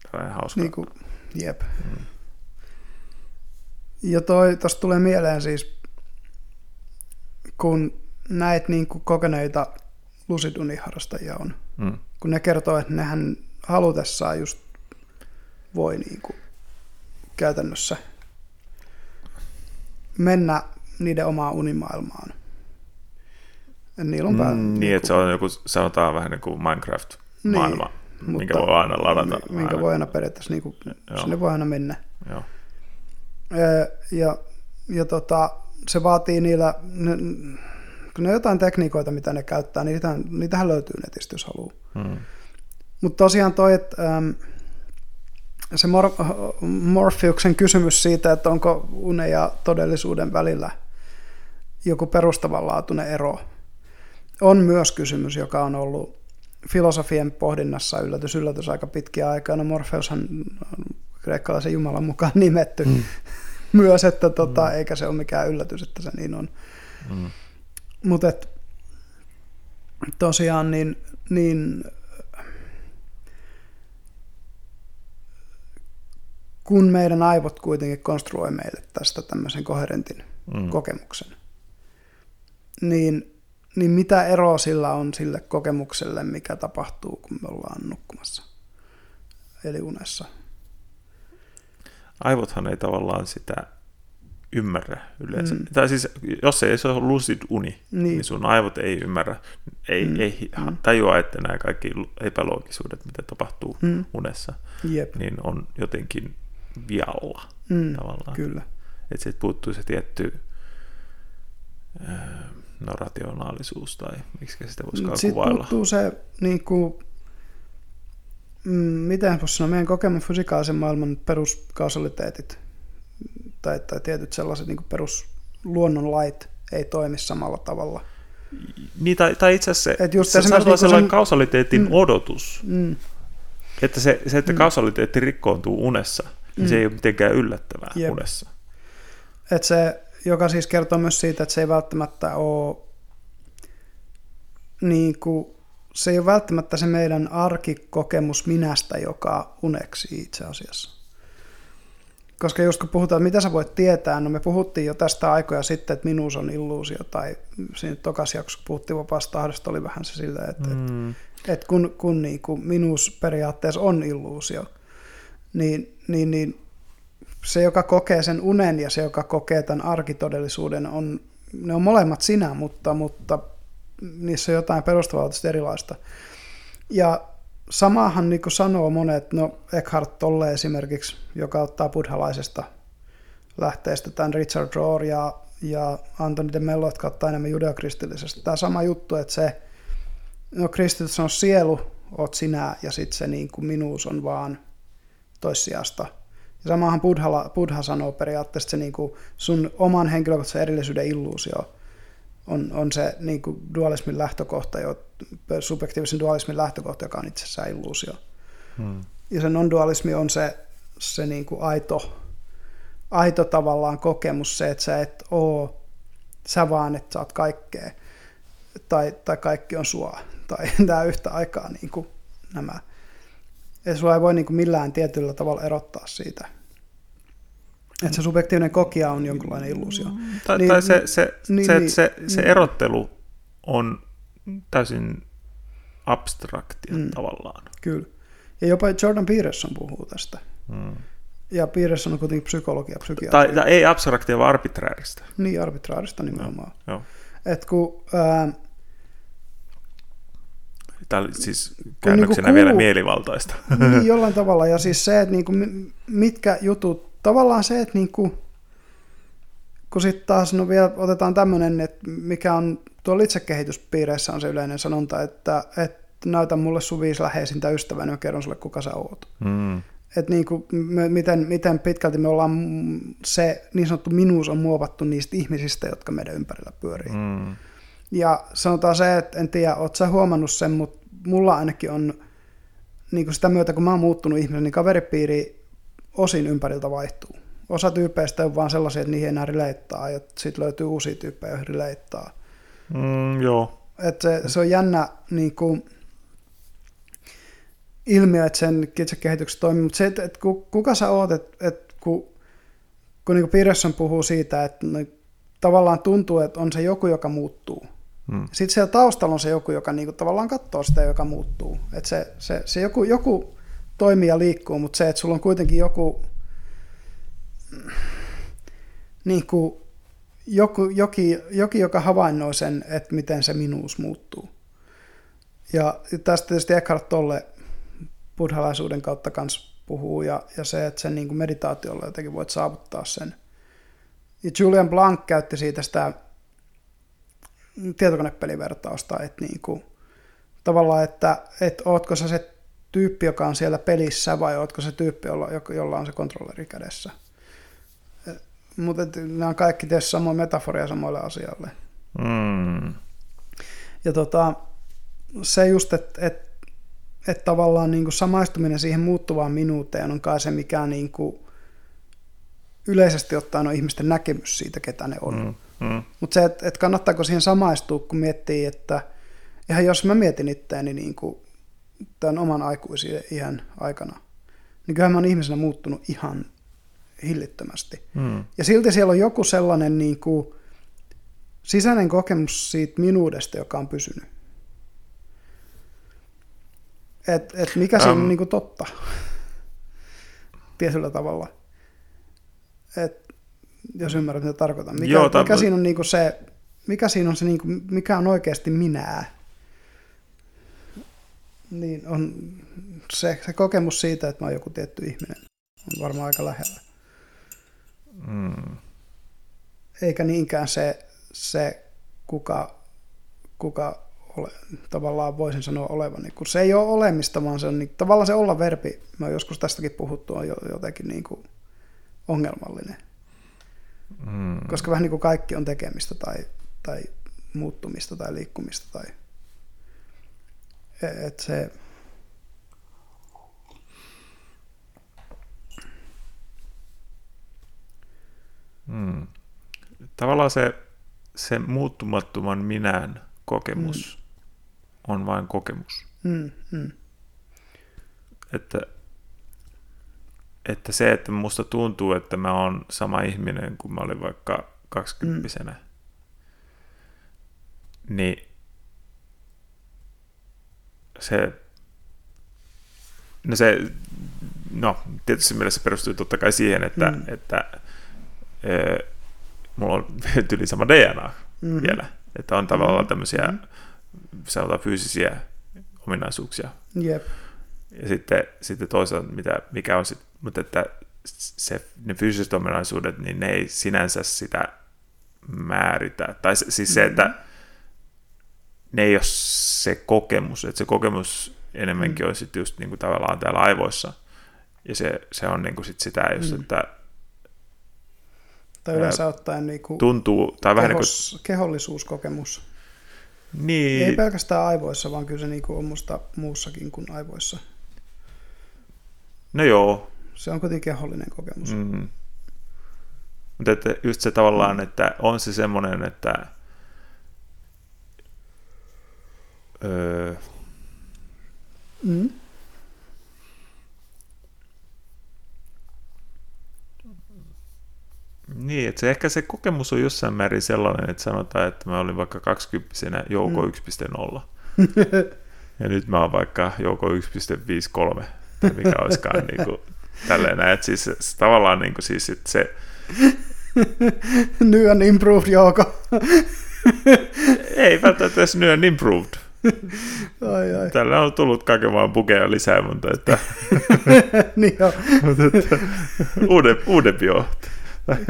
tällainen hauska. Niin kuin, jep. Hmm. Ja toi, tosta tulee mieleen siis, kun näet niin kuin kokeneita lusiduniharrastajia on, mm. kun ne kertoo, että nehän halutessaan just voi niin kuin käytännössä mennä niiden omaan unimaailmaan. Niillä on mm, niin, niin, että se on joku, sanotaan vähän niin kuin Minecraft-maailma, niin, minkä voi aina ladata. Minkä aina. voi aina periaatteessa, niin kuin, sinne voi aina mennä. Joo. Ja, ja, ja tota, se vaatii niillä, ne, kun ne jotain tekniikoita, mitä ne käyttää, niin niitähän, niitähän löytyy netistä, jos haluaa. Hmm. Mutta tosiaan toi, että ähm, se Mor- Morpheuksen kysymys siitä, että onko unen ja todellisuuden välillä joku perustavanlaatuinen ero, on myös kysymys, joka on ollut filosofien pohdinnassa yllätys, yllätys aika pitkiä aikaa. No Morpheushan on kreikkalaisen Jumalan mukaan nimetty mm. myös, että tota, mm. eikä se ole mikään yllätys, että se niin on. Mm. Mutta tosiaan niin, niin kun meidän aivot kuitenkin konstruoi meille tästä tämmöisen koherentin mm. kokemuksen, niin, niin mitä eroa sillä on sille kokemukselle, mikä tapahtuu, kun me ollaan nukkumassa, eli unessa? Aivothan ei tavallaan sitä ymmärrä yleensä. Mm. Tai siis, jos ei se ole lucid uni, niin, niin sun aivot ei ymmärrä, ei, mm. ei mm. tajua, että nämä kaikki epäloogisuudet, mitä tapahtuu mm. unessa, Jep. niin on jotenkin vialla mm. tavallaan. Kyllä. Että sitten puuttuu se tietty no, rationaalisuus tai miksi sitä voisikaan Sitten kuvailla. puuttuu se, niin kuin, mm, miten voisi sanoa, meidän kokemus fysikaalisen maailman peruskausaliteetit tai, tai tietyt sellaiset niin perusluonnonlait ei toimi samalla tavalla. Niin, tai, tai itse asiassa se, just se, se on sellainen sen... kausaliteetin mm, odotus. Mm. Että se, se että mm. kausaliteetti rikkoontuu unessa, niin mm. se ei ole mitenkään yllättävää Jep. unessa. Et se, joka siis kertoo myös siitä, että se ei välttämättä ole niin kuin, se ei ole välttämättä se meidän arkikokemus minästä, joka uneksi itse asiassa. Koska just kun puhutaan, että mitä sä voit tietää, no me puhuttiin jo tästä aikoja sitten, että minuus on illuusio, tai siinä tokas jaksossa puhuttiin vapaasta tahdosta, oli vähän se sillä, että, mm. että, että kun, kun niin kuin minuus periaatteessa on illuusio, niin, niin, niin se, joka kokee sen unen ja se, joka kokee tämän arkitodellisuuden, on, ne on molemmat sinä, mutta, mutta niissä on jotain perustavaltaisesti erilaista. Ja samahan niin sanoo monet, no Eckhart Tolle esimerkiksi, joka ottaa buddhalaisesta lähteestä tämän Richard Rohr ja, ja Antoni de Mello, jotka ottaa enemmän judeokristillisestä. Tämä sama juttu, että se, no kristitys on sielu, oot sinä, ja sitten se niin kuin minuus on vaan toissijasta. Ja samahan Buddha, Buddha sanoo periaatteessa, että se niin kuin sun oman henkilökohtaisen erillisyyden illuusio on, on se niin kuin dualismin lähtökohta, jo, subjektiivisen dualismin lähtökohta, joka on itsessään illuusio. Hmm. Ja se non-dualismi on se, se niin kuin aito, aito tavallaan kokemus, se, että sä et oo, sä vaan, että sä oot kaikkea, tai, tai kaikki on sua, tai tämä yhtä aikaa niin kuin nämä. Ja sua ei voi niin kuin millään tietyllä tavalla erottaa siitä. Että se subjektiivinen kokija on jonkinlainen illuusio. Tai, niin, tai se, se, niin, se, niin, se, se niin, erottelu on täysin abstraktia mm, tavallaan. Kyllä. Ja jopa Jordan Peterson puhuu tästä. Mm. Ja Peterson on kuitenkin psykologia, psykiatria. Tai, tai ei abstraktia, vaan arbitraarista. Niin, arbitraarista nimenomaan. No, joo. Et kun, ää, Tämä siis käännöksenä niin vielä mielivaltaista. Niin, jollain tavalla. Ja siis se, että niin kuin, mitkä jutut, tavallaan se, että niin kuin, kun sitten taas no vielä otetaan tämmöinen, että mikä on tuolla itsekehityspiireissä on se yleinen sanonta, että, että näytä mulle sun viisi läheisintä ystävää, niin kerron sulle, kuka sä oot. Mm. Että niin kuin, me, miten, miten pitkälti me ollaan, se niin sanottu minuus on muovattu niistä ihmisistä, jotka meidän ympärillä pyörii. Mm. Ja sanotaan se, että en tiedä, oot sä huomannut sen, mutta mulla ainakin on niin kuin sitä myötä, kun mä oon muuttunut ihminen, niin kaveripiiri osin ympäriltä vaihtuu. Osa tyypeistä on vaan sellaisia, että niihin enää rileittaa, ja sitten löytyy uusia tyyppejä, joihin rileittaa. Mm, joo. Et se, se on jännä niin kuin, ilmiö, että sen itsekehityksessä toimii, mutta se, että, että kuka sä oot, että, että kun, kun niin Pearson puhuu siitä, että no, tavallaan tuntuu, että on se joku, joka muuttuu, Hmm. Sitten siellä taustalla on se joku, joka niinku tavallaan katsoo sitä, joka muuttuu. Että se, se, se joku, joku toimii ja liikkuu, mutta se, että sulla on kuitenkin joku, niinku, joku joki, joki, joka havainnoi sen, että miten se minuus muuttuu. Ja tästä tietysti Eckhart Tolle buddhalaisuuden kautta kanssa puhuu, ja, ja se, että sen niin kuin meditaatiolla jotenkin voit saavuttaa sen. Ja Julian Blanc käytti siitä sitä tietokonepelivertausta, että niin kuin, tavallaan, että, että ootko sä se tyyppi, joka on siellä pelissä, vai ootko se tyyppi, jolla, on se kontrolleri kädessä. Mutta nämä on kaikki tietysti samoja metaforia samoille asialle. Mm. Ja tota, se just, että et, et tavallaan niin kuin samaistuminen siihen muuttuvaan minuuteen on kai se, mikä niin kuin yleisesti ottaen on ihmisten näkemys siitä, ketä ne on. Mm. Mm. Mutta se, että et kannattaako siihen samaistua, kun miettii, että ihan jos mä mietin itseäni niin kuin tämän oman aikuisen ihan aikana, niin kyllähän mä oon ihmisenä muuttunut ihan hillittömästi. Mm. Ja silti siellä on joku sellainen niin kuin sisäinen kokemus siitä minuudesta, joka on pysynyt. Et, et mikä siinä um. on niin kuin totta tietyllä tavalla. Et jos ymmärrät, mitä tarkoitan. Mikä, Joo, mikä, siinä on niinku se, mikä siinä on se, niinku, mikä on oikeasti minää? Niin on se, se kokemus siitä, että mä oon joku tietty ihminen, on varmaan aika lähellä. Mm. Eikä niinkään se, se kuka, kuka ole, tavallaan voisin sanoa olevan. Niin kun se ei ole olemista, vaan se on niin, tavallaan se olla verbi, mä oon joskus tästäkin puhuttu, on jotenkin niin kuin ongelmallinen. Mm. Koska vähän niin kuin kaikki on tekemistä tai, tai muuttumista tai liikkumista. Tai, e, et se, Mm. Tavallaan se, se muuttumattoman minän kokemus mm. on vain kokemus. Mm, mm. Että että se, että musta tuntuu, että mä oon sama ihminen kuin mä olin vaikka kaksikymppisenä, mm. niin se, no se, no, tietysti mielessä perustuu totta kai siihen, että, mm. että e, mulla on yli sama DNA mm-hmm. vielä, että on tavallaan mm-hmm. tämmöisiä mm-hmm. sanotaan fyysisiä ominaisuuksia. Jep. Ja sitten, sitten toisaalta, mitä, mikä on sit, mutta että se, ne fyysiset ominaisuudet, niin ne ei sinänsä sitä määritä. Tai siis se, että. Ne ei ole se kokemus, että se kokemus enemmänkin mm. on sitten just niin kuin tavallaan täällä aivoissa. Ja se, se on niin kuin sit sitä just, mm. että tai yleensä ottaen niin kuin tuntuu, tai vähän niin kuin... kehollisuuskokemus. Niin. Ei pelkästään aivoissa, vaan kyllä se niin kuin on musta muussakin kuin aivoissa. No joo. Se on kuitenkin kehollinen kokemus. Mm. Mutta että just se tavallaan, että on se semmoinen, että öö, mm. Niin, että se, ehkä se kokemus on jossain määrin sellainen, että sanotaan, että mä olin vaikka 20 jouko mm. 1.0. ja nyt mä oon vaikka jouko 1.53, tai mikä olisikaan niin kuin, tälleen näin. Että siis se, tavallaan niin kuin, siis, että se... New and improved jouko. Ei välttämättä edes new and improved. Ai, ai. Tällä on tullut kaiken vaan pukeja lisää, mutta että... niin jo. mutta että, uudempi, uudempi on.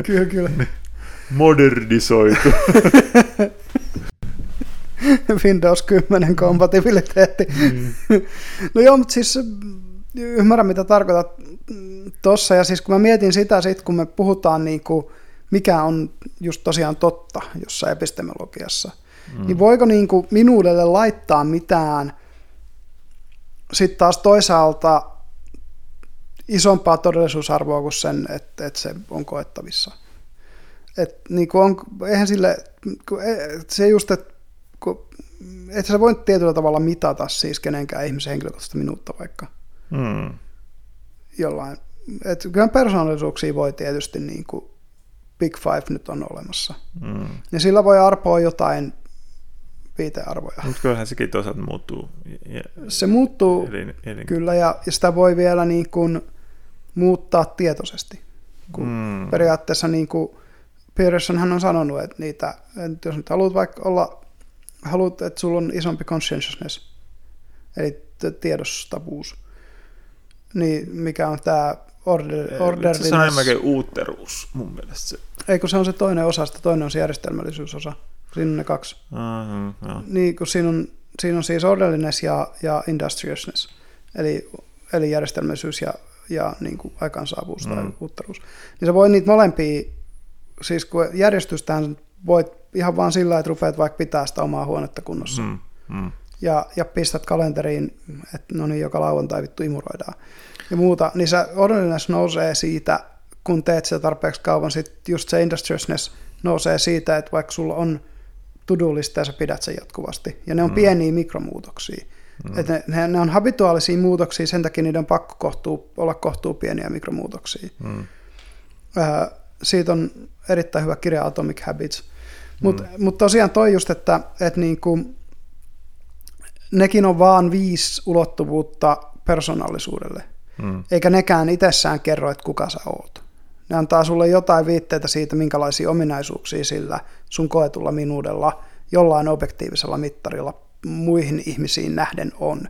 kyllä, kyllä. Modernisoitu. Windows 10 kompatibiliteetti. Mm. no joo, mutta siis ymmärrän mitä tarkoitat tuossa. Ja siis kun mä mietin sitä sit, kun me puhutaan niin kuin, mikä on just tosiaan totta jossain epistemologiassa, mm. niin voiko niin kuin minuudelle laittaa mitään sitten taas toisaalta isompaa todellisuusarvoa kuin sen, että, että se on koettavissa. Et, niin kuin on, eihän sille, e, se just, että kun, et sä voit tietyllä tavalla mitata siis kenenkään ihmisen henkilökohtaista minuutta vaikka. Hmm. Jollain. Et kyllä persoonallisuuksia voi tietysti, niin kuin Big Five nyt on olemassa. Hmm. Ja sillä voi arpoa jotain viitearvoja. Mutta kyllähän sekin toisaalta muuttuu. Se muuttuu elin, elin. kyllä, ja, ja sitä voi vielä niin kuin, muuttaa tietoisesti. Kun mm. Periaatteessa niin kuin Pearsonhan on sanonut, että niitä, että jos nyt haluat vaikka olla, haluat, että sulla on isompi conscientiousness, eli tiedostavuus, niin mikä on tämä order, orderliness. Se on enemmänkin uutteruus mun mielestä. Se. Ei, kun se on se toinen osa, sitä toinen on se järjestelmällisyysosa. Siinä on ne kaksi. Uh. Niin, kun siinä on, siinä on siis orderliness ja, ja industriousness, eli, eli järjestelmällisyys ja ja niin kuin aikaansaavuus mm. tai uutteruus. Niin sä voi niitä molempia, siis kun järjestystähän voit ihan vaan sillä, että rupeat vaikka pitää sitä omaa huonetta kunnossa. Mm. Mm. Ja, ja pistät kalenteriin, että no niin, joka lauantai vittu imuroidaan. Ja muuta, niin se odollinen nousee siitä, kun teet sitä tarpeeksi kauan, sit just se industriousness nousee siitä, että vaikka sulla on to-do-lista ja sä pidät sen jatkuvasti. Ja ne on mm. pieniä mikromuutoksia. Mm. Että ne, ne on habituaalisia muutoksia, sen takia niiden on pakko kohtuu, olla kohtuu pieniä mikromuutoksia. Mm. Äh, siitä on erittäin hyvä kirja Atomic Habits. Mutta mm. mut tosiaan toi just, että et niinku, nekin on vaan viisi ulottuvuutta persoonallisuudelle. Mm. Eikä nekään itsessään kerro, että kuka sä oot. Ne antaa sulle jotain viitteitä siitä, minkälaisia ominaisuuksia sillä sun koetulla minuudella jollain objektiivisella mittarilla muihin ihmisiin nähden on.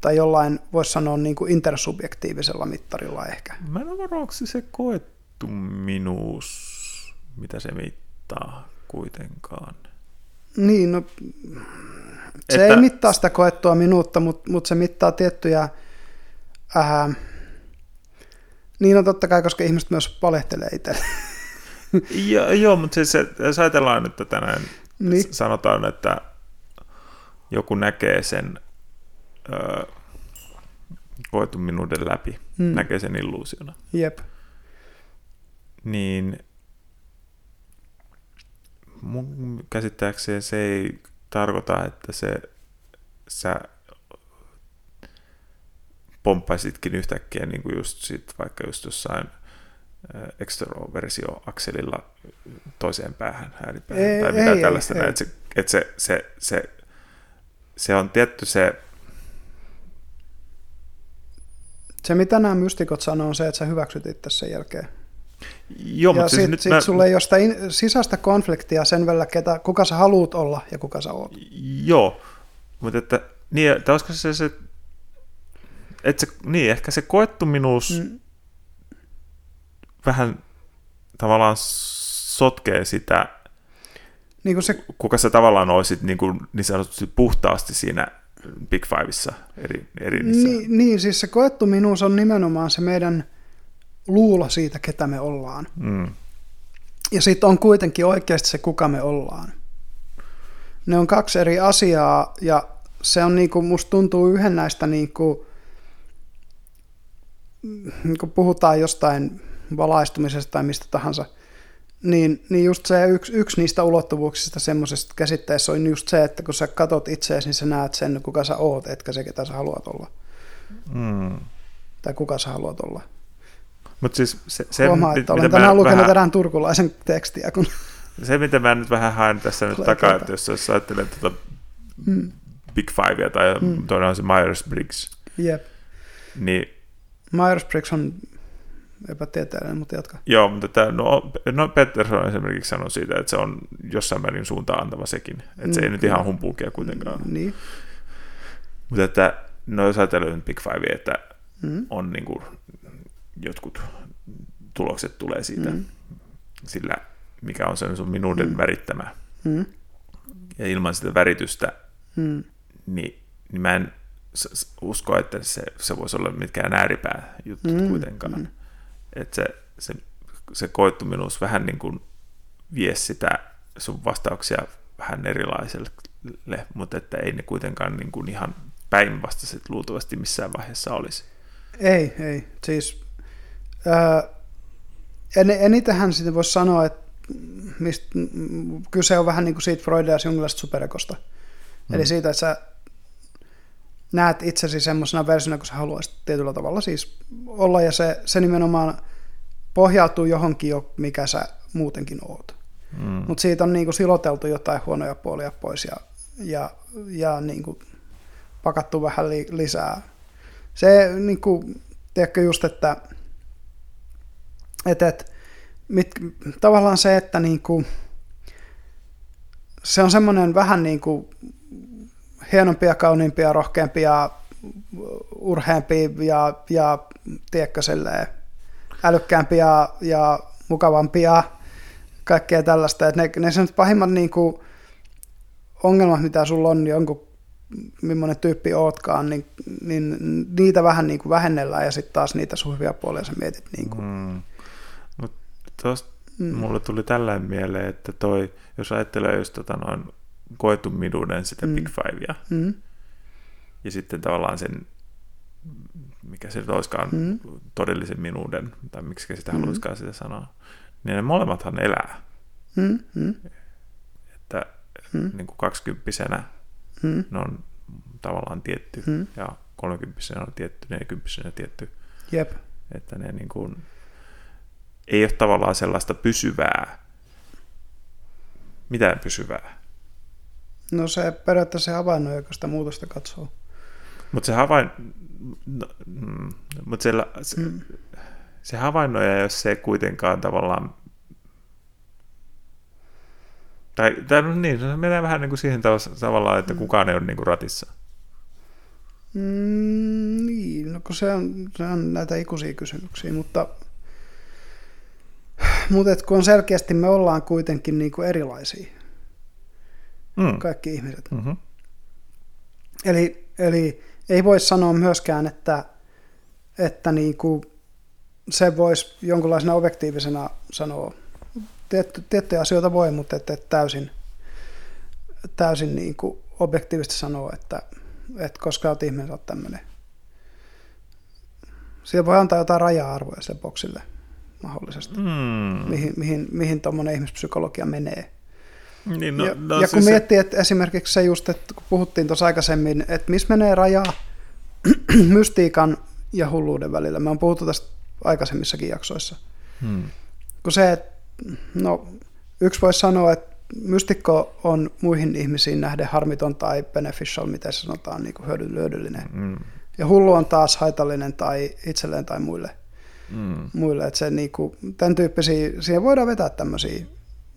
Tai jollain, voisi sanoa, niin kuin intersubjektiivisella mittarilla ehkä. Mä en ole onko se koettu minuus, mitä se mittaa kuitenkaan. Niin, no, se että... ei mittaa sitä koettua minuutta, mutta, mutta se mittaa tiettyjä... Äh, niin on totta kai, koska ihmiset myös valehtelee itse. Jo, joo, mutta siis se, jos ajatellaan, että tänään niin. sanotaan, että joku näkee sen öö, koetun minuuden läpi, mm. näkee sen illuusiona. Jep. Niin mun käsittääkseen se ei tarkoita, että se sä pomppaisitkin yhtäkkiä niin kuin just sit, vaikka just jossain extroversio-akselilla toiseen päähän, äänipäähän ei, tai mitä ei, tällaista. Ei, näin, että se, että se, se, se se on tietty se, Se, mitä nämä mystikot sanoo, on se, että sä hyväksyt itse sen jälkeen. Joo, ja mutta siis sit, nyt sit mä, sulla ei ole sitä in, sisäistä konfliktia sen välillä, ketä, kuka sä haluut olla ja kuka sä oot. Joo, mutta että, niin, että olisiko se se, että se, niin, ehkä se koettuminuus mm. Vähän tavallaan sotkee sitä, Niin kuin se, kuka sä tavallaan olisit niin, kuin, niin sanotusti puhtaasti siinä Big Fiveissa eri, eri niin, niin, siis se koettu minuus on nimenomaan se meidän luulo siitä, ketä me ollaan. Mm. Ja sitten on kuitenkin oikeasti se, kuka me ollaan. Ne on kaksi eri asiaa ja se on niinku, musta tuntuu yhden näistä niinku, niin kun puhutaan jostain valaistumisesta tai mistä tahansa, niin, niin just se yksi, yksi niistä ulottuvuuksista semmoisesta käsitteessä on just se, että kun sä katot itseäsi, niin sä näet sen, kuka sä oot, etkä se, ketä sä haluat olla. Mm. Tai kuka sä haluat olla. Mutta siis se, se Huomaa, että olen tänään lukenut vähän- erään turkulaisen tekstiä, kun Se, mitä mä nyt vähän haen tässä nyt Tulee takaa, että jos, jos ajattelee tuota mm, Big Fivea tai Mm. toinen on se Myers-Briggs, jep. niin Myers-Briggs on epätieteellinen, mutta jatka. joo, mutta tämä, no, no Pettersson esimerkiksi sanoi siitä, että se on jossain määrin suuntaan antava sekin, että se ei Mm, nyt ihan humpuukia kuitenkaan. Niin. Mutta että, no jos ajatellaan Big Five, että Mm. on niin kuin, jotkut tulokset tulee siitä, Mm. sillä mikä on sen sun minuuden Mm. värittämä. Mm. Ja ilman sitä väritystä, Mm. niin, niin mä en usko, että se, se voisi olla mitkään ääripää jutut Mm, kuitenkaan. mm. Että se, se, se koettuminuus vähän niin kuin vie sitä sun vastauksia vähän erilaiselle, mutta että ei ne kuitenkaan niin kuin ihan päinvastaiset luultavasti missään vaiheessa olisi. Ei, ei. Siis ää, en, enitähän sitten voisi sanoa, että mist, kyse on vähän niin kuin siitä freudias jungilaisesta superekosta. Mm. Eli siitä, että sä näet itsesi semmoisena versiona, kun sä haluaisit tietyllä tavalla siis olla, ja se, se nimenomaan pohjautuu johonkin, jo, mikä sä muutenkin oot. Mm. Mutta siitä on niinku siloteltu jotain huonoja puolia pois ja, ja, ja niinku pakattu vähän li, lisää. Se niinku, tiedätkö just, että et, et, mit, tavallaan se, että niinku, se on semmoinen vähän niinku hienompia, kauniimpia, rohkeampia, urheampia ja, ja tiedätkö, silleen, älykkäämpiä ja, mukavampia kaikkea tällaista. Et ne, ne sen pahimmat niin kuin, ongelmat, mitä sulla on, jonkun millainen tyyppi ootkaan, niin, niin niitä vähän niin kuin vähennellään ja sitten taas niitä sun hyviä puolia sä mietit. Niin kuin. Mm. Mutta tuosta Mm. mulle tuli tällainen mieleen, että toi, jos ajattelee just tota noin koetun minuuden sitä Mm. Big Fivea, Mm. ja sitten tavallaan sen, mikä se nyt olisikaan, Mm. todellisen minuuden, tai miksi sitä Mm. haluaisikaan sitä sanoa, niin ne molemmathan elää. Mm. Mm. Että Mm. niin kuin kaksikymppisenä Mm. ne on tavallaan tietty, Mm. ja kolmekymppisenä on tietty, neljäkymppisenä tietty, Jep. että ne niin kuin, ei ole tavallaan sellaista pysyvää, mitään pysyvää. No se periaatteessa se havainno, joka sitä muutosta katsoo. Mutta se havain... No, mm, mut se, se, Mm. se havainnoja, jos se kuitenkaan tavallaan... Tai, tai no niin, se menee vähän niin kuin siihen tav- tavallaan, että kukaan ei ole niin kuin ratissa. Mm, niin, no kun se on, se on näitä ikuisia kysymyksiä, mutta, mutta kun on selkeästi me ollaan kuitenkin niin kuin erilaisia, Mm. kaikki ihmiset. Mm-hmm. Eli, eli ei voi sanoa myöskään, että, että niin kuin se voisi jonkunlaisena objektiivisena sanoa. Tietty, tiettyjä asioita voi, mutta että, että täysin, täysin niin kuin objektiivisesti sanoa, että, että koska olet ihminen, olet tämmöinen. Siellä voi antaa jotain raja-arvoja sille boksille mahdollisesti, Mm. mihin, mihin, mihin tuommoinen ihmispsykologia menee. Niin, No, ja, no, ja kun siis miettii, että esimerkiksi se just, että kun puhuttiin tuossa aikaisemmin, että missä menee raja mystiikan ja hulluuden välillä. Me on puhuttu tästä aikaisemmissakin jaksoissa. Hmm. Kun se, että no, yksi voisi sanoa, että mystikko on muihin ihmisiin nähden harmiton tai beneficial, miten se sanotaan, niin kuin hyödy- hyödyllinen. Mm. Ja hullu on taas haitallinen tai itselleen tai muille. Mm. muille että se niinku, tämän tyyppisiä, siihen voidaan vetää tämmöisiä,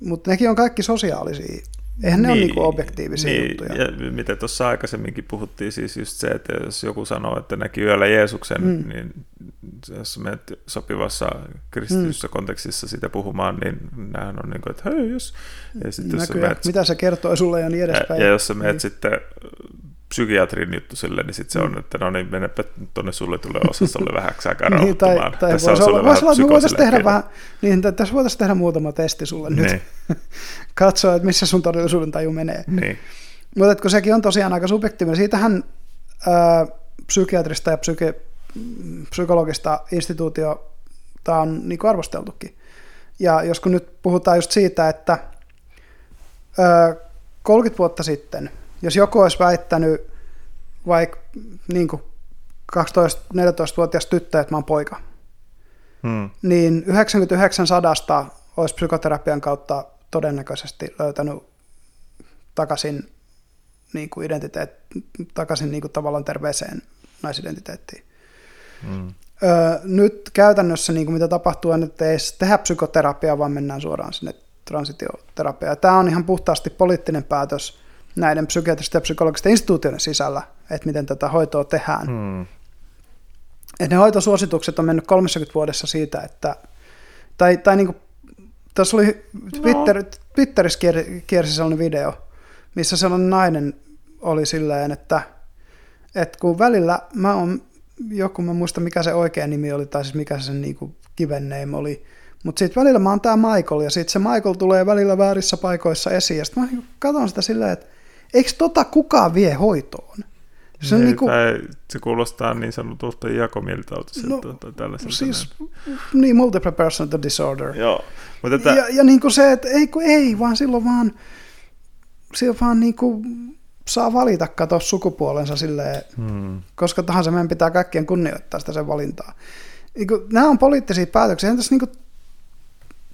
mutta nekin on kaikki sosiaalisia. Eihän ne ole niinku objektiivisia niin, juttuja. Ja mitä tuossa aikaisemminkin puhuttiin, siis just se, että jos joku sanoo, että näki yöllä Jeesuksen, Mm. niin jos menet sopivassa kristityssä kontekstissa sitä puhumaan, niin nämähän on niin kuin, että hei, jos... Ja sitten jos Näköjään, menet, mitä se kertoo sulle ja niin edespäin. ja, ja jos sä menet Niin. sitten psykiatrin juttu sille, niin sitten se on, että no niin, menepä tuonne sulle tulee osastolle vähäksi aikaa Niin, tai, tai Tässä on voisi sulle olla, olla, että me voitaisiin tehdä vähän, niin, tässä voitaisiin tehdä muutama testi sulle nyt. Niin, Katsoa, että missä sun todellisuuden taju menee. niin. Mutta kun sekin on tosiaan aika subjektiivinen, siitähän ää, psykiatrista ja psyke, psykologista instituutiota on niin arvosteltukin. Ja jos kun nyt puhutaan just siitä, että ää, 30 vuotta sitten, jos joku olisi väittänyt vaikka niin 12-14-vuotias tyttö, että mä oon poika, Hmm. niin 99 sadasta olisi psykoterapian kautta todennäköisesti löytänyt takaisin niin kuin identiteet, takaisin niin kuin tavallaan terveeseen naisidentiteettiin. Hmm. Öö, nyt käytännössä niin kuin mitä tapahtuu, on, että ei edes tehdä psykoterapiaa, vaan mennään suoraan sinne transitioterapiaan. Tämä on ihan puhtaasti poliittinen päätös näiden psykiatristen ja psykologisten instituutioiden sisällä, että miten tätä hoitoa tehdään. Hmm. Et ne hoitosuositukset on mennyt 30 vuodessa siitä, että, tai, tai niin kuin, tässä oli Twitter, Twitterissä kier- kiersi sellainen video, missä sellainen nainen oli silleen, että, että kun välillä mä oon, joku, mä muista mikä se oikea nimi oli, tai siis mikä se sen niin kuin given name oli, mutta sitten välillä mä oon tää Michael, ja sitten se Michael tulee välillä väärissä paikoissa esiin, ja sitten mä niin katson sitä silleen, että eikö tota kukaan vie hoitoon? Se on Niin, niinku, tai se kuulostaa niin sanotulta jakomielitautiselta No, tai tällaiselta. siis, niin, multiple personality disorder. Joo, mutta että, Ja, ja niin kuin se, että ei, kun ei, vaan silloin vaan, silloin vaan niin kuin saa valita katsoa sukupuolensa silleen, hmm, koska tahansa meidän pitää kaikkien kunnioittaa sitä sen valintaa. Niin kuin, nämä on poliittisia päätöksiä. Entäs niin kuin,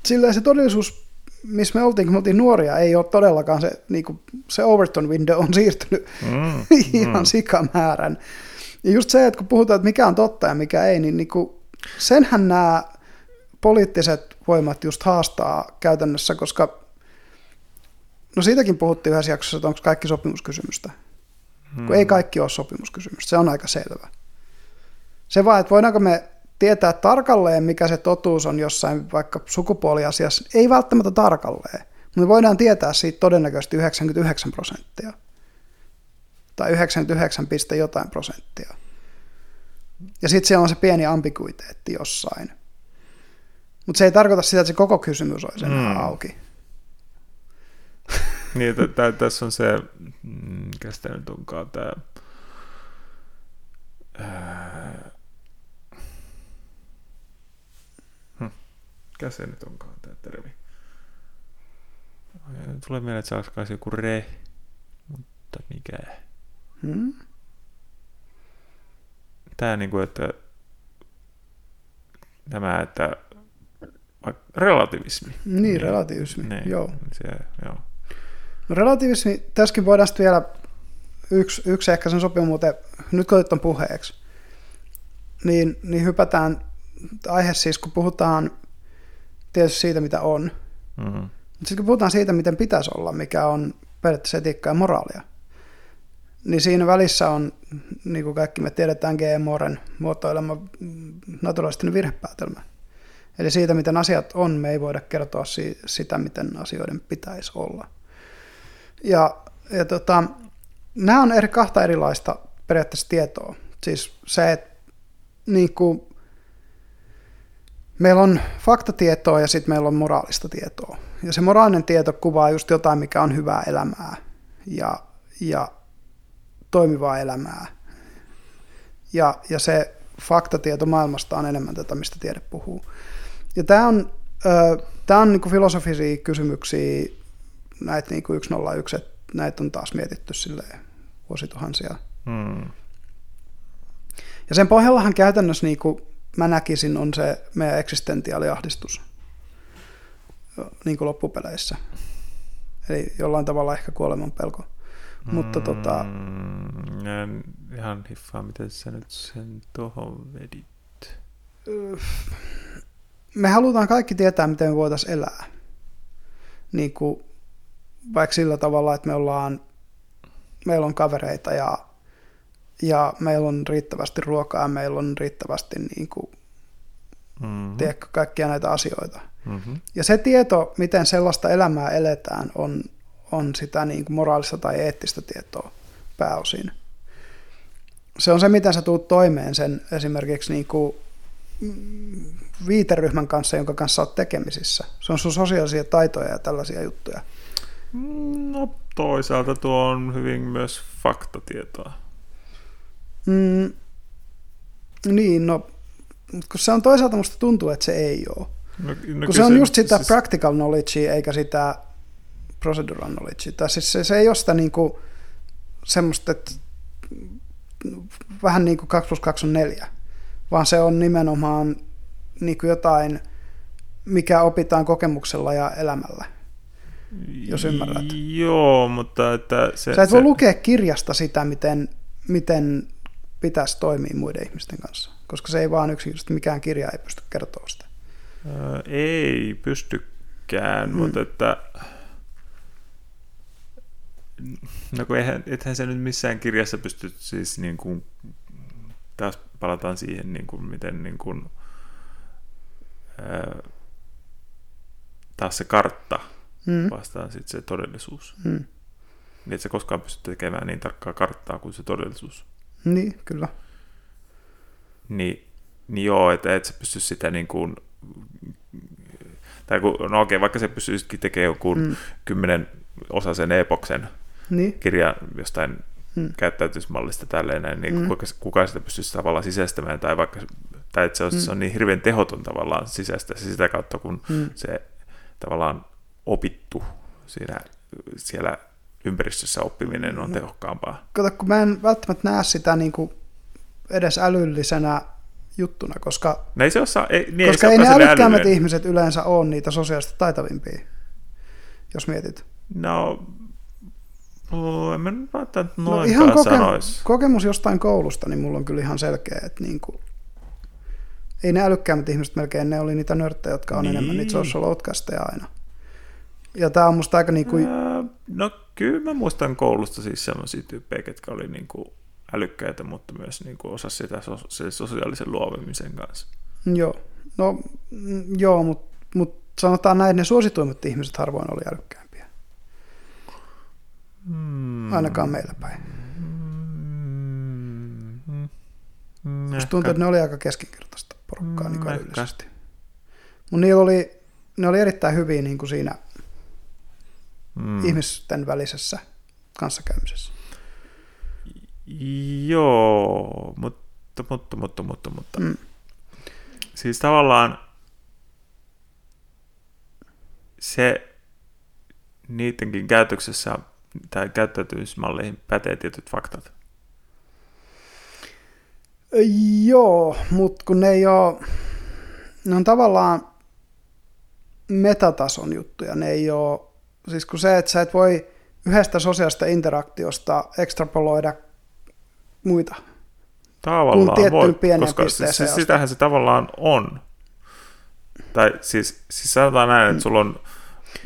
silleen se todellisuus, missä me oltiin, kun me oltiin nuoria, ei ole todellakaan se, niin kuin, se Overton window on siirtynyt hmm, ihan hmm. sikamäärän. Ja just se, että kun puhutaan, että mikä on totta ja mikä ei, niin, niin kuin, senhän nämä poliittiset voimat just haastaa käytännössä, koska no siitäkin puhuttiin yhdessä jaksossa, että onko kaikki sopimuskysymystä. Hmm. Kun ei kaikki ole sopimuskysymystä, se on aika selvä. Se vaan, että voidaanko me tietää tarkalleen, mikä se totuus on jossain vaikka sukupuoliasiassa, ei välttämättä tarkalleen, mutta me voidaan tietää siitä todennäköisesti 99 prosenttia. Tai 99, piste jotain prosenttia. Ja sitten siellä on se pieni ambiguiteetti jossain. Mutta se ei tarkoita sitä, että se koko kysymys olisi enää Mm. auki. Niin, t- tässä on se, mm, mikä sitä nyt onkaan tämä, mikä se nyt onkaan tämä termi? Tulee mieleen, että se olisi joku re, mutta mikä? Hmm? Tämä niin kuin, että tämä, että relativismi. Niin, relativismi, Niin, joo. Se, joo. No relativismi, tässäkin voidaan sitten vielä yksi, yksi ehkä sen sopii muuten, nyt kun otit puheeksi, niin, niin hypätään aihe siis, kun puhutaan tietysti siitä, mitä on, Mm-hmm. mutta sitten kun puhutaan siitä, miten pitäisi olla, mikä on periaatteessa etiikkaa ja moraalia, niin siinä välissä on, niin kuin kaikki me tiedetään, GMOren muotoilema naturalistinen virhepäätelmä. Eli siitä, miten asiat on, me ei voida kertoa si- sitä, miten asioiden pitäisi olla. Ja, ja tota, nämä on eri, kahta erilaista periaatteessa tietoa. Siis se, että niin kuin, meillä on faktatietoa ja sitten meillä on moraalista tietoa. Ja se moraalinen tieto kuvaa just jotain, mikä on hyvää elämää ja, ja toimivaa elämää. Ja, ja se faktatieto maailmasta on enemmän tätä, mistä tiede puhuu. Ja tämä on, ö, tää on niinku filosofisia kysymyksiä, näitä niinku 101, että näitä on taas mietitty silleen vuosituhansia. Mm. Ja sen pohjallahan käytännössä niin kuin mä näkisin on se meidän eksistentiaaliahdistus niin kuin loppupeleissä. Eli jollain tavalla ehkä kuoleman pelko. Mutta tota, Mm, en ihan hiffaa, miten sä nyt sen tuohon vedit. me halutaan kaikki tietää, miten me voitaisiin elää. Niin kuin, vaikka sillä tavalla, että me ollaan, meillä on kavereita ja, ja meillä on riittävästi ruokaa ja meillä on riittävästi niin kuin, Mm-hmm. tiedätkö, kaikkia näitä asioita. Mm-hmm. Ja se tieto, miten sellaista elämää eletään, on, on sitä niin kuin moraalista tai eettistä tietoa pääosin. Se on se, miten sä tuut toimeen sen esimerkiksi niin kuin viiteryhmän kanssa, jonka kanssa olet tekemisissä. Se on sun sosiaalisia taitoja ja tällaisia juttuja. No toisaalta tuo on hyvin myös faktatietoa. Mm, niin, no, kun se on toisaalta musta tuntuu, että se ei ole. No, no Kun se on just sitä siis- practical knowledgea eikä sitä procedural knowledgea. Tai siis se, se ei ole sitä niinku semmoista, että vähän niin kuin 2 plus 2 on 4, vaan se on nimenomaan niin kuin jotain, mikä opitaan kokemuksella ja elämällä. jos ymmärrät. Joo, mutta että se... Sä et se, voi lukea kirjasta sitä, miten, miten pitäisi toimia muiden ihmisten kanssa, koska se ei vaan yksinkertaisesti mikään kirja ei pysty kertoa sitä. Ö, ei pystykään, Mm. mm. mutta että... No kun eihän, ethän se nyt missään kirjassa pysty siis niin kuin, taas palataan siihen, niin kuin, miten niin kuin, ää, taas se kartta Mm. vastaan sitten se todellisuus. Mm. Niin et sä koskaan pysty tekemään niin tarkkaa karttaa kuin se todellisuus. Niin, kyllä. Niin, niin joo, että et sä pysty sitä niin kuin, tai kun, no okei, vaikka se pystyisikin tekemään joku Mm. mm. kymmenen osaisen epoksen Niin, kirja jostain Mm. käyttäytymismallista tälleen näin, niin Mm. kuka, kuka sitä pystyisi tavallaan sisäistämään, tai vaikka tai että se, on, Mm. se on niin hirveän tehoton tavallaan sisäistä se sitä kautta, kun Mm. se tavallaan opittu siinä, siellä ympäristössä oppiminen on Mm. tehokkaampaa. kato, kun mä en välttämättä näe sitä niin kuin edes älyllisenä juttuna, koska, No ei se osaa, ei, niin koska ei, ei ne älykkäämmät ihmiset yleensä ole niitä sosiaalisesti taitavimpia, jos mietit. No, en mä nyt välttämättä No ihan no, koke- kokemus jostain koulusta, niin mulla on kyllä ihan selkeä, että niin kuin, ei ne älykkäämmät ihmiset melkein, ne oli niitä nörttejä, jotka on Niin. enemmän niitä social outcasteja aina. Ja tämä on musta aika niin kuin, Ää, No kyllä mä muistan koulusta siis sellaisia tyyppejä, ketkä oli niin kuin älykkäitä, mutta myös niin kuin osasi sitä so- se sosiaalisen luovimisen kanssa. joo, no mm, joo, mutta mut sanotaan näin, ne suosituimmat ihmiset harvoin oli älykkäämpiä, Hmm. ainakaan meillä päin. Mm, mm, mm, Musta ehkä. tuntuu, että ne oli aika keskinkertaista porukkaa Mm, niin älyllisesti. Mutta niillä oli, ne oli erittäin hyviä niin kuin siinä Mm. ihmisten välisessä kanssakäymisessä. Joo, mutta, mutta, mutta, mutta, mutta. Mm. Siis tavallaan se niidenkin käytöksessä tai käyttäytymismalleihin pätee tietyt faktat. Joo, mutta kun ne ei ole, ne on tavallaan metatason juttuja, ne ei ole, siis kun se, että sä et voi yhdestä sosiaalista interaktiosta ekstrapoloida muita. Tavallaan voi, koska siis, asti. sitähän se tavallaan on. Tai siis, siis sanotaan näin, että sulla on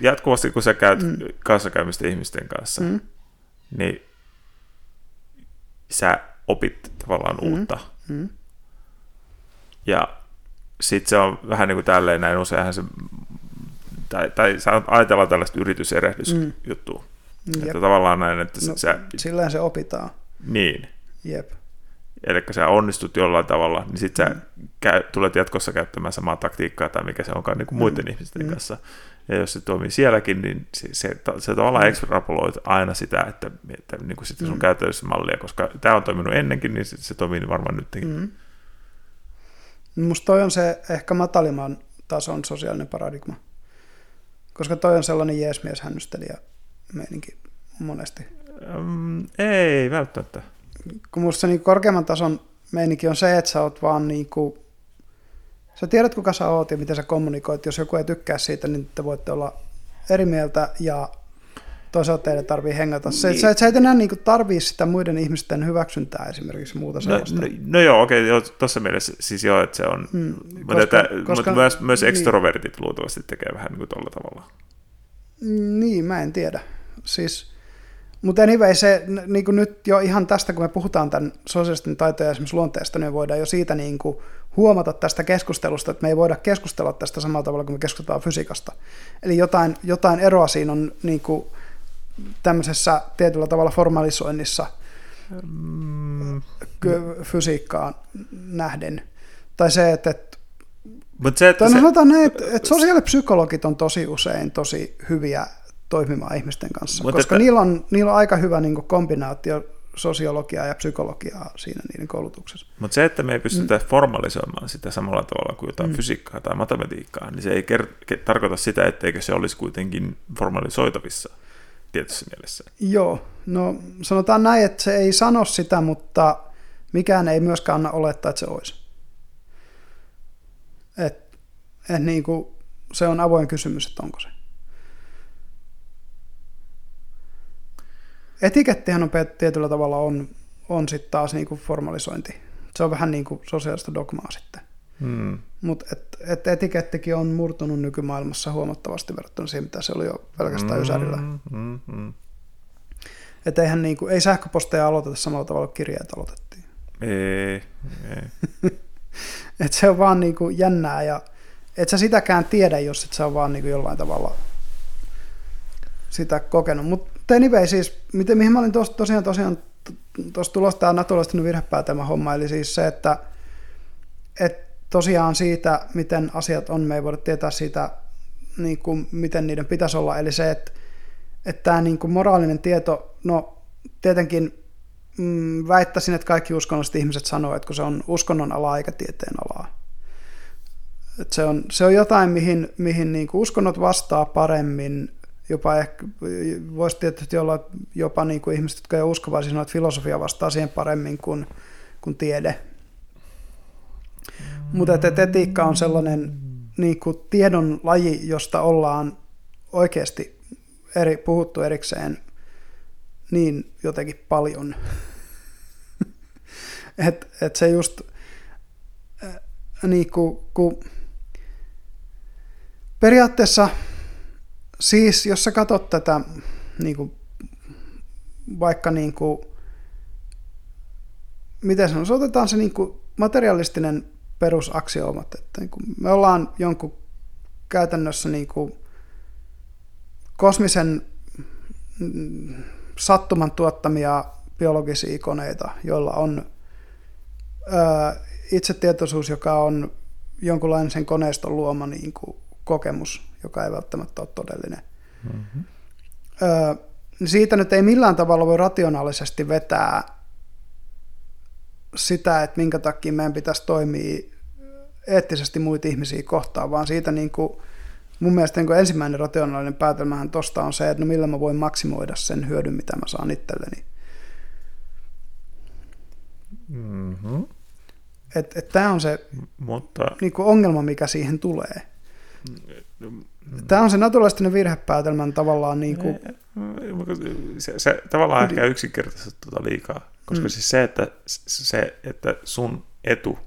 jatkuvasti, kun sä käyt Mm. kanssakäymistä ihmisten kanssa, Mm, niin sä opit tavallaan Mm. uutta. mm, Ja sitten se on vähän niin kuin tälleen näin, useinhan se, tai, tai sä ajatellaan tällaista yrityserehdysjuttua. Mm. Että tavallaan näin, että No, sä, Silleen se opitaan. niin, Jep. eli sä onnistut jollain tavalla, niin sitten Mm. sä käy, tulet jatkossa käyttämään samaa taktiikkaa tai mikä se onkaan niin kuin muiden Mm. ihmisten Mm. kanssa. Ja jos se toimii sielläkin, niin se, se, se tavallaan Mm. extrapoloit aina sitä, että, että niin kuin sitä sun Mm. käyttäytymismallia, koska tämä on toiminut ennenkin, niin se, se toimii varmaan nytkin. Mm. Mm. Musta toi on se ehkä matalimman tason sosiaalinen paradigma. Koska toi on sellainen jeesmies hännystelijä meininki monesti. Mm, ei välttämättä. Kun musta niin korkeamman tason meininki on se, että sä oot vaan niin kuin, sä tiedät kuka sä oot ja miten sä kommunikoit. Jos joku ei tykkää siitä, niin te voitte olla eri mieltä ja toisaalta teidän tarvii hengata. Se, niin. sä, sä et enää niin kuin, tarvii sitä muiden ihmisten hyväksyntää esimerkiksi muuta No, sellaista. no, no joo, okei, okay, tuossa mielessä siis joo, että se on, Mm, mutta, koska- että, koska- mutta myös, myös niin. ekstrovertit luultavasti tekee vähän niin kuin tuolla tavalla. Niin, mä en tiedä. Siis, mutta anyway, se niin kuin nyt jo ihan tästä, kun me puhutaan tämän sosiaalisten taitojen esimerkiksi luonteesta, niin me voidaan jo siitä niin kuin huomata tästä keskustelusta, että me ei voida keskustella tästä samalla tavalla kuin me keskustellaan fysiikasta. Eli jotain, jotain eroa siinä on niin kuin tämmöisessä tietyllä tavalla formalisoinnissa Mm, fysiikkaan nähden. Tai se, että, että mutta se, että Tai no se, sanotaan näin, että, että sosiaalipsykologit on tosi usein tosi hyviä toimimaan ihmisten kanssa, koska että- niillä, on, niillä on aika hyvä niin kuin kombinaatio sosiologiaa ja psykologiaa siinä niiden koulutuksessa. Mutta se, että me ei pystytä mm. formalisoimaan sitä samalla tavalla kuin jotain mm. fysiikkaa tai matematiikkaa, niin se ei ker- ke- tarkoita sitä, etteikö se olisi kuitenkin formalisoitavissa tietyssä mielessä. Joo, no sanotaan näin, että se ei sano sitä, mutta mikään ei myöskään anna olettaa, että se olisi. Et, et niin kuin, se on avoin kysymys, että onko se. Etikettihän on tietyllä tavalla on, on sitten taas niin kuin formalisointi. Se on vähän niin kuin sosiaalista dogmaa sitten. Hmm. Mutta et, et etikettikin on murtunut nykymaailmassa huomattavasti verrattuna siihen, mitä se oli jo pelkästään ysärillä. Mm, mm, mm. Että eihän niinku, ei sähköposteja aloiteta samalla tavalla kuin kirjeet aloitettiin. Ei, ei. Et se on vaan niinku jännää ja et sä sitäkään tiedä, jos et sä on vaan niinku jollain tavalla sitä kokenut. Mutta anyway, siis miten, mihin mä olin tos, tosiaan, tosiaan tuossa tulossa tämä naturalistinen virhepäätelmä homma, eli siis se, että et tosiaan siitä, miten asiat on, me ei voida tietää siitä, niin kuin, miten niiden pitäisi olla, eli se, että että tämä niin kuin moraalinen tieto, no tietenkin mm, väittäisin, että kaikki uskonnolliset ihmiset sanoo, että kun se on uskonnon ala eikä tieteen alaa. Se, on, se on jotain, mihin, mihin niin kuin uskonnot vastaa paremmin, jopa ehkä, voisi tietysti olla jopa niin kuin ihmiset, jotka ei uskovaisia, sanoa, että filosofia vastaa siihen paremmin kuin, kuin tiede. Mutta että et etiikka on sellainen niin kuin tiedon laji, josta ollaan oikeasti eri, puhuttu erikseen niin jotenkin paljon. että et se just äh, niin kuin, kun periaatteessa siis jos sä katsot tätä niin kuin, vaikka niin kuin, miten sanoisi, otetaan se niin kuin materialistinen perusaksioomat, että niin kuin me ollaan jonkun käytännössä niin kuin kosmisen mm, sattuman tuottamia biologisia koneita, joilla on ää, itsetietoisuus, joka on jonkunlainen sen koneiston luoma niin kuin, kokemus, joka ei välttämättä ole todellinen. Mm-hmm. Niin siitä nyt ei millään tavalla voi rationaalisesti vetää sitä, että minkä takia meidän pitäisi toimia eettisesti muita ihmisiä kohtaan, vaan siitä niin kuin, mun mielestä niin kuin ensimmäinen rationaalinen päätelmähän tuosta on se, että no millä mä voin maksimoida sen hyödyn, mitä mä saan itselleni. Mm-hmm. Että et tämä on se Mutta niin kuin ongelma, mikä siihen tulee. Tämä on se naturalistinen virhepäätelmän tavallaan niin kuin, se, se tavallaan ehkä yksinkertaisesti tuota liikaa, koska Mm. siis se että, se, että sun etu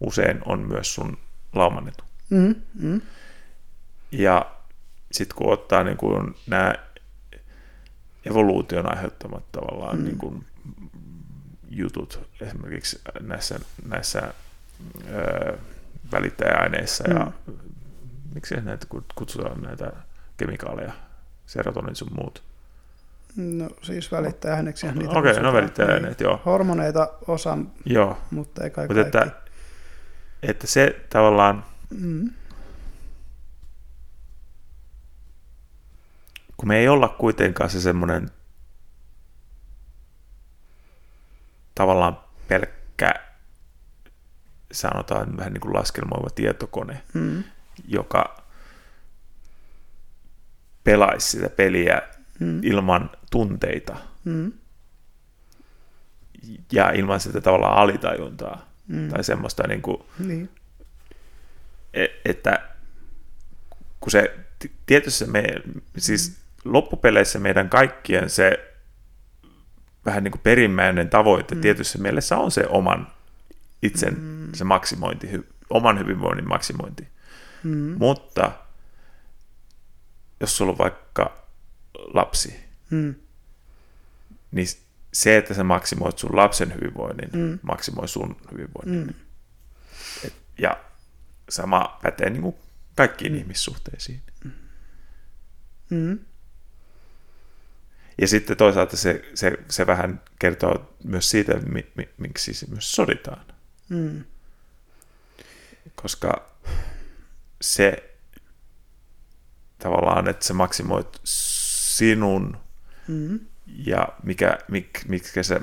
usein on myös sun lauman etu. mm, mm, Ja sitten kun ottaa niin kuin nämä evoluution aiheuttamat tavallaan Mm. niin kuin jutut esimerkiksi näissä, näissä ö, välittäjäaineissa mm. ja miksi näitä kut- kutsutaan näitä kemikaaleja, serotonin sun muut. no siis välittäjäaineeksi niitä Okei, kutsutaan. no välittäjäaineet, Niin, joo. Hormoneita osa, Joo, mutta ei kai mutta kaikki. että, että se tavallaan, Mm, kun me ei olla kuitenkaan se semmoinen tavallaan pelkkä, sanotaan vähän niin kuin laskelmoiva tietokone, mm, joka pelaisi sitä peliä mm, ilman tunteita mm, ja ilman sitä tavallaan alitajuntaa mm, tai semmoista, niin kuin, niin. e- että kun se tietyssä me, siis loppupeleissä meidän kaikkien se vähän niin kuin perimmäinen tavoite mm. tietyssä mielessä on se oman itsen mm. se maksimointi, hy, oman hyvinvoinnin maksimointi. Mm. Mutta jos sulla on vaikka lapsi, mm. niin se, että sä maksimoit sun lapsen hyvinvoinnin, mm. maksimoi sun hyvinvoinnin. Mm. Et, ja sama pätee niin kuin kaikkiin mm. ihmissuhteisiin. Mm. Ja sitten toisaalta se, se, se vähän kertoo myös siitä, mi, mi, miksi se myös soditaan. Mm. Koska se tavallaan, että sä maksimoit sinun mm. ja mikä, mik, mitkä sä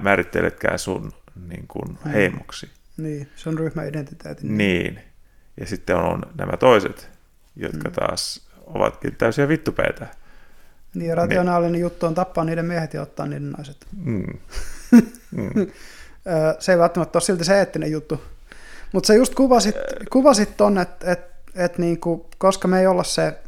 määritteletkään sun niin kuin mm. heimoksi. Niin, se on ryhmäidentiteetti. Niin. Ja sitten on nämä toiset, jotka mm. taas ovatkin täysiä vittupeitä. Niin, ja rationaalinen niin. juttu on tappaa niiden miehet ja ottaa niiden naiset. Mm. mm. se ei välttämättä ole silti se eettinen juttu. Mutta se just kuvasit, kuvasit ton, että et, et niinku, koska me ei olla se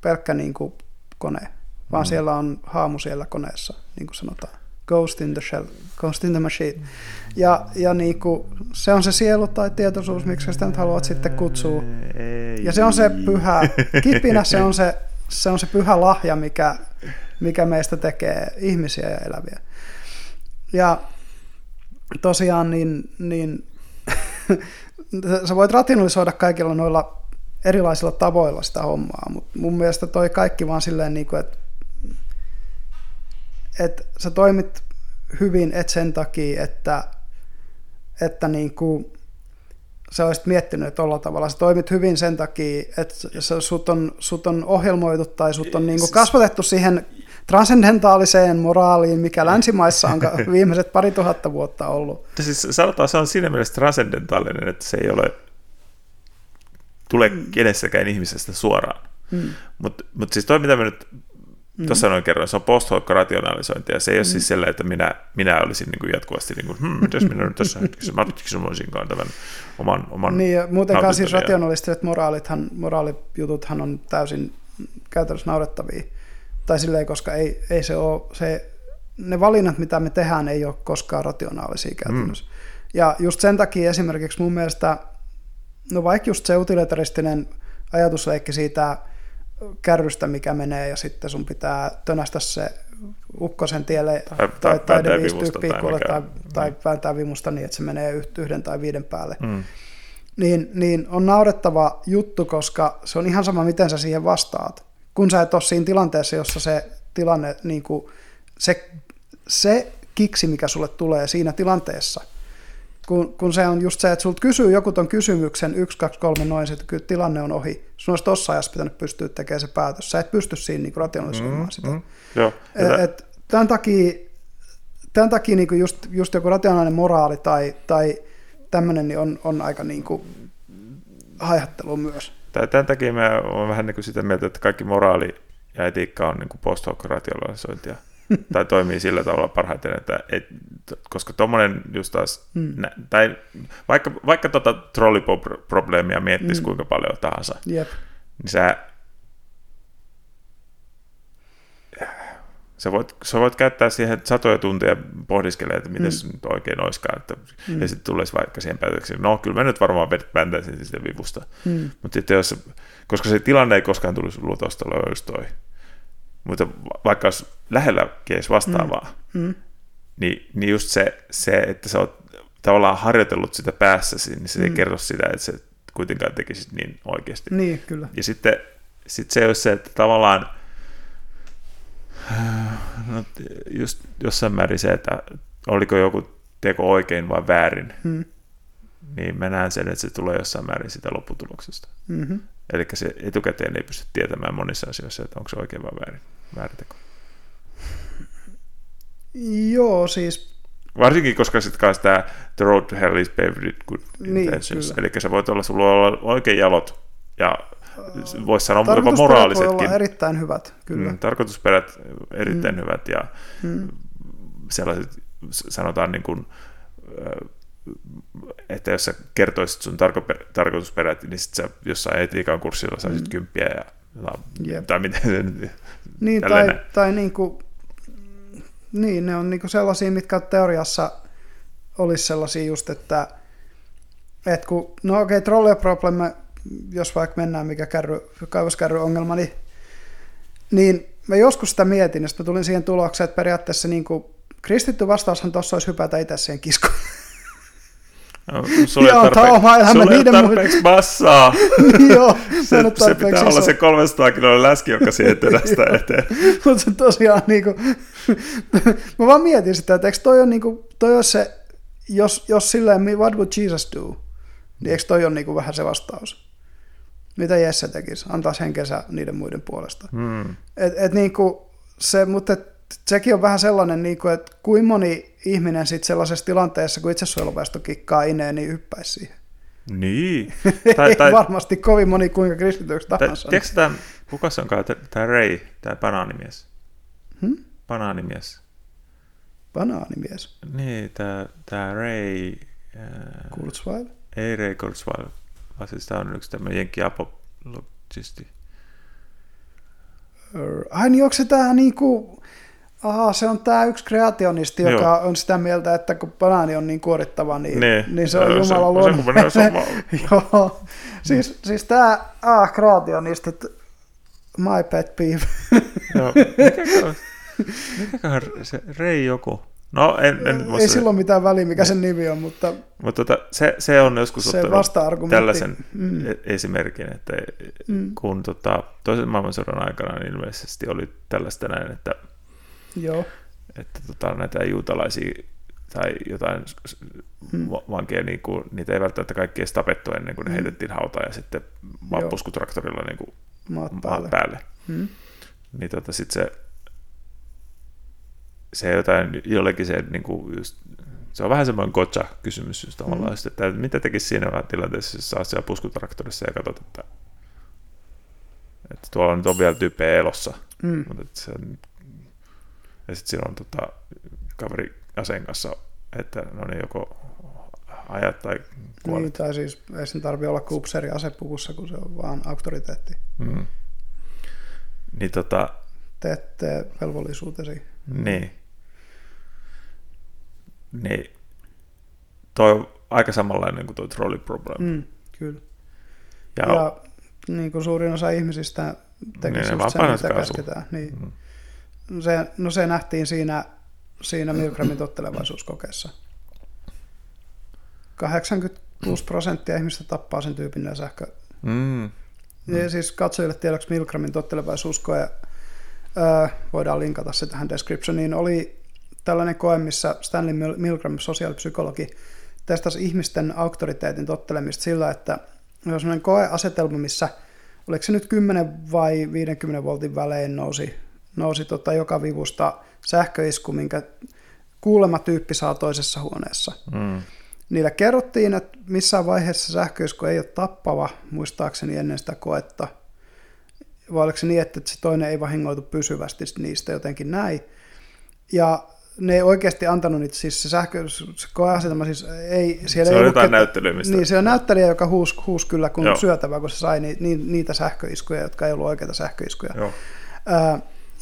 pelkkä niinku kone, vaan mm. siellä on haamu siellä koneessa, niin kuin sanotaan. Ghost in the shell, ghost in the machine. Ja, ja niinku, se on se sielu tai tietoisuus, miksi sitä nyt haluat sitten kutsua. Ja se on se pyhä, kipinä se on se, se, on se pyhä lahja, mikä, mikä meistä tekee ihmisiä ja eläviä. Ja tosiaan niin, niin sä voit rationalisoida kaikilla noilla erilaisilla tavoilla sitä hommaa, mutta mun mielestä toi kaikki vaan silleen, niin kuin, että, että sä toimit hyvin et sen takia, että, että niin kuin, sä olisit miettinyt tuolla tavalla. Sä toimit hyvin sen takia, että sut on, sut on ohjelmoitu tai sut on niin kuin kasvatettu siihen transcendentaaliseen moraaliin, mikä länsimaissa on viimeiset pari tuhatta vuotta ollut. Siis sanotaan, se on siinä mielessä transcendentaalinen, että se ei ole tule mm. kenessäkään ihmisestä suoraan. Mm. Mutta mut siis toi, mitä mä nyt mm. tuossa noin kerroin, se on post rationalisointia. Se ei ole mm. siis sellainen, että minä, minä olisin niin kuin jatkuvasti, niin kuin, hmm, mitäs minä nyt tässä hetkessä maksimoisinkaan tämän oman, oman Niin, ja muutenkaan siis rationalistiset moraalithan, moraalijututhan on täysin käytännössä naurettavia tai silleen, koska ei, ei se ole, se, ne valinnat, mitä me tehdään, ei ole koskaan rationaalisia käytännössä. Mm. Ja just sen takia esimerkiksi mun mielestä, no vaikka just se utilitaristinen ajatusleikki siitä kärrystä, mikä menee, ja sitten sun pitää tönästä se ukkosen tielle tai, tai, tai, tai viisi tyyppiä tai, tai, tai vääntää vimusta niin, että se menee yhden tai viiden päälle. Mm. Niin, niin on naurettava juttu, koska se on ihan sama, miten sä siihen vastaat kun sä et ole siinä tilanteessa, jossa se tilanne, niin kuin, se, se kiksi, mikä sulle tulee siinä tilanteessa, kun, kun se on just se, että sulta kysyy joku ton kysymyksen, yksi, kaksi, kolme, noin, sitten kyllä tilanne on ohi. Sun olisi tuossa ajassa pitänyt pystyä tekemään se päätös. Sä et pysty siinä niin rationalisoimaan mm, sitä. Mm, joo. Et, et, tämän takia, tämän takia niin just, just joku rationaalinen moraali tai, tai tämmöinen niin on, on aika niin kuin haihattelu myös. Tämän takia mä olen vähän niin kuin sitä mieltä, että kaikki moraali ja etiikka on niin post hoc rationalisointia. tai toimii sillä tavalla parhaiten, että et, koska tuommoinen just taas, mm. nä, tai vaikka, vaikka tota trolliprobleemia miettisi mm. kuinka paljon tahansa, yep. niin sä sä voit, sä voit käyttää siihen satoja tunteja pohdiskelemaan, että miten mm. se nyt oikein olisikaan, että, mm. ja sitten tulisi vaikka siihen päätökseen, no kyllä mä nyt varmaan vääntäisin sitä vivusta, mm. mutta sitten jos, koska se tilanne ei koskaan tulisi lutosta, olisi toi, mutta vaikka olisi lähellä kees vastaavaa, mm. Mm. Niin, niin just se, se, että sä oot tavallaan harjoitellut sitä päässäsi, niin se mm. ei kerro sitä, että se kuitenkaan tekisit niin oikeasti. Niin, kyllä. Ja sitten sit se olisi se, että tavallaan No, just jossain määrin se, että oliko joku teko oikein vai väärin, hmm. niin mä näen sen, että se tulee jossain määrin sitä lopputuloksesta. Mm-hmm. Eli se etukäteen ei pysty tietämään monissa asioissa, että onko se oikein vai väärin, väärä teko. Joo, siis... Varsinkin, koska sitten kanssa tämä The Road to Hell is paved with good niin, intentions. Eli sä voit olla, sulla olla oikein jalot ja voisi sanoa jopa moraalisetkin. Erittäin hyvät, kyllä. Mm, tarkoitusperät erittäin mm. hyvät ja mm. sellaiset, sanotaan niin kuin, että jos sä kertoisit sun tarko- tarkoitusperät, niin sit sä jossain etiikan kurssilla saisit mm. kymppiä ja Jep. tai miten se nyt... Niin, tai, tai niin kuin, niin, ne on niin kuin sellaisia, mitkä teoriassa olisi sellaisia just, että, että kun, no okei, okay, trolley problem, jos vaikka mennään mikä kärry, kaivoskärry ongelma, niin, niin mä joskus sitä mietin, ja sitten tulin siihen tulokseen, että periaatteessa niin kuin, kristitty vastaushan tuossa olisi hypätä itse siihen kiskoon. No, sulla Joo, tarpe- tämä oma elämä. Sulla niiden tarpeeksi mu- massaa. Joo, se, se pitää iso. olla se 300 kiloa läski, joka siihen terästä eteen. Mutta se tosiaan, niin kuin, mä vaan mietin sitä, että eikö toi on, niin kuin, toi on se, jos, jos silleen, what would Jesus do? Niin eikö toi ole niin kuin vähän se vastaus? Mitä Jesse tekisi? Antaisi henkensä niiden muiden puolesta. Hmm. Et, et niin kuin se, mutta et, sekin on vähän sellainen, niin kuin, että kuin moni ihminen sit sellaisessa tilanteessa, kun itsesuojeluväestö kikkaa ineen, niin hyppäisi siihen. Niin. Tai, tai, varmasti kovin moni kuinka kristityksi tahansa. Tiedätkö tämä, kuka se onkaan, tämä Ray, tämä banaanimies? Hmm? Banaanimies. Banaanimies? Niin, tämä, tämä Ray... Äh, Kurzweil? Ei Ray Kurzweil, vaan siis tämä on yksi tämmöinen jenkki apologisti. Ai niin, onko se tämä niinku Aha, se on tämä yksi kreationisti, joka Joo. on sitä mieltä, että kun banaani on niin kuorittava, niin, niin, niin se on Jumala luonut. Joo, siis, siis tämä ah, kreationistit, my pet peeve. Joo, mikäköhän se Rei joku? No, en, en Ei se... silloin mitään väliä, mikä sen nimi on, mutta... Mutta tota, se, se on joskus se ottanut tällaisen mm. E- esimerkin, että mm. kun tota, toisen maailmansodan aikana niin ilmeisesti oli tällaista näin, että Joo. Että tota, näitä juutalaisia tai jotain hmm. vankeja, niin kuin, niitä ei välttämättä kaikki edes tapettu ennen kuin ne hmm. heitettiin hautaan ja sitten vaan puskutraktorilla niin kuin maat päälle. Maat päälle. Hmm. Niin tota, sit se, se jotain, jollekin se, niin kuin just, se on vähän semmoinen gotcha-kysymys just tavallaan, hmm. että mitä tekisi siinä tilanteessa, jos sä siellä puskutraktorissa ja katsot, että, että tuolla nyt on vielä tyyppejä elossa, hmm. mutta että se ja sitten on tota, kaveri aseen kanssa, että no niin joko ajat tai kuolet. Niin, tai siis ei sen tarvitse olla kupseri asepukussa, kun se on vaan auktoriteetti. Mm. Niin tota... Teette velvollisuutesi. Niin. Niin. Toi on aika samanlainen kuin tuo trolley problem. Mm, kyllä. Ja, ja niin kuin suurin osa ihmisistä tekisi niin, just sen, mitä käsketään. Niin. Mm se, no se nähtiin siinä, siinä Milgramin tottelevaisuuskokeessa. 86 prosenttia ihmistä tappaa sen tyypin sähkö. Mm. Ja siis katsojille tiedoksi Milgramin tottelevaisuuskoe, öö, voidaan linkata se tähän descriptioniin, oli tällainen koe, missä Stanley Milgram, sosiaalipsykologi, testasi ihmisten auktoriteetin tottelemista sillä, että on sellainen koeasetelma, missä oliko se nyt 10 vai 50 voltin välein nousi nousi tota joka vivusta sähköisku, minkä kuulema tyyppi saa toisessa huoneessa. Mm. Niillä kerrottiin, että missään vaiheessa sähköisku ei ole tappava, muistaakseni ennen sitä koetta. Vai oliko se niin, että se toinen ei vahingoitu pysyvästi niistä jotenkin näin. Ja ne ei oikeasti antanut niitä, siis se sähkö, se koeasetelma siis ei... Siellä se ei on jotain näyttelyä, mistä... Niin, se on näyttelijä, joka huusi huus kyllä kun Joo. syötävä, kun se sai ni, ni, niitä sähköiskuja, jotka ei ollut oikeita sähköiskuja. Joo.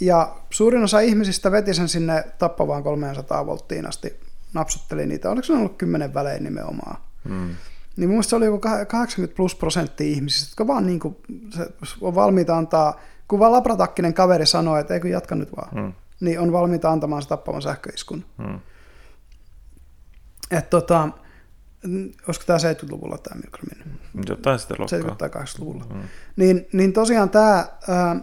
Ja suurin osa ihmisistä veti sen sinne tappavaan 300 volttiin asti, napsutteli niitä. Oliko se ollut kymmenen välein nimenomaan? Mm. Niin mun se oli joku 80 plus prosenttia ihmisistä, jotka vaan niin kuin, se on valmiita antaa, kun vaan labratakkinen kaveri sanoo, että eikö jatka nyt vaan, mm. Niin on valmiita antamaan se tappavan sähköiskun. Mm. Että tota, olisiko tämä 70-luvulla tämä Milgramin? Jotain sitä luokkaa. 70- tai 80-luvulla. Mm. Niin, niin tosiaan tämä,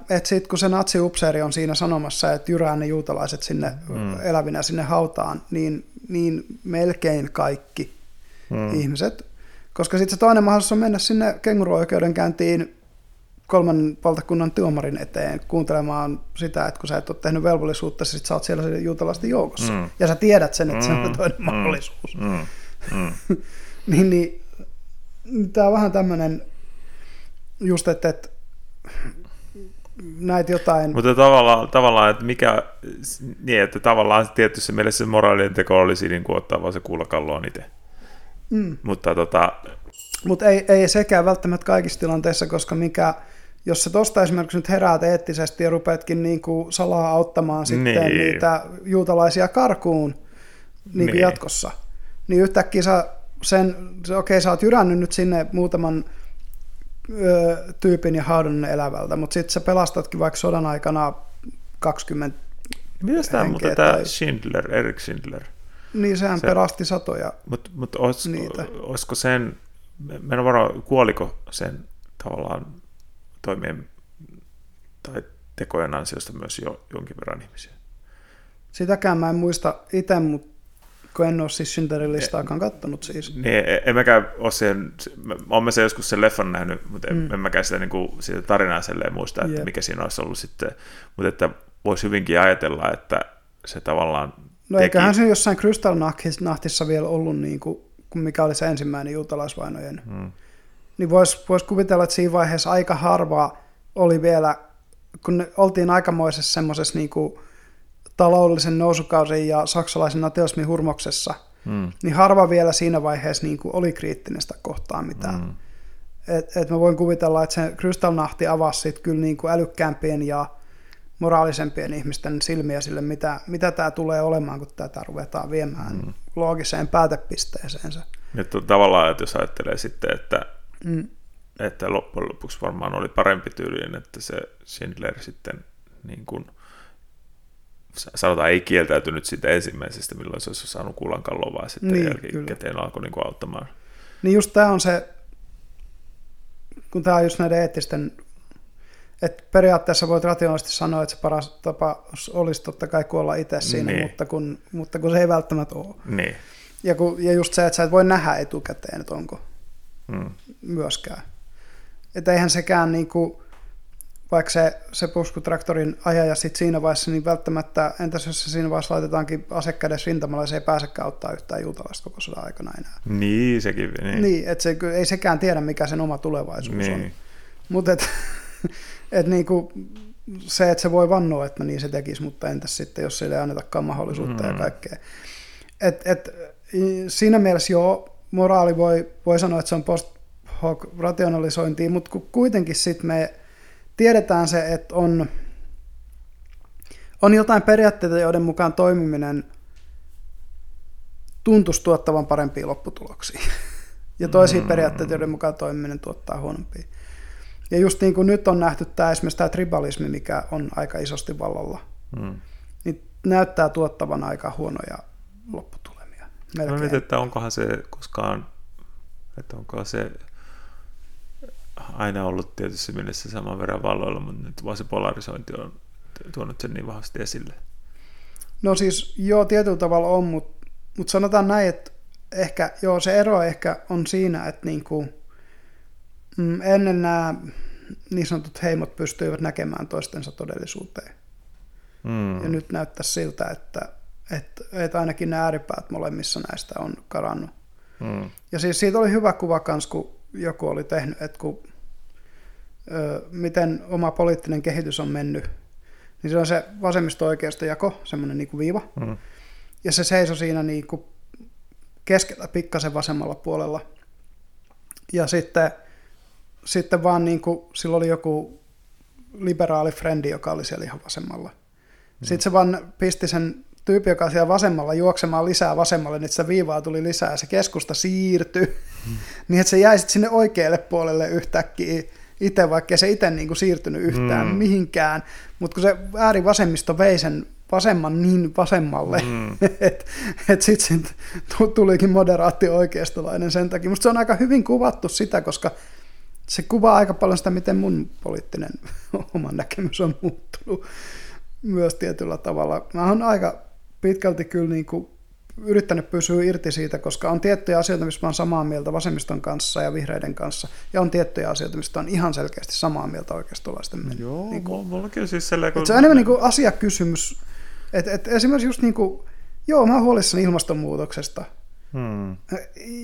että sitten kun se natsiupseeri on siinä sanomassa, että jyrää ne juutalaiset sinne mm. elävinä sinne hautaan, niin, niin melkein kaikki mm. ihmiset, koska sitten se toinen mahdollisuus on mennä sinne kenguruoikeudenkäyntiin kolmannen valtakunnan tuomarin eteen kuuntelemaan sitä, että kun sä et ole tehnyt velvollisuutta, sit sä oot siellä juutalaisten joukossa. Mm. Ja sä tiedät sen, että mm. se on mm. toinen mm. mahdollisuus. Mm. Mm. niin, niin tämä on vähän tämmöinen just, että, että näitä jotain... Mutta tavallaan, tavallaan että mikä, niin, että tavallaan tietyssä mielessä se moraalinen teko olisi niin kuin ottaa vaan se kuullakalloon itse. Mm. Mutta tota... Mut ei, ei sekään välttämättä kaikissa tilanteissa, koska mikä jos se tosta esimerkiksi nyt heräät eettisesti ja rupeatkin niin kuin salaa auttamaan sitten Niin. niitä juutalaisia karkuun niin kuin Niin. jatkossa, niin yhtäkkiä sä sen, se, okei sä oot jyrännyt nyt sinne muutaman ö, tyypin ja haudannut ne elävältä, mutta sitten sä pelastatkin vaikka sodan aikana 20, Mitäs tämä muuten tämä tai- Schindler, Erik Schindler? niin sehän Se- pelasti satoja. Mutta mut olisiko sen, mä en varma, kuoliko sen tavallaan toimien tai tekojen ansiosta myös jo jonkin verran ihmisiä? Sitäkään mä en muista itse, mutta kun en ole siis Schindlerin listaakaan kattonut siis. Niin, en mäkään ole mä- oon mä sen joskus sen leffan nähnyt, mutta en, Mm. en mäkään sitä, niin kuin, sitä tarinaa selleen muista, että Jep. mikä siinä olisi ollut sitten, mutta että voisi hyvinkin ajatella, että se tavallaan No teki, eiköhän se jossain Kristallnahtissa vielä ollut, niin kuin, mikä oli se ensimmäinen juutalaisvainojen. Mm. Niin voisi vois kuvitella, että siinä vaiheessa aika harva oli vielä, kun oltiin aikamoisessa semmoisessa niin kuin, taloudellisen nousukausin ja saksalaisen nationalismin hurmoksessa, Mm. niin harva vielä siinä vaiheessa niin kuin, oli kriittinen sitä kohtaan mitään. Mm. Et, et mä voin kuvitella, että se Kristallnahti avasi sit kyllä niin kuin älykkäämpien ja moraalisempien ihmisten silmiä sille, mitä, mitä tämä tulee olemaan, kun tätä ruvetaan viemään mm. loogiseen päätepisteeseensä. Nyt tavallaan, että jos ajattelee sitten, että, Mm. että loppujen lopuksi varmaan oli parempi tyylinen, että se Schindler sitten niin kuin, sanotaan ei kieltäytynyt siitä ensimmäisestä, milloin se olisi saanut kullankalloa, vaan sitten Niin, jälkikäteen alkoi niin kuin auttamaan. Niin just tämä on se, kun tämä on just näiden eettisten, että periaatteessa voit rationaalisesti sanoa, että se paras tapa olisi totta kai kuolla itse siinä, Niin. mutta, kun, mutta kun se ei välttämättä ole. Niin. Ja, kun, ja just se, että sä et voi nähdä etukäteen, että onko Mm. Myöskään. Että eihän sekään niinku, vaikka se, se puskutraktorin ajaja sit siinä vaiheessa, niin välttämättä, entäs jos se siinä vaiheessa laitetaankin asekädessä rintamalla, se ei pääsekään auttaa yhtään juutalaista koko sodan aikana enää. Niin, sekin. Niin. Niin, niin että se, ei sekään tiedä, mikä sen oma tulevaisuus on. niin. Mutta et, et niinku, se, että se voi vannoa, että niin se tekisi, mutta entäs sitten, jos sille ei annetakaan mahdollisuutta mm. ja kaikkea. Et, et, siinä mielessä joo, moraali voi, voi sanoa, että se on post hoc rationalisointia, mutta ku- kuitenkin sitten me tiedetään se, että on, on jotain periaatteita, joiden mukaan toimiminen tuntuisi tuottavan parempia lopputuloksia. Ja toisia Mm. periaatteita, joiden mukaan toimiminen tuottaa huonompia. Ja just niin kuin nyt on nähty tämä esimerkiksi tämä tribalismi, mikä on aika isosti vallalla, Mm. niin näyttää tuottavan aika huonoja lopputulemia. Mä Melkein. mietin, että onkohan se koskaan, että onko se aina ollut tietyssä mielessä saman verran valloilla, mutta nyt vaan se polarisointi on tuonut sen niin vahvasti esille. No siis joo, tietyllä tavalla on, mutta mut sanotaan näin, että ehkä, joo, se ero ehkä on siinä, että niinku, mm, ennen nämä niin sanotut heimot pystyivät näkemään toistensa todellisuuteen. Mm. Ja nyt näyttää siltä, että, että, että ainakin nämä ääripäät molemmissa näistä on karannut. Mm. Ja siis siitä oli hyvä kuva kans, kun joku oli tehnyt, että kun, ö, miten oma poliittinen kehitys on mennyt, niin se on se vasemmisto-oikeisto jako, semmoinen niin viiva, Mm. ja se seisoi siinä niin kuin keskellä pikkasen vasemmalla puolella. Ja sitten, sitten vaan niin kuin, sillä oli joku liberaali frendi, joka oli siellä ihan vasemmalla. Sitten se vaan pisti sen tyyppi, joka siellä vasemmalla, juoksemaan lisää vasemmalle, niin että sitä viivaa tuli lisää ja se keskusta siirtyi. niin että se jäi sitten sinne oikealle puolelle yhtäkkiä itse, vaikka se itse niin kuin siirtynyt yhtään Mm. mihinkään. Mutta kun se äärivasemmisto vei sen vasemman niin vasemmalle, Mm. että et sitten sit tu- tulikin moderaatti oikeistolainen sen takia. Musta se on aika hyvin kuvattu sitä, koska se kuvaa aika paljon sitä, miten mun poliittinen oma näkemys on muuttunut myös tietyllä tavalla. Mä oon aika pitkälti kyllä niin kuin yrittänyt pysyä irti siitä, koska on tiettyjä asioita, missä mä samaa mieltä vasemmiston kanssa ja vihreiden kanssa, ja on tiettyjä asioita, mistä on ihan selkeästi samaa mieltä oikeistolaisten. Joo, niin kuin, mulla, on siis sellainen, et se on enemmän niin kuin asiakysymys. Et, et esimerkiksi just niin kuin, joo, mä oon huolissani ilmastonmuutoksesta, Hmm.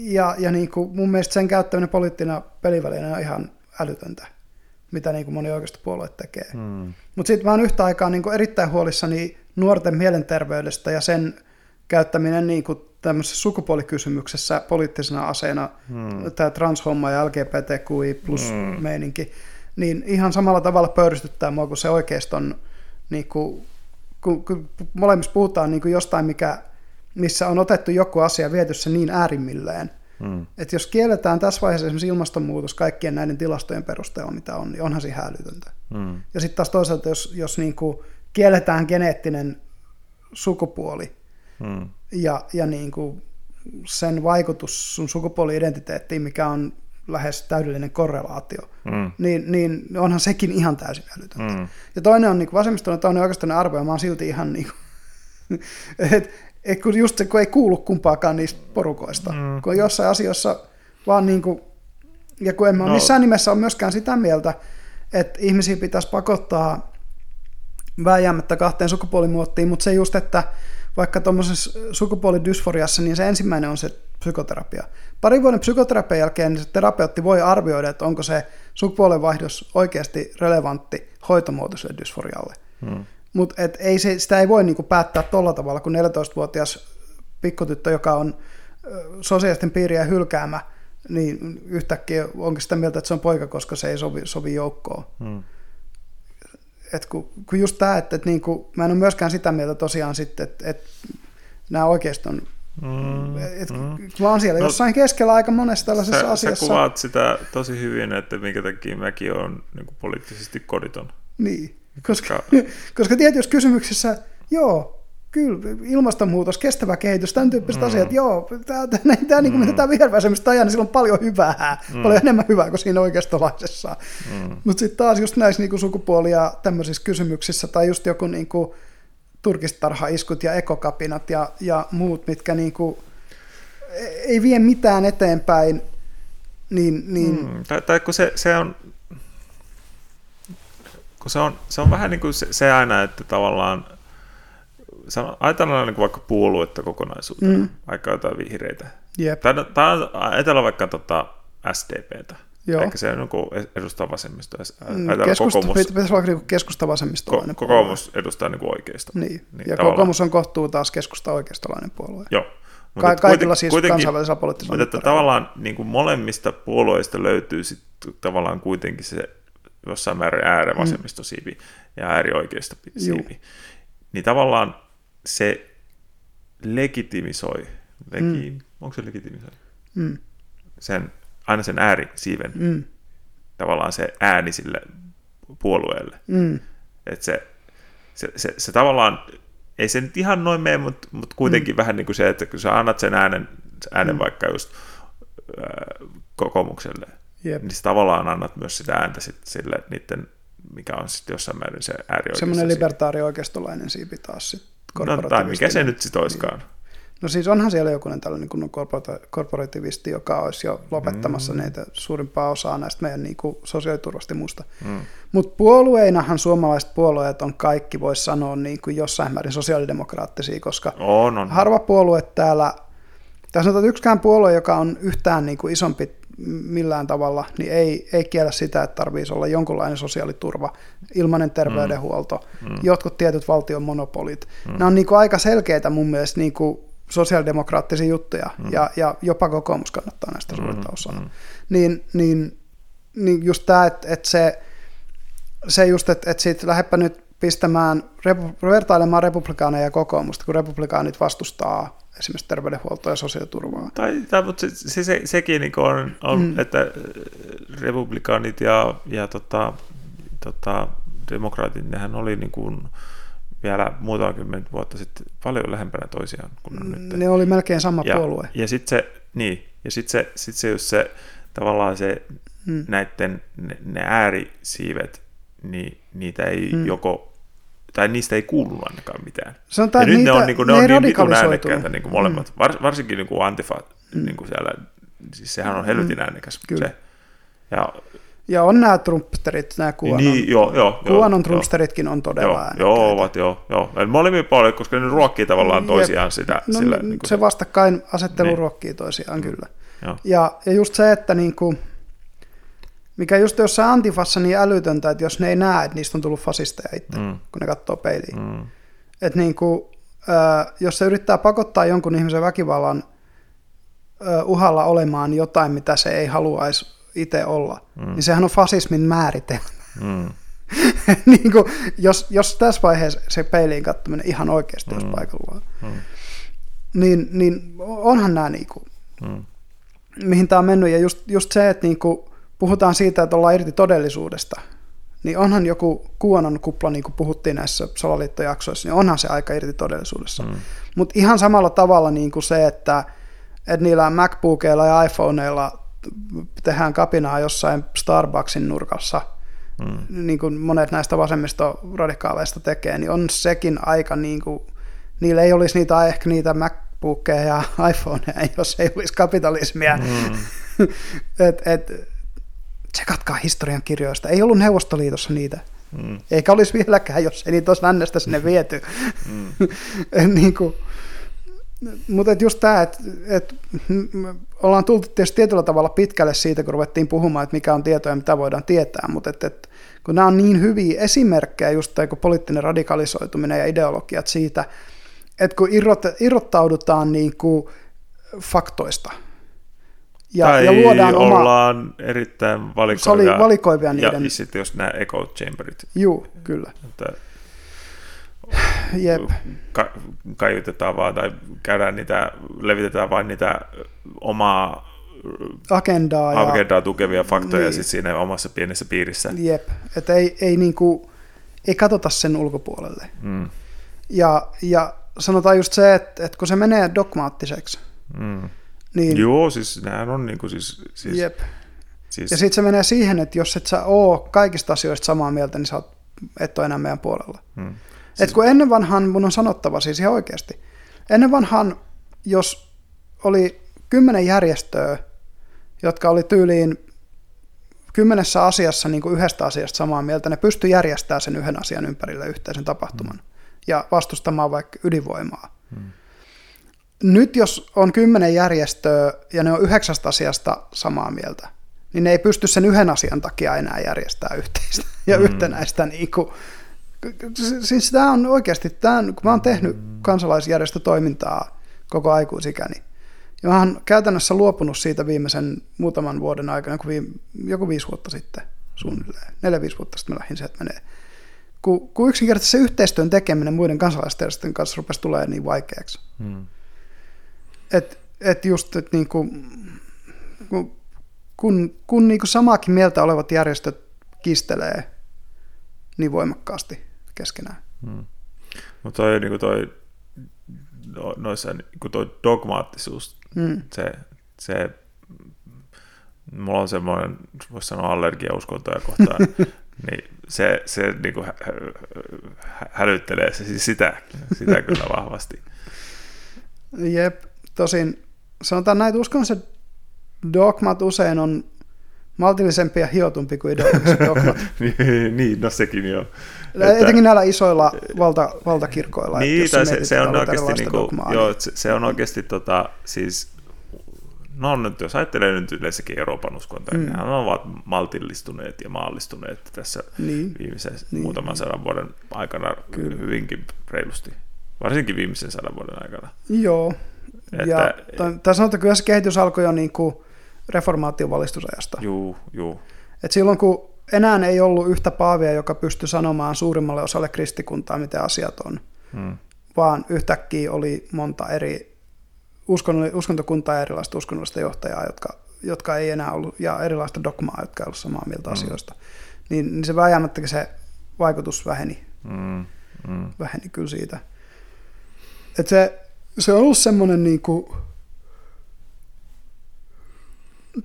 ja, ja niin kuin mun mielestä sen käyttäminen poliittina pelivälineenä on ihan älytöntä, mitä niin kuin moni oikeistopuolue tekee. Hmm. Mutta sitten mä oon yhtä aikaa niin kuin erittäin huolissani nuorten mielenterveydestä ja sen käyttäminen niin kuin tämmöisessä sukupuolikysymyksessä poliittisena aseena, Hmm. tämä transhomma ja LGBTQI plus Mm. meininki, niin ihan samalla tavalla pöyristyttää mua kuin se oikeiston, niin kuin, kun, kun molemmissa puhutaan niin kuin jostain, mikä, missä on otettu joku asia ja viety se niin äärimmilleen, Mm. Että jos kielletään tässä vaiheessa esimerkiksi ilmastonmuutos kaikkien näiden tilastojen perusteella, mitä on, niin onhan siinä hälytöntä. Mm. Ja sitten taas toisaalta, jos, jos niin kuin kielletään geneettinen sukupuoli mm. ja, ja niin kuin sen vaikutus sun sukupuoli-identiteettiin, mikä on lähes täydellinen korrelaatio, mm. niin, niin onhan sekin ihan täysin älytöntä. Mm. Ja toinen on niin vasemmistolainen, toinen oikeastaan arvo, ja mä oon silti ihan niin kuin, että et kun just se, kun ei kuulu kumpaakaan niistä porukoista, mm. kun jossain asioissa vaan niin kuin, ja kun en mä no. missään nimessä ole myöskään sitä mieltä, että ihmisiä pitäisi pakottaa vääjäämättä kahteen sukupuolimuottiin, mutta se just, että vaikka tuommoisessa sukupuolidysforiassa, niin se ensimmäinen on se psykoterapia. Pari vuoden psykoterapian jälkeen niin se terapeutti voi arvioida, että onko se sukupuolenvaihdos oikeasti relevantti hoitomuoto sille dysforialle. Hmm. Mutta ei se, sitä ei voi niinku päättää tuolla tavalla, kun 14-vuotias pikkutyttö, joka on sosiaalisten piirien hylkäämä, niin yhtäkkiä onkin sitä mieltä, että se on poika, koska se ei sovi, sovi joukkoon. Hmm. Et kun, kun just tämä, että, että niinku, mä en ole myöskään sitä mieltä tosiaan sitten, että, että nämä oikeiston Mm, et, mm. Mä oon siellä no, jossain keskellä aika monessa tällaisessa sä, asiassa. Sä kuvaat sitä tosi hyvin, että minkä takia mäkin on niin poliittisesti koditon. Niin. Koska, koska tietyissä kysymyksissä, joo, kyllä, ilmastonmuutos, kestävä kehitys, tämän tyyppiset mm. asiat, joo, tämä, tämä, tämä niin kuin mm. tämä viherväsemmistä ajaa, niin sillä on paljon hyvää, mm. paljon enemmän hyvää kuin siinä oikeistolaisessa. Mm. Mutta sitten taas just näissä niin kuin sukupuolia tämmöisissä kysymyksissä, tai just joku niin kuin turkistarhaiskut ja ekokapinat ja, ja muut, mitkä niin kuin, ei vie mitään eteenpäin, niin... niin... Mm. Tai, tai kun se, se on kun se on, se on vähän niin kuin se, se aina, että tavallaan ajatellaan niin kuin vaikka puoluetta kokonaisuutta, mm. vaikka jotain vihreitä. Yep. Tai, tai ajatellaan vaikka tota SDPtä. Joo. Eikä se niin edustaa vasemmistoa. Mm, keskusta, kokoomus, pitäisi olla niin keskusta vasemmistolainen ko, Kokoomus edustaa niin oikeista. Niin. niin ja tavallaan. kokoomus on kohtuu taas keskusta oikeistolainen puolue. Joo. Mutta Ka- kaikilla siis kansainvälisellä poliittisella Mutta että tavallaan niin kuin molemmista puolueista löytyy sit tavallaan kuitenkin se jossain määrin äärivasemmistosiipi mm. ja äärioikeista siipi, niin tavallaan se legitimisoi, legi, mm. onko se legitimisoi? Mm. Sen, aina sen äärisiiven, mm. tavallaan se ääni sille puolueelle. Mm. Että se, se, se, se tavallaan, ei se nyt ihan noin mene, mutta, mutta kuitenkin mm. vähän niin kuin se, että kun sä annat sen äänen, äänen mm. vaikka just äh, kokoomukselle, Jep. niin tavallaan annat myös sitä ääntä sit sille niiden, mikä on sitten jossain määrin se äärioikeus. Semmoinen libertaari oikeistolainen siipi taas sitten No, tai mikä se nyt sitten olisikaan. Niin. No siis onhan siellä jokunen tällainen kunnon korporativisti, joka olisi jo lopettamassa mm. näitä suurimpaa osaa näistä meidän niin kuin sosiaaliturvasta muusta. Mm. Mutta puolueinahan suomalaiset puolueet on kaikki, voisi sanoa, niin kuin jossain määrin sosiaalidemokraattisia, koska on, on. harva puolue täällä, tässä sanotaan, että yksikään puolue, joka on yhtään niin kuin isompi millään tavalla, niin ei, ei kiellä sitä, että tarvitsisi olla jonkunlainen sosiaaliturva, ilmainen terveydenhuolto, mm. mm. jotkut tietyt valtion monopolit. Mm. Nämä on niin kuin aika selkeitä mun mielestä niin kuin sosiaalidemokraattisia juttuja, mm. ja, ja jopa kokoomus kannattaa näistä mm. suurta osaa. Mm. Niin, niin, niin just tämä, että, että se, se just, että, että siitä lähdepä nyt pistämään, vertailemaan republikaaneja ja kokoomusta, kun republikaanit vastustaa esimerkiksi terveydenhuoltoa ja sosiaaliturvaa. Tai, tai mutta se, se, se, sekin niin on, on mm. että äh, republikaanit ja, ja tota, tota, demokraatit, nehän oli niin kuin vielä muutama kymmentä vuotta sitten paljon lähempänä toisiaan kuin on nyt. Ne oli melkein sama ja, puolue. Ja sitten se, niin, ja sitten se, sit se, just se tavallaan se mm. näiden, ne, ne äärisiivet, niin niitä ei mm. joko tai niistä ei kuulu ainakaan mitään. Sanotaan, ja nyt niitä, ne on, niin kuin, ne, ne on niin vitun äänekkäitä niin kuin molemmat, mm. Var, varsinkin niin kuin Antifa, mm. niin kuin siellä, siis sehän on helvetin mm. äänekäs. Kyllä. Se. Ja, ja on nämä trumpsterit, nämä Kuanon. Niin, joo, joo. Kuanon trumpsteritkin on todella joo, äänekkäitä. Joo, ovat, joo, joo. Eli molemmin puolilla, koska ne ruokkii tavallaan toisiaan Jep. sitä. No, sillä, niin kuin se vastakkainasettelu niin. ruokkii toisiaan, mm. kyllä. Joo. Ja, ja just se, että niin kuin, mikä just jossain antifassa niin älytöntä, että jos ne ei näe, että niistä on tullut fasisteja itse, mm. kun ne katsoo peiliin. Mm. Että niin kuin, äh, jos se yrittää pakottaa jonkun ihmisen väkivallan äh, uhalla olemaan jotain, mitä se ei haluaisi itse olla, mm. niin sehän on fasismin määritelmä. Mm. niin kuin, jos, jos tässä vaiheessa se peiliin kattominen ihan oikeasti mm. olisi paikallaan, mm. niin, niin onhan nämä, niin kuin, mm. mihin tämä on mennyt. Ja just, just se, että niin kuin, puhutaan siitä, että ollaan irti todellisuudesta, niin onhan joku kuonon kupla, niin kuin puhuttiin näissä salaliittojaksoissa, niin onhan se aika irti todellisuudessa. Mm. Mutta ihan samalla tavalla niin kuin se, että, että niillä MacBookeilla ja iPhoneilla tehdään kapinaa jossain Starbucksin nurkassa, mm. niin kuin monet näistä vasemmistoradikaaleista tekee, niin on sekin aika, niin kuin, niillä ei olisi niitä, ehkä niitä MacBookeja ja iPhoneja, jos ei olisi kapitalismia. Mm. et, et, tsekatkaa historian kirjoista. Ei ollut Neuvostoliitossa niitä. Mm. Eikä olisi vieläkään, jos ei niitä olisi lännestä sinne viety. Mm. niin kuin, mutta just tämä, että et, ollaan tultu tietysti tietyllä tavalla pitkälle siitä, kun ruvettiin puhumaan, että mikä on tieto ja mitä voidaan tietää, mutta et, et, kun nämä on niin hyviä esimerkkejä, just tämä poliittinen radikalisoituminen ja ideologiat siitä, että kun irrot, irrottaudutaan niin kuin faktoista, ja, tai ja luodaan ollaan oma, erittäin valikoivia, valikoivia niiden. Ja sitten jos nämä echo chamberit. Juu, kyllä. Että Jep. Ka- kaiutetaan vaan tai käydään niitä, levitetään vain niitä omaa agendaa, agendaa ja, tukevia faktoja niin. sit siinä omassa pienessä piirissä. Jep, että ei, ei, niinku, ei katsota sen ulkopuolelle. Mm. Ja, ja sanotaan just se, että, että kun se menee dogmaattiseksi, mm niin, Joo, siis nämä on niin kuin siis... siis jep. Siis... Ja sitten se menee siihen, että jos et sä oo kaikista asioista samaa mieltä, niin sä oot, et ole enää meidän puolella. Hmm. Siis... Et kun ennen vanhan, mun on sanottava siis ihan oikeasti, ennen vanhan, jos oli kymmenen järjestöä, jotka oli tyyliin kymmenessä asiassa niin kuin yhdestä asiasta samaa mieltä, ne pystyi järjestämään sen yhden asian ympärille yhteisen tapahtuman hmm. ja vastustamaan vaikka ydinvoimaa. Hmm nyt jos on kymmenen järjestöä ja ne on yhdeksästä asiasta samaa mieltä, niin ne ei pysty sen yhden asian takia enää järjestämään yhteistä ja mm. yhtenäistä. Niin kuin, siis tämä on oikeasti, tämä, kun mä oon tehnyt kansalaisjärjestötoimintaa koko aikuisikäni, ja mä oon käytännössä luopunut siitä viimeisen muutaman vuoden aikana, kun viime, joku viisi vuotta sitten suunnilleen, neljä-viisi vuotta sitten mä lähdin se, että menee. Kun, kun yksinkertaisesti se yhteistyön tekeminen muiden kansalaisjärjestöjen kanssa rupesi tulee niin vaikeaksi. Hmm että et just, että niinku, kun, kun, kun niinku samaakin mieltä olevat järjestöt kistelee niin voimakkaasti keskenään. Hmm. Mutta toi, niinku toi, no, noissa, niinku toi dogmaattisuus, hmm. se, se, mulla on semmoinen, voisi sanoa allergia uskontoja kohtaan, niin se, se niinku hä, hä, hälyttelee se, siis sitä, sitä kyllä vahvasti. Jep, Tosin sanotaan näin, uskon se dogmat usein on maltillisempi ja hiotumpi kuin dogmat. Niin, niin, no sekin joo. Etenkin näillä isoilla valta, valtakirkoilla. Niin, tai se, se, on oikeasti, niin kuin, joo, niin- se, se on oikeasti tota, siis no nyt jos ajattelee nyt yleensäkin Euroopan uskontoja, mm. niin ne ovat maltillistuneet ja maallistuneet tässä niin. viimeisen niin. muutaman sadan vuoden aikana Kyllä. hyvinkin reilusti. Varsinkin viimeisen sadan vuoden aikana. Joo, että, ja, tai sanotaan, kyllä se kehitys alkoi jo niin kuin reformaation valistusajasta. Juu, juu. Et silloin kun enää ei ollut yhtä paavia, joka pystyi sanomaan suurimmalle osalle kristikuntaa, miten asiat on, hmm. vaan yhtäkkiä oli monta eri uskontokuntaa ja erilaista uskonnollista johtajaa, jotka, jotka ei enää ollut, ja erilaista dogmaa, jotka ei ollut samaa mieltä hmm. asioista. Niin, niin se vääjäämättäkin se vaikutus väheni. Hmm. Hmm. Väheni kyllä siitä. Et se, se on ollut semmoinen niin kuin,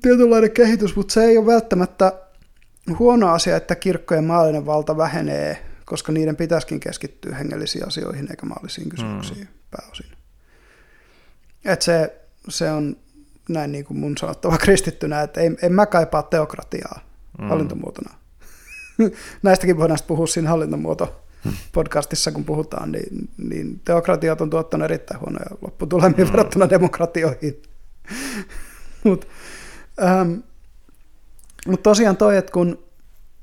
tietynlainen kehitys, mutta se ei ole välttämättä huono asia, että kirkkojen maallinen valta vähenee, koska niiden pitäisikin keskittyä hengellisiin asioihin eikä maallisiin kysymyksiin mm. pääosin. Et se, se on näin niin kuin mun sanottava kristittynä, että ei, en mä kaipaa teokratiaa mm. hallintomuotona. Näistäkin voidaan puhua siinä hallintomuoto podcastissa, kun puhutaan, niin, niin teokratiat on tuottanut erittäin huonoja lopputulemia mm. verrattuna demokratioihin. Mutta ähm, mut tosiaan toi, että kun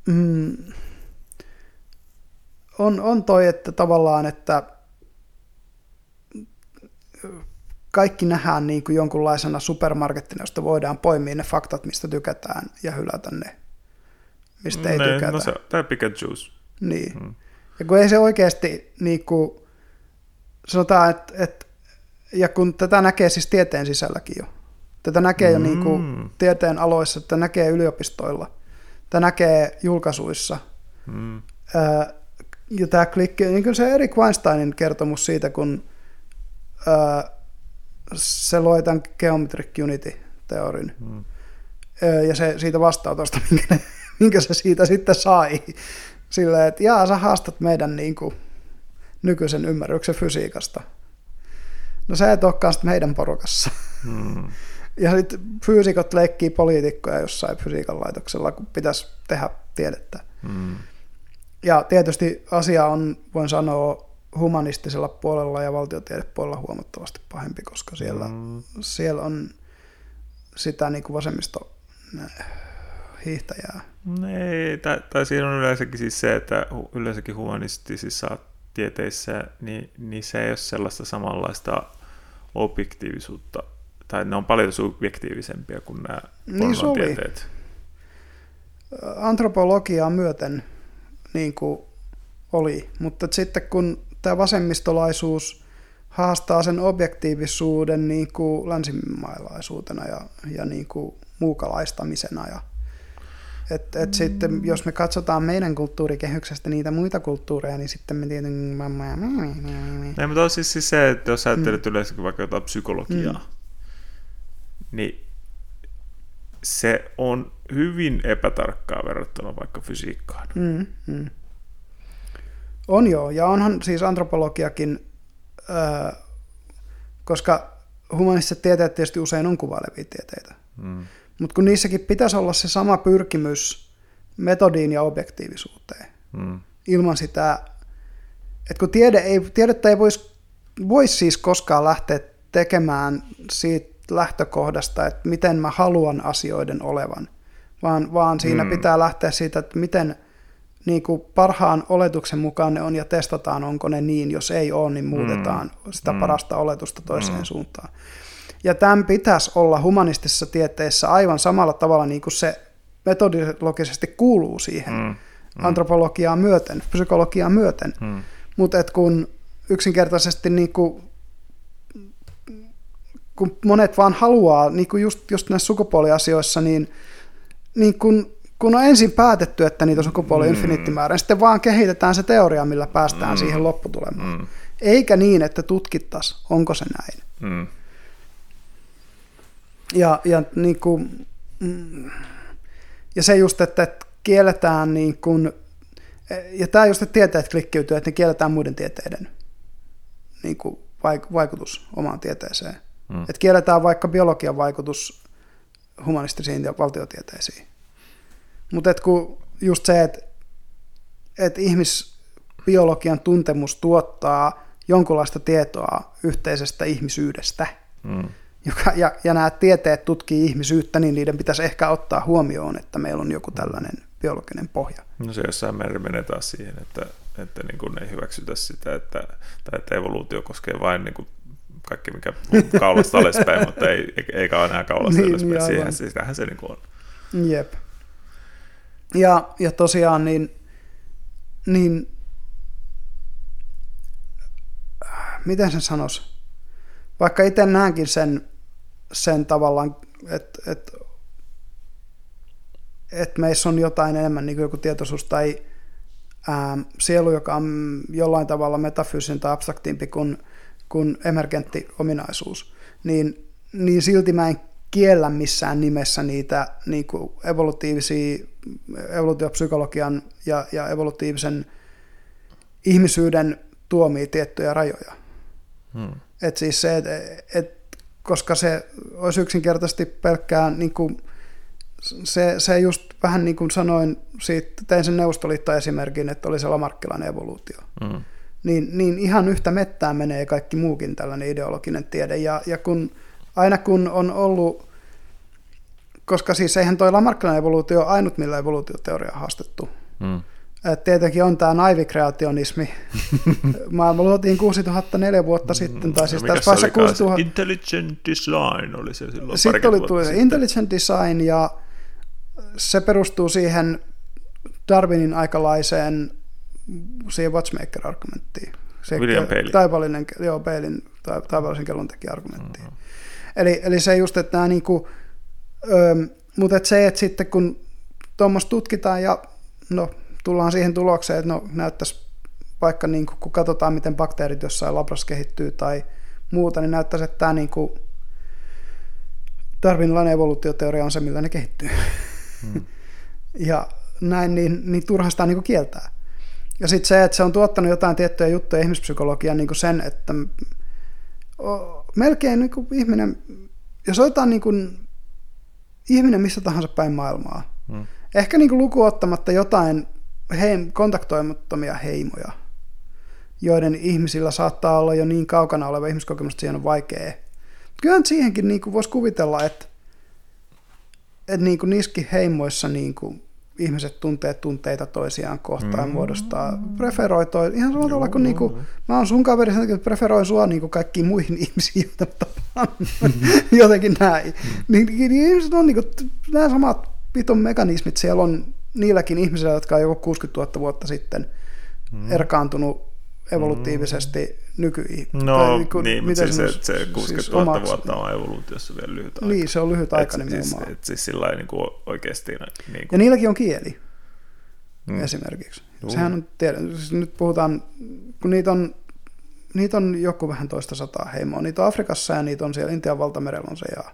mm, on, on toi, että tavallaan, että kaikki nähdään niin kuin jonkunlaisena supermarkettina, josta voidaan poimia ne faktat, mistä tykätään ja hylätä ne, mistä ei Ne, tykätä. No se, tai pick and choose. Niin. Mm. Ja kun ei se oikeasti, niin kuin, sanotaan, että, että, ja kun tätä näkee siis tieteen sisälläkin jo, tätä näkee jo niin kuin Mm. tieteen aloissa, tätä näkee yliopistoilla, tätä näkee julkaisuissa. Mm. Ää, ja tämä klikki, niin kuin se Erik Weinsteinin kertomus siitä, kun ää, se loi tämän Geometric Unity-teorin, Mm. Ää, ja se siitä vastaanotosta, minkä, ne, minkä se siitä sitten sai. Silleen, että jaa, sä haastat meidän niin kuin, nykyisen ymmärryksen fysiikasta. No sä et olekaan sitten meidän porukassa. Mm. Ja sitten fyysikot leikkii poliitikkoja jossain fysiikan laitoksella, kun pitäisi tehdä tiedettä. Mm. Ja tietysti asia on, voin sanoa, humanistisella puolella ja valtiotiedepuolella huomattavasti pahempi, koska siellä, Mm. siellä on sitä niin kuin vasemmisto äh, hiihtäjää. Ei, tai, tai siinä on yleensäkin siis se, että yleensäkin humanistisissa tieteissä, niin, niin se ei ole sellaista samanlaista objektiivisuutta, tai ne on paljon subjektiivisempia kuin nämä Niin se oli. luonnontieteet. Antropologiaa myöten niin kuin oli, mutta sitten kun tämä vasemmistolaisuus haastaa sen objektiivisuuden niin kuin länsimaalaisuutena ja, ja niin kuin muukalaistamisena ja et, et mm. sitten, jos me katsotaan meidän kulttuurikehyksestä niitä muita kulttuureja, niin sitten me tietenkin... Ei, mutta on siis, siis se, että jos ajattelet mm. yleensäkin vaikka jotain psykologiaa, mm. niin se on hyvin epätarkkaa verrattuna vaikka fysiikkaan. Mm, mm. On joo, ja onhan siis antropologiakin, öö, koska humanistiset tieteet tietysti usein on kuvailevia tieteitä, Mm. Mutta kun niissäkin pitäisi olla se sama pyrkimys metodiin ja objektiivisuuteen, Mm. ilman sitä, että kun tiede ei, tiedettä ei voisi vois siis koskaan lähteä tekemään siitä lähtökohdasta, että miten mä haluan asioiden olevan, vaan, vaan siinä Mm. pitää lähteä siitä, että miten niin kuin parhaan oletuksen mukaan ne on ja testataan, onko ne niin. Jos ei ole, niin muutetaan mm. sitä Mm. parasta oletusta toiseen Mm. suuntaan. Ja tämän pitäisi olla humanistisessa tieteessä aivan samalla tavalla niin kuin se metodologisesti kuuluu siihen Mm. mm. antropologiaa myöten, psykologiaa myöten. Mm. Mutta kun yksinkertaisesti niin kuin, kun monet vaan haluaa, niin kuin just, just näissä sukupuoliasioissa, niin, niin kun, kun on ensin päätetty, että niitä sukupuoli on Mm. infiniittimäärä, niin sitten vaan kehitetään se teoria, millä päästään Mm. siihen lopputulemaan. Mm. Eikä niin, että tutkittaisiin, onko se näin. Mm. Ja, ja, niin kuin, mm, ja se just, että, että kielletään niin kuin, ja tämä just, että tieteet klikkiytyy, että ne kielletään muiden tieteiden niin kuin vaik- vaikutus omaan tieteeseen. Mm. Että kielletään vaikka biologian vaikutus humanistisiin ja valtiotieteisiin. Mutta kun just se, että et ihmisbiologian tuntemus tuottaa jonkunlaista tietoa yhteisestä ihmisyydestä, Mm. Joka, ja, ja nämä tieteet tutkii ihmisyyttä, niin niiden pitäisi ehkä ottaa huomioon, että meillä on joku tällainen biologinen pohja. No se jossain määrin menee taas siihen, että, että niin kuin ei hyväksytä sitä, että, tai että evoluutio koskee vain niin kuin kaikki, mikä kaulasta alaspäin, mutta ei, eikä enää kaulasta Niin, ylöspäin. niin. Siihen, sitähän se niin kuin on. Jep. Ja, ja tosiaan niin, niin miten sen sanois? Vaikka itse näenkin sen, sen tavallaan, että et, et meissä on jotain enemmän niin kuin joku tietoisuus tai ää, sielu, joka on jollain tavalla metafyysinen tai abstraktiimpi kuin, kuin emergentti ominaisuus, niin, niin silti mä en kiellä missään nimessä niitä niin kuin evolutiivisia, evoluutiopsykologian ja, ja evolutiivisen ihmisyyden tuomia tiettyjä rajoja. Hmm. Et siis se, et, et, koska se olisi yksinkertaisesti pelkkää, niin kuin, se, se just vähän niin kuin sanoin, siitä, tein sen Neuvostoliitto-esimerkin, että oli se lamarkkilainen evoluutio. Hmm. Niin, niin ihan yhtä mettään menee kaikki muukin tällainen ideologinen tiede. Ja, ja kun, aina kun on ollut, koska siis eihän toi lamarkkilainen evoluutio ainut, millä evoluutioteoria on haastettu. Hmm. Et tietenkin on tämä naivikreationismi. Maailma luotiin 6004 vuotta sitten, tai siis No, tässä olikaan? 6000... Intelligent Design oli se silloin Sitten oli tuli se sitten. intelligent design ja se perustuu siihen Darwinin aikalaiseen siihen watchmaker-argumenttiin. Se William Paley. Taipallinen, joo, Palin, tai, taipallisen kellon teki argumenttiin. Mm-hmm. Eli, eli se just, että nämä niinku, ö, mutta et se, että sitten kun tuommoista tutkitaan ja no, tullaan siihen tulokseen, että no näyttäisi vaikka niin kun katsotaan, miten bakteerit jossain labrassa kehittyy tai muuta, niin näyttäisi, että tämä niin kuin Darwinilainen evoluutioteoria on se, millä ne kehittyy. Hmm. ja näin, niin, niin turha sitä niin kuin kieltää. Ja sitten se, että se on tuottanut jotain tiettyjä juttuja ihmispsykologiaan niin kuin sen, että melkein niin kuin ihminen, jos otetaan niin kuin ihminen missä tahansa päin maailmaa, Hmm. ehkä niin kuin lukuun ottamatta jotain heim, kontaktoimattomia heimoja, joiden ihmisillä saattaa olla jo niin kaukana oleva ihmiskokemus, että siihen on vaikea. Kyllä siihenkin niin kuin voisi kuvitella, että, että niin kuin niissäkin heimoissa niin kuin ihmiset tuntee tunteita toisiaan kohtaan, mm. muodostaa, preferoi toi, ihan samalla tavalla kuin, niin kuin mä oon sun kaveri, sen takia, että preferoin sua niin kuin kaikkiin muihin ihmisiin, joita tapaan, jotenkin näin. Mm. Niin, niin ihmiset on niin kuin, nämä samat piton mekanismit siellä on niilläkin ihmisillä, jotka on joku 60 000 vuotta sitten mm. erkaantunut evolutiivisesti nyky No tai kun- niin, mutta siis, se- se, se 60 siis 000 omaksi- vuotta on evoluutiossa vielä lyhyt aika. Niin, se on lyhyt aika et, siis, nimenomaan. et, siis sillä niin kuin oikeasti niin Ja kuin, niilläkin on kieli mm, mm. esimerkiksi. Juu. Sehän on, tiedä, siis nyt puhutaan, kun niitä on, niitä on joku vähän toista sataa heimoa. Niitä on Afrikassa ja niitä on siellä Intian valtamerellä on se ja mm,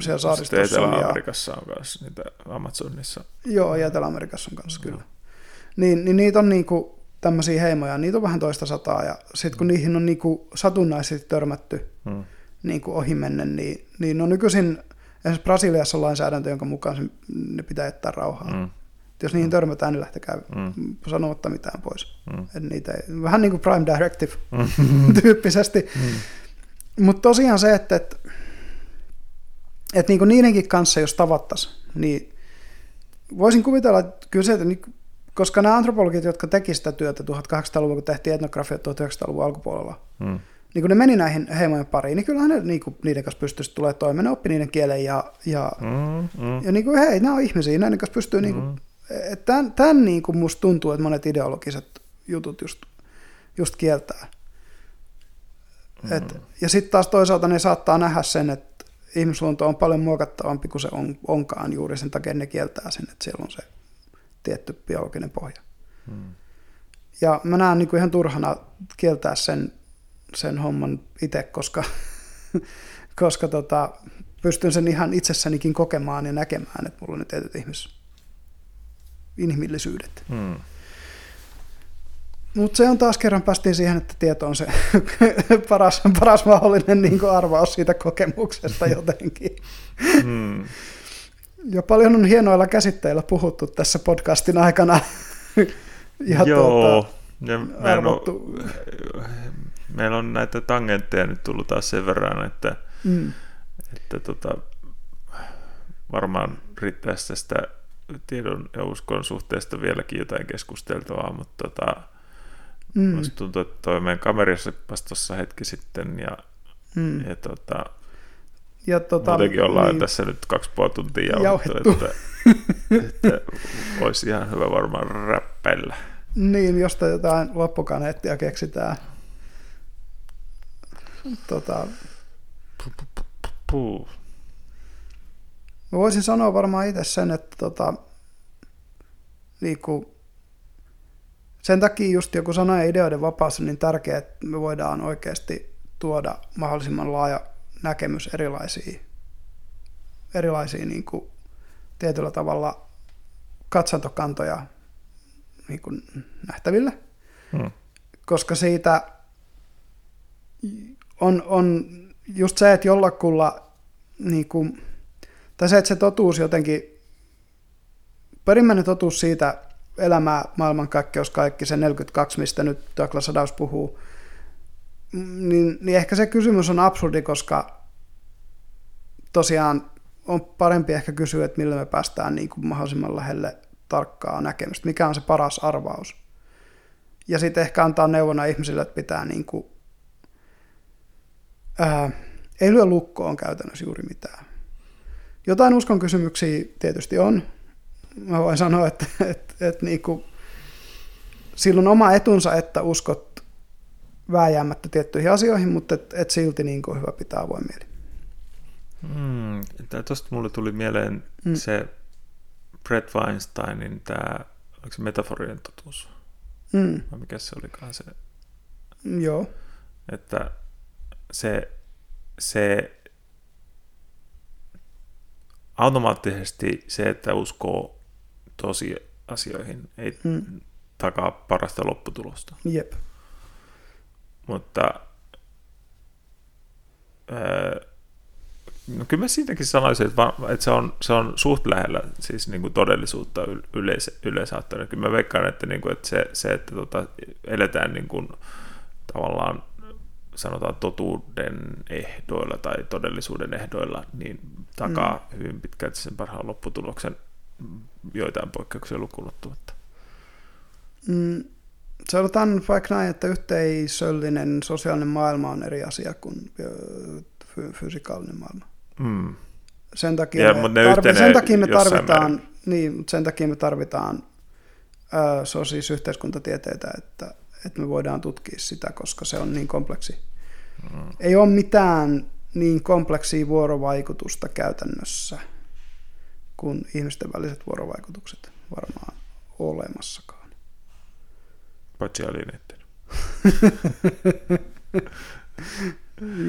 siellä saaristossa on ja, Etelä-Amerikassa on myös niitä Amazonissa. joo, ja Etelä-Amerikassa on kanssa kyllä. Niin, niin niitä on niinku tämmöisiä heimoja, niitä on vähän toista sataa ja sitten kun niihin on niinku satunnaisesti törmätty Mm. niin kuin ohimennen, niin, niin no nykyisin esimerkiksi Brasiliassa on lainsäädäntö, jonka mukaan se, ne pitää jättää rauhaan. Mm. Mm. Jos niihin törmätään, niin lähtekää Mm. sanomatta mitään pois. Mm. Et niitä ei, vähän niin kuin Prime Directive Mm. tyyppisesti. Mm. Mutta tosiaan se, että, että, että niin niidenkin kanssa, jos tavattaisiin, niin voisin kuvitella, että kyllä se, että niin, koska nämä antropologit, jotka teki sitä työtä 1800-luvulla, kun tehtiin etnografia 1900-luvun alkupuolella, Mm. niin kun ne meni näihin heimojen pariin, niin kyllähän ne niin kuin, niiden kanssa pystyisi tulee toimeen. Ne oppi niiden kielen ja, ja, Mm. Mm. ja niin kuin, hei, nämä on ihmisiä, näiden kanssa pystyy, niin kuin, että tämän, tämän niin kuin musta tuntuu, että monet ideologiset jutut just, just kieltää. Et, ja sitten taas toisaalta ne saattaa nähdä sen, että ihmisluonto on paljon muokattavampi kuin se on, onkaan juuri sen takia ne kieltää sen, että siellä on se tietty biologinen pohja. Mm. Ja mä näen niin kuin ihan turhana kieltää sen, sen homman itse, koska, koska tota, pystyn sen ihan itsessänikin kokemaan ja näkemään, että mulla on ne tietyt ihmis, inhimillisyydet. Mm. Mutta se on taas kerran päästiin siihen, että tieto on se paras, paras mahdollinen niin arvaus siitä kokemuksesta jotenkin. Mm. Ja paljon on hienoilla käsitteillä puhuttu tässä podcastin aikana. ja Joo. Tuota, ja arvottu. oo- meillä on näitä tangentteja nyt tullut taas sen verran, että, mm, että tota, varmaan riittäisi tästä tiedon ja uskon suhteesta vieläkin jotain keskusteltavaa, mutta tota, mm, musta tuntuu, että toi meidän kamerissa tuossa hetki sitten ja, mm. ja tota, Ja tota, muutenkin ollaan niin, tässä nyt kaksi puoli tuntia jauhettu, Jauhettu. että, että olisi ihan hyvä varmaan räppäillä. Niin, josta jotain loppukaneettia keksitään. Tota, Puh. mä voisin sanoa varmaan itse sen, että tota, niin kuin, sen takia just joku sana ja ideoiden vapaus on niin tärkeää, että me voidaan oikeasti tuoda mahdollisimman laaja näkemys erilaisiin, erilaisiin niin kuin, tietyllä tavalla katsantokantoja niin kuin, nähtäville. Hmm. koska siitä on, on just se, että jollakulla, niin kuin, tai se, että se totuus jotenkin, perimmäinen totuus siitä elämää, maailmankaikkeus, kaikki se 42, mistä nyt Douglas Adams puhuu, niin, niin ehkä se kysymys on absurdi, koska tosiaan on parempi ehkä kysyä, että millä me päästään niin kuin mahdollisimman lähelle tarkkaa näkemystä, mikä on se paras arvaus. Ja sitten ehkä antaa neuvona ihmisille, että pitää niin kuin, ää, ei lyö lukkoon käytännössä juuri mitään. Jotain uskon kysymyksiä tietysti on. Mä voin sanoa, että, että, että niin kuin, silloin oma etunsa, että uskot vääjäämättä tiettyihin asioihin, mutta et, et silti niin kuin hyvä pitää avoin mieli. Mm, Tuosta mulle tuli mieleen mm. se Brett Weinsteinin tämä, oliko se metaforien totuus? Mm. Vai mikä se olikaan se? Joo. Että se, se automaattisesti se, että uskoo tosi asioihin, ei mm. takaa parasta lopputulosta. Jep. Mutta öö, no kyllä mä siitäkin sanoisin, että, että se, on, se on suht lähellä siis niin kuin todellisuutta yleis, yleisaatteena. Kyllä mä veikkaan, että, niin kuin, että se, se, että tota, eletään niin kuin, tavallaan sanotaan totuuden ehdoilla tai todellisuuden ehdoilla, niin takaa mm. hyvin pitkälti sen parhaan lopputuloksen joitain poikkeuksia lukuun mm, Sanotaan vaikka näin, että yhteisöllinen sosiaalinen maailma on eri asia kuin fysikaalinen maailma. Mm. Sen takia, ja, me, tarvi, sen takia me tarvitaan, niin, sen takia me tarvitaan on siis yhteiskuntatieteitä, että, että me voidaan tutkia sitä, koska se on niin kompleksi. Mm. Ei ole mitään niin kompleksia vuorovaikutusta käytännössä kuin ihmisten väliset vuorovaikutukset varmaan olemassakaan. Paitsi alineiden.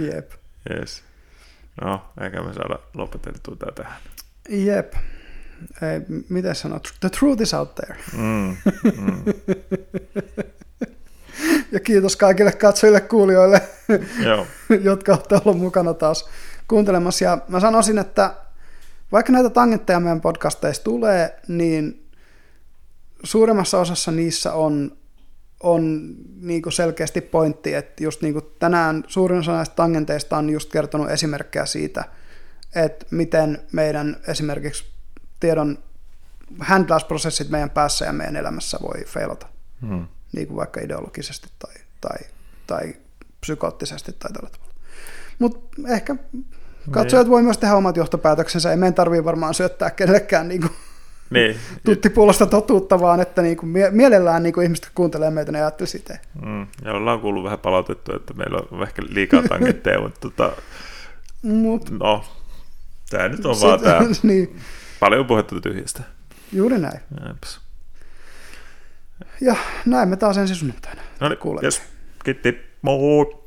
Jep. Yes. No, eikä me saada lopetettua tätä tähän. Jep. Ei, miten sanot? The truth is out there. Mm, mm. ja kiitos kaikille katsojille kuulijoille, Joo. jotka olette olleet mukana taas kuuntelemassa. Ja mä sanoisin, että vaikka näitä tangentteja meidän podcasteissa tulee, niin suurimmassa osassa niissä on on niin kuin selkeästi pointti, että just niin kuin tänään suurin osa näistä tangenteista on just kertonut esimerkkejä siitä, että miten meidän esimerkiksi tiedon handlausprosessit meidän päässä ja meidän elämässä voi feilata, hmm. niin kuin vaikka ideologisesti tai, tai, tai psykoottisesti tai tällä tavalla. Mutta ehkä katsojat niin. voi myös tehdä omat johtopäätöksensä, ei meidän tarvitse varmaan syöttää kenellekään niin kuin niin. tuttipuolosta totuutta, vaan että niin kuin mielellään niin kuin ihmiset kuuntelee meitä, ne ajattelee sitä. Mm, ja ollaan kuullut vähän palautettu, että meillä on ehkä liikaa tangentteja, mutta tota, Mut, no, tämä nyt on sit, vaan tämä niin. paljon puhetta tyhjästä. Juuri näin. Jeps. Ja näin me taas ensi sunnuntaina. No niin, yes. kiitti. Moi!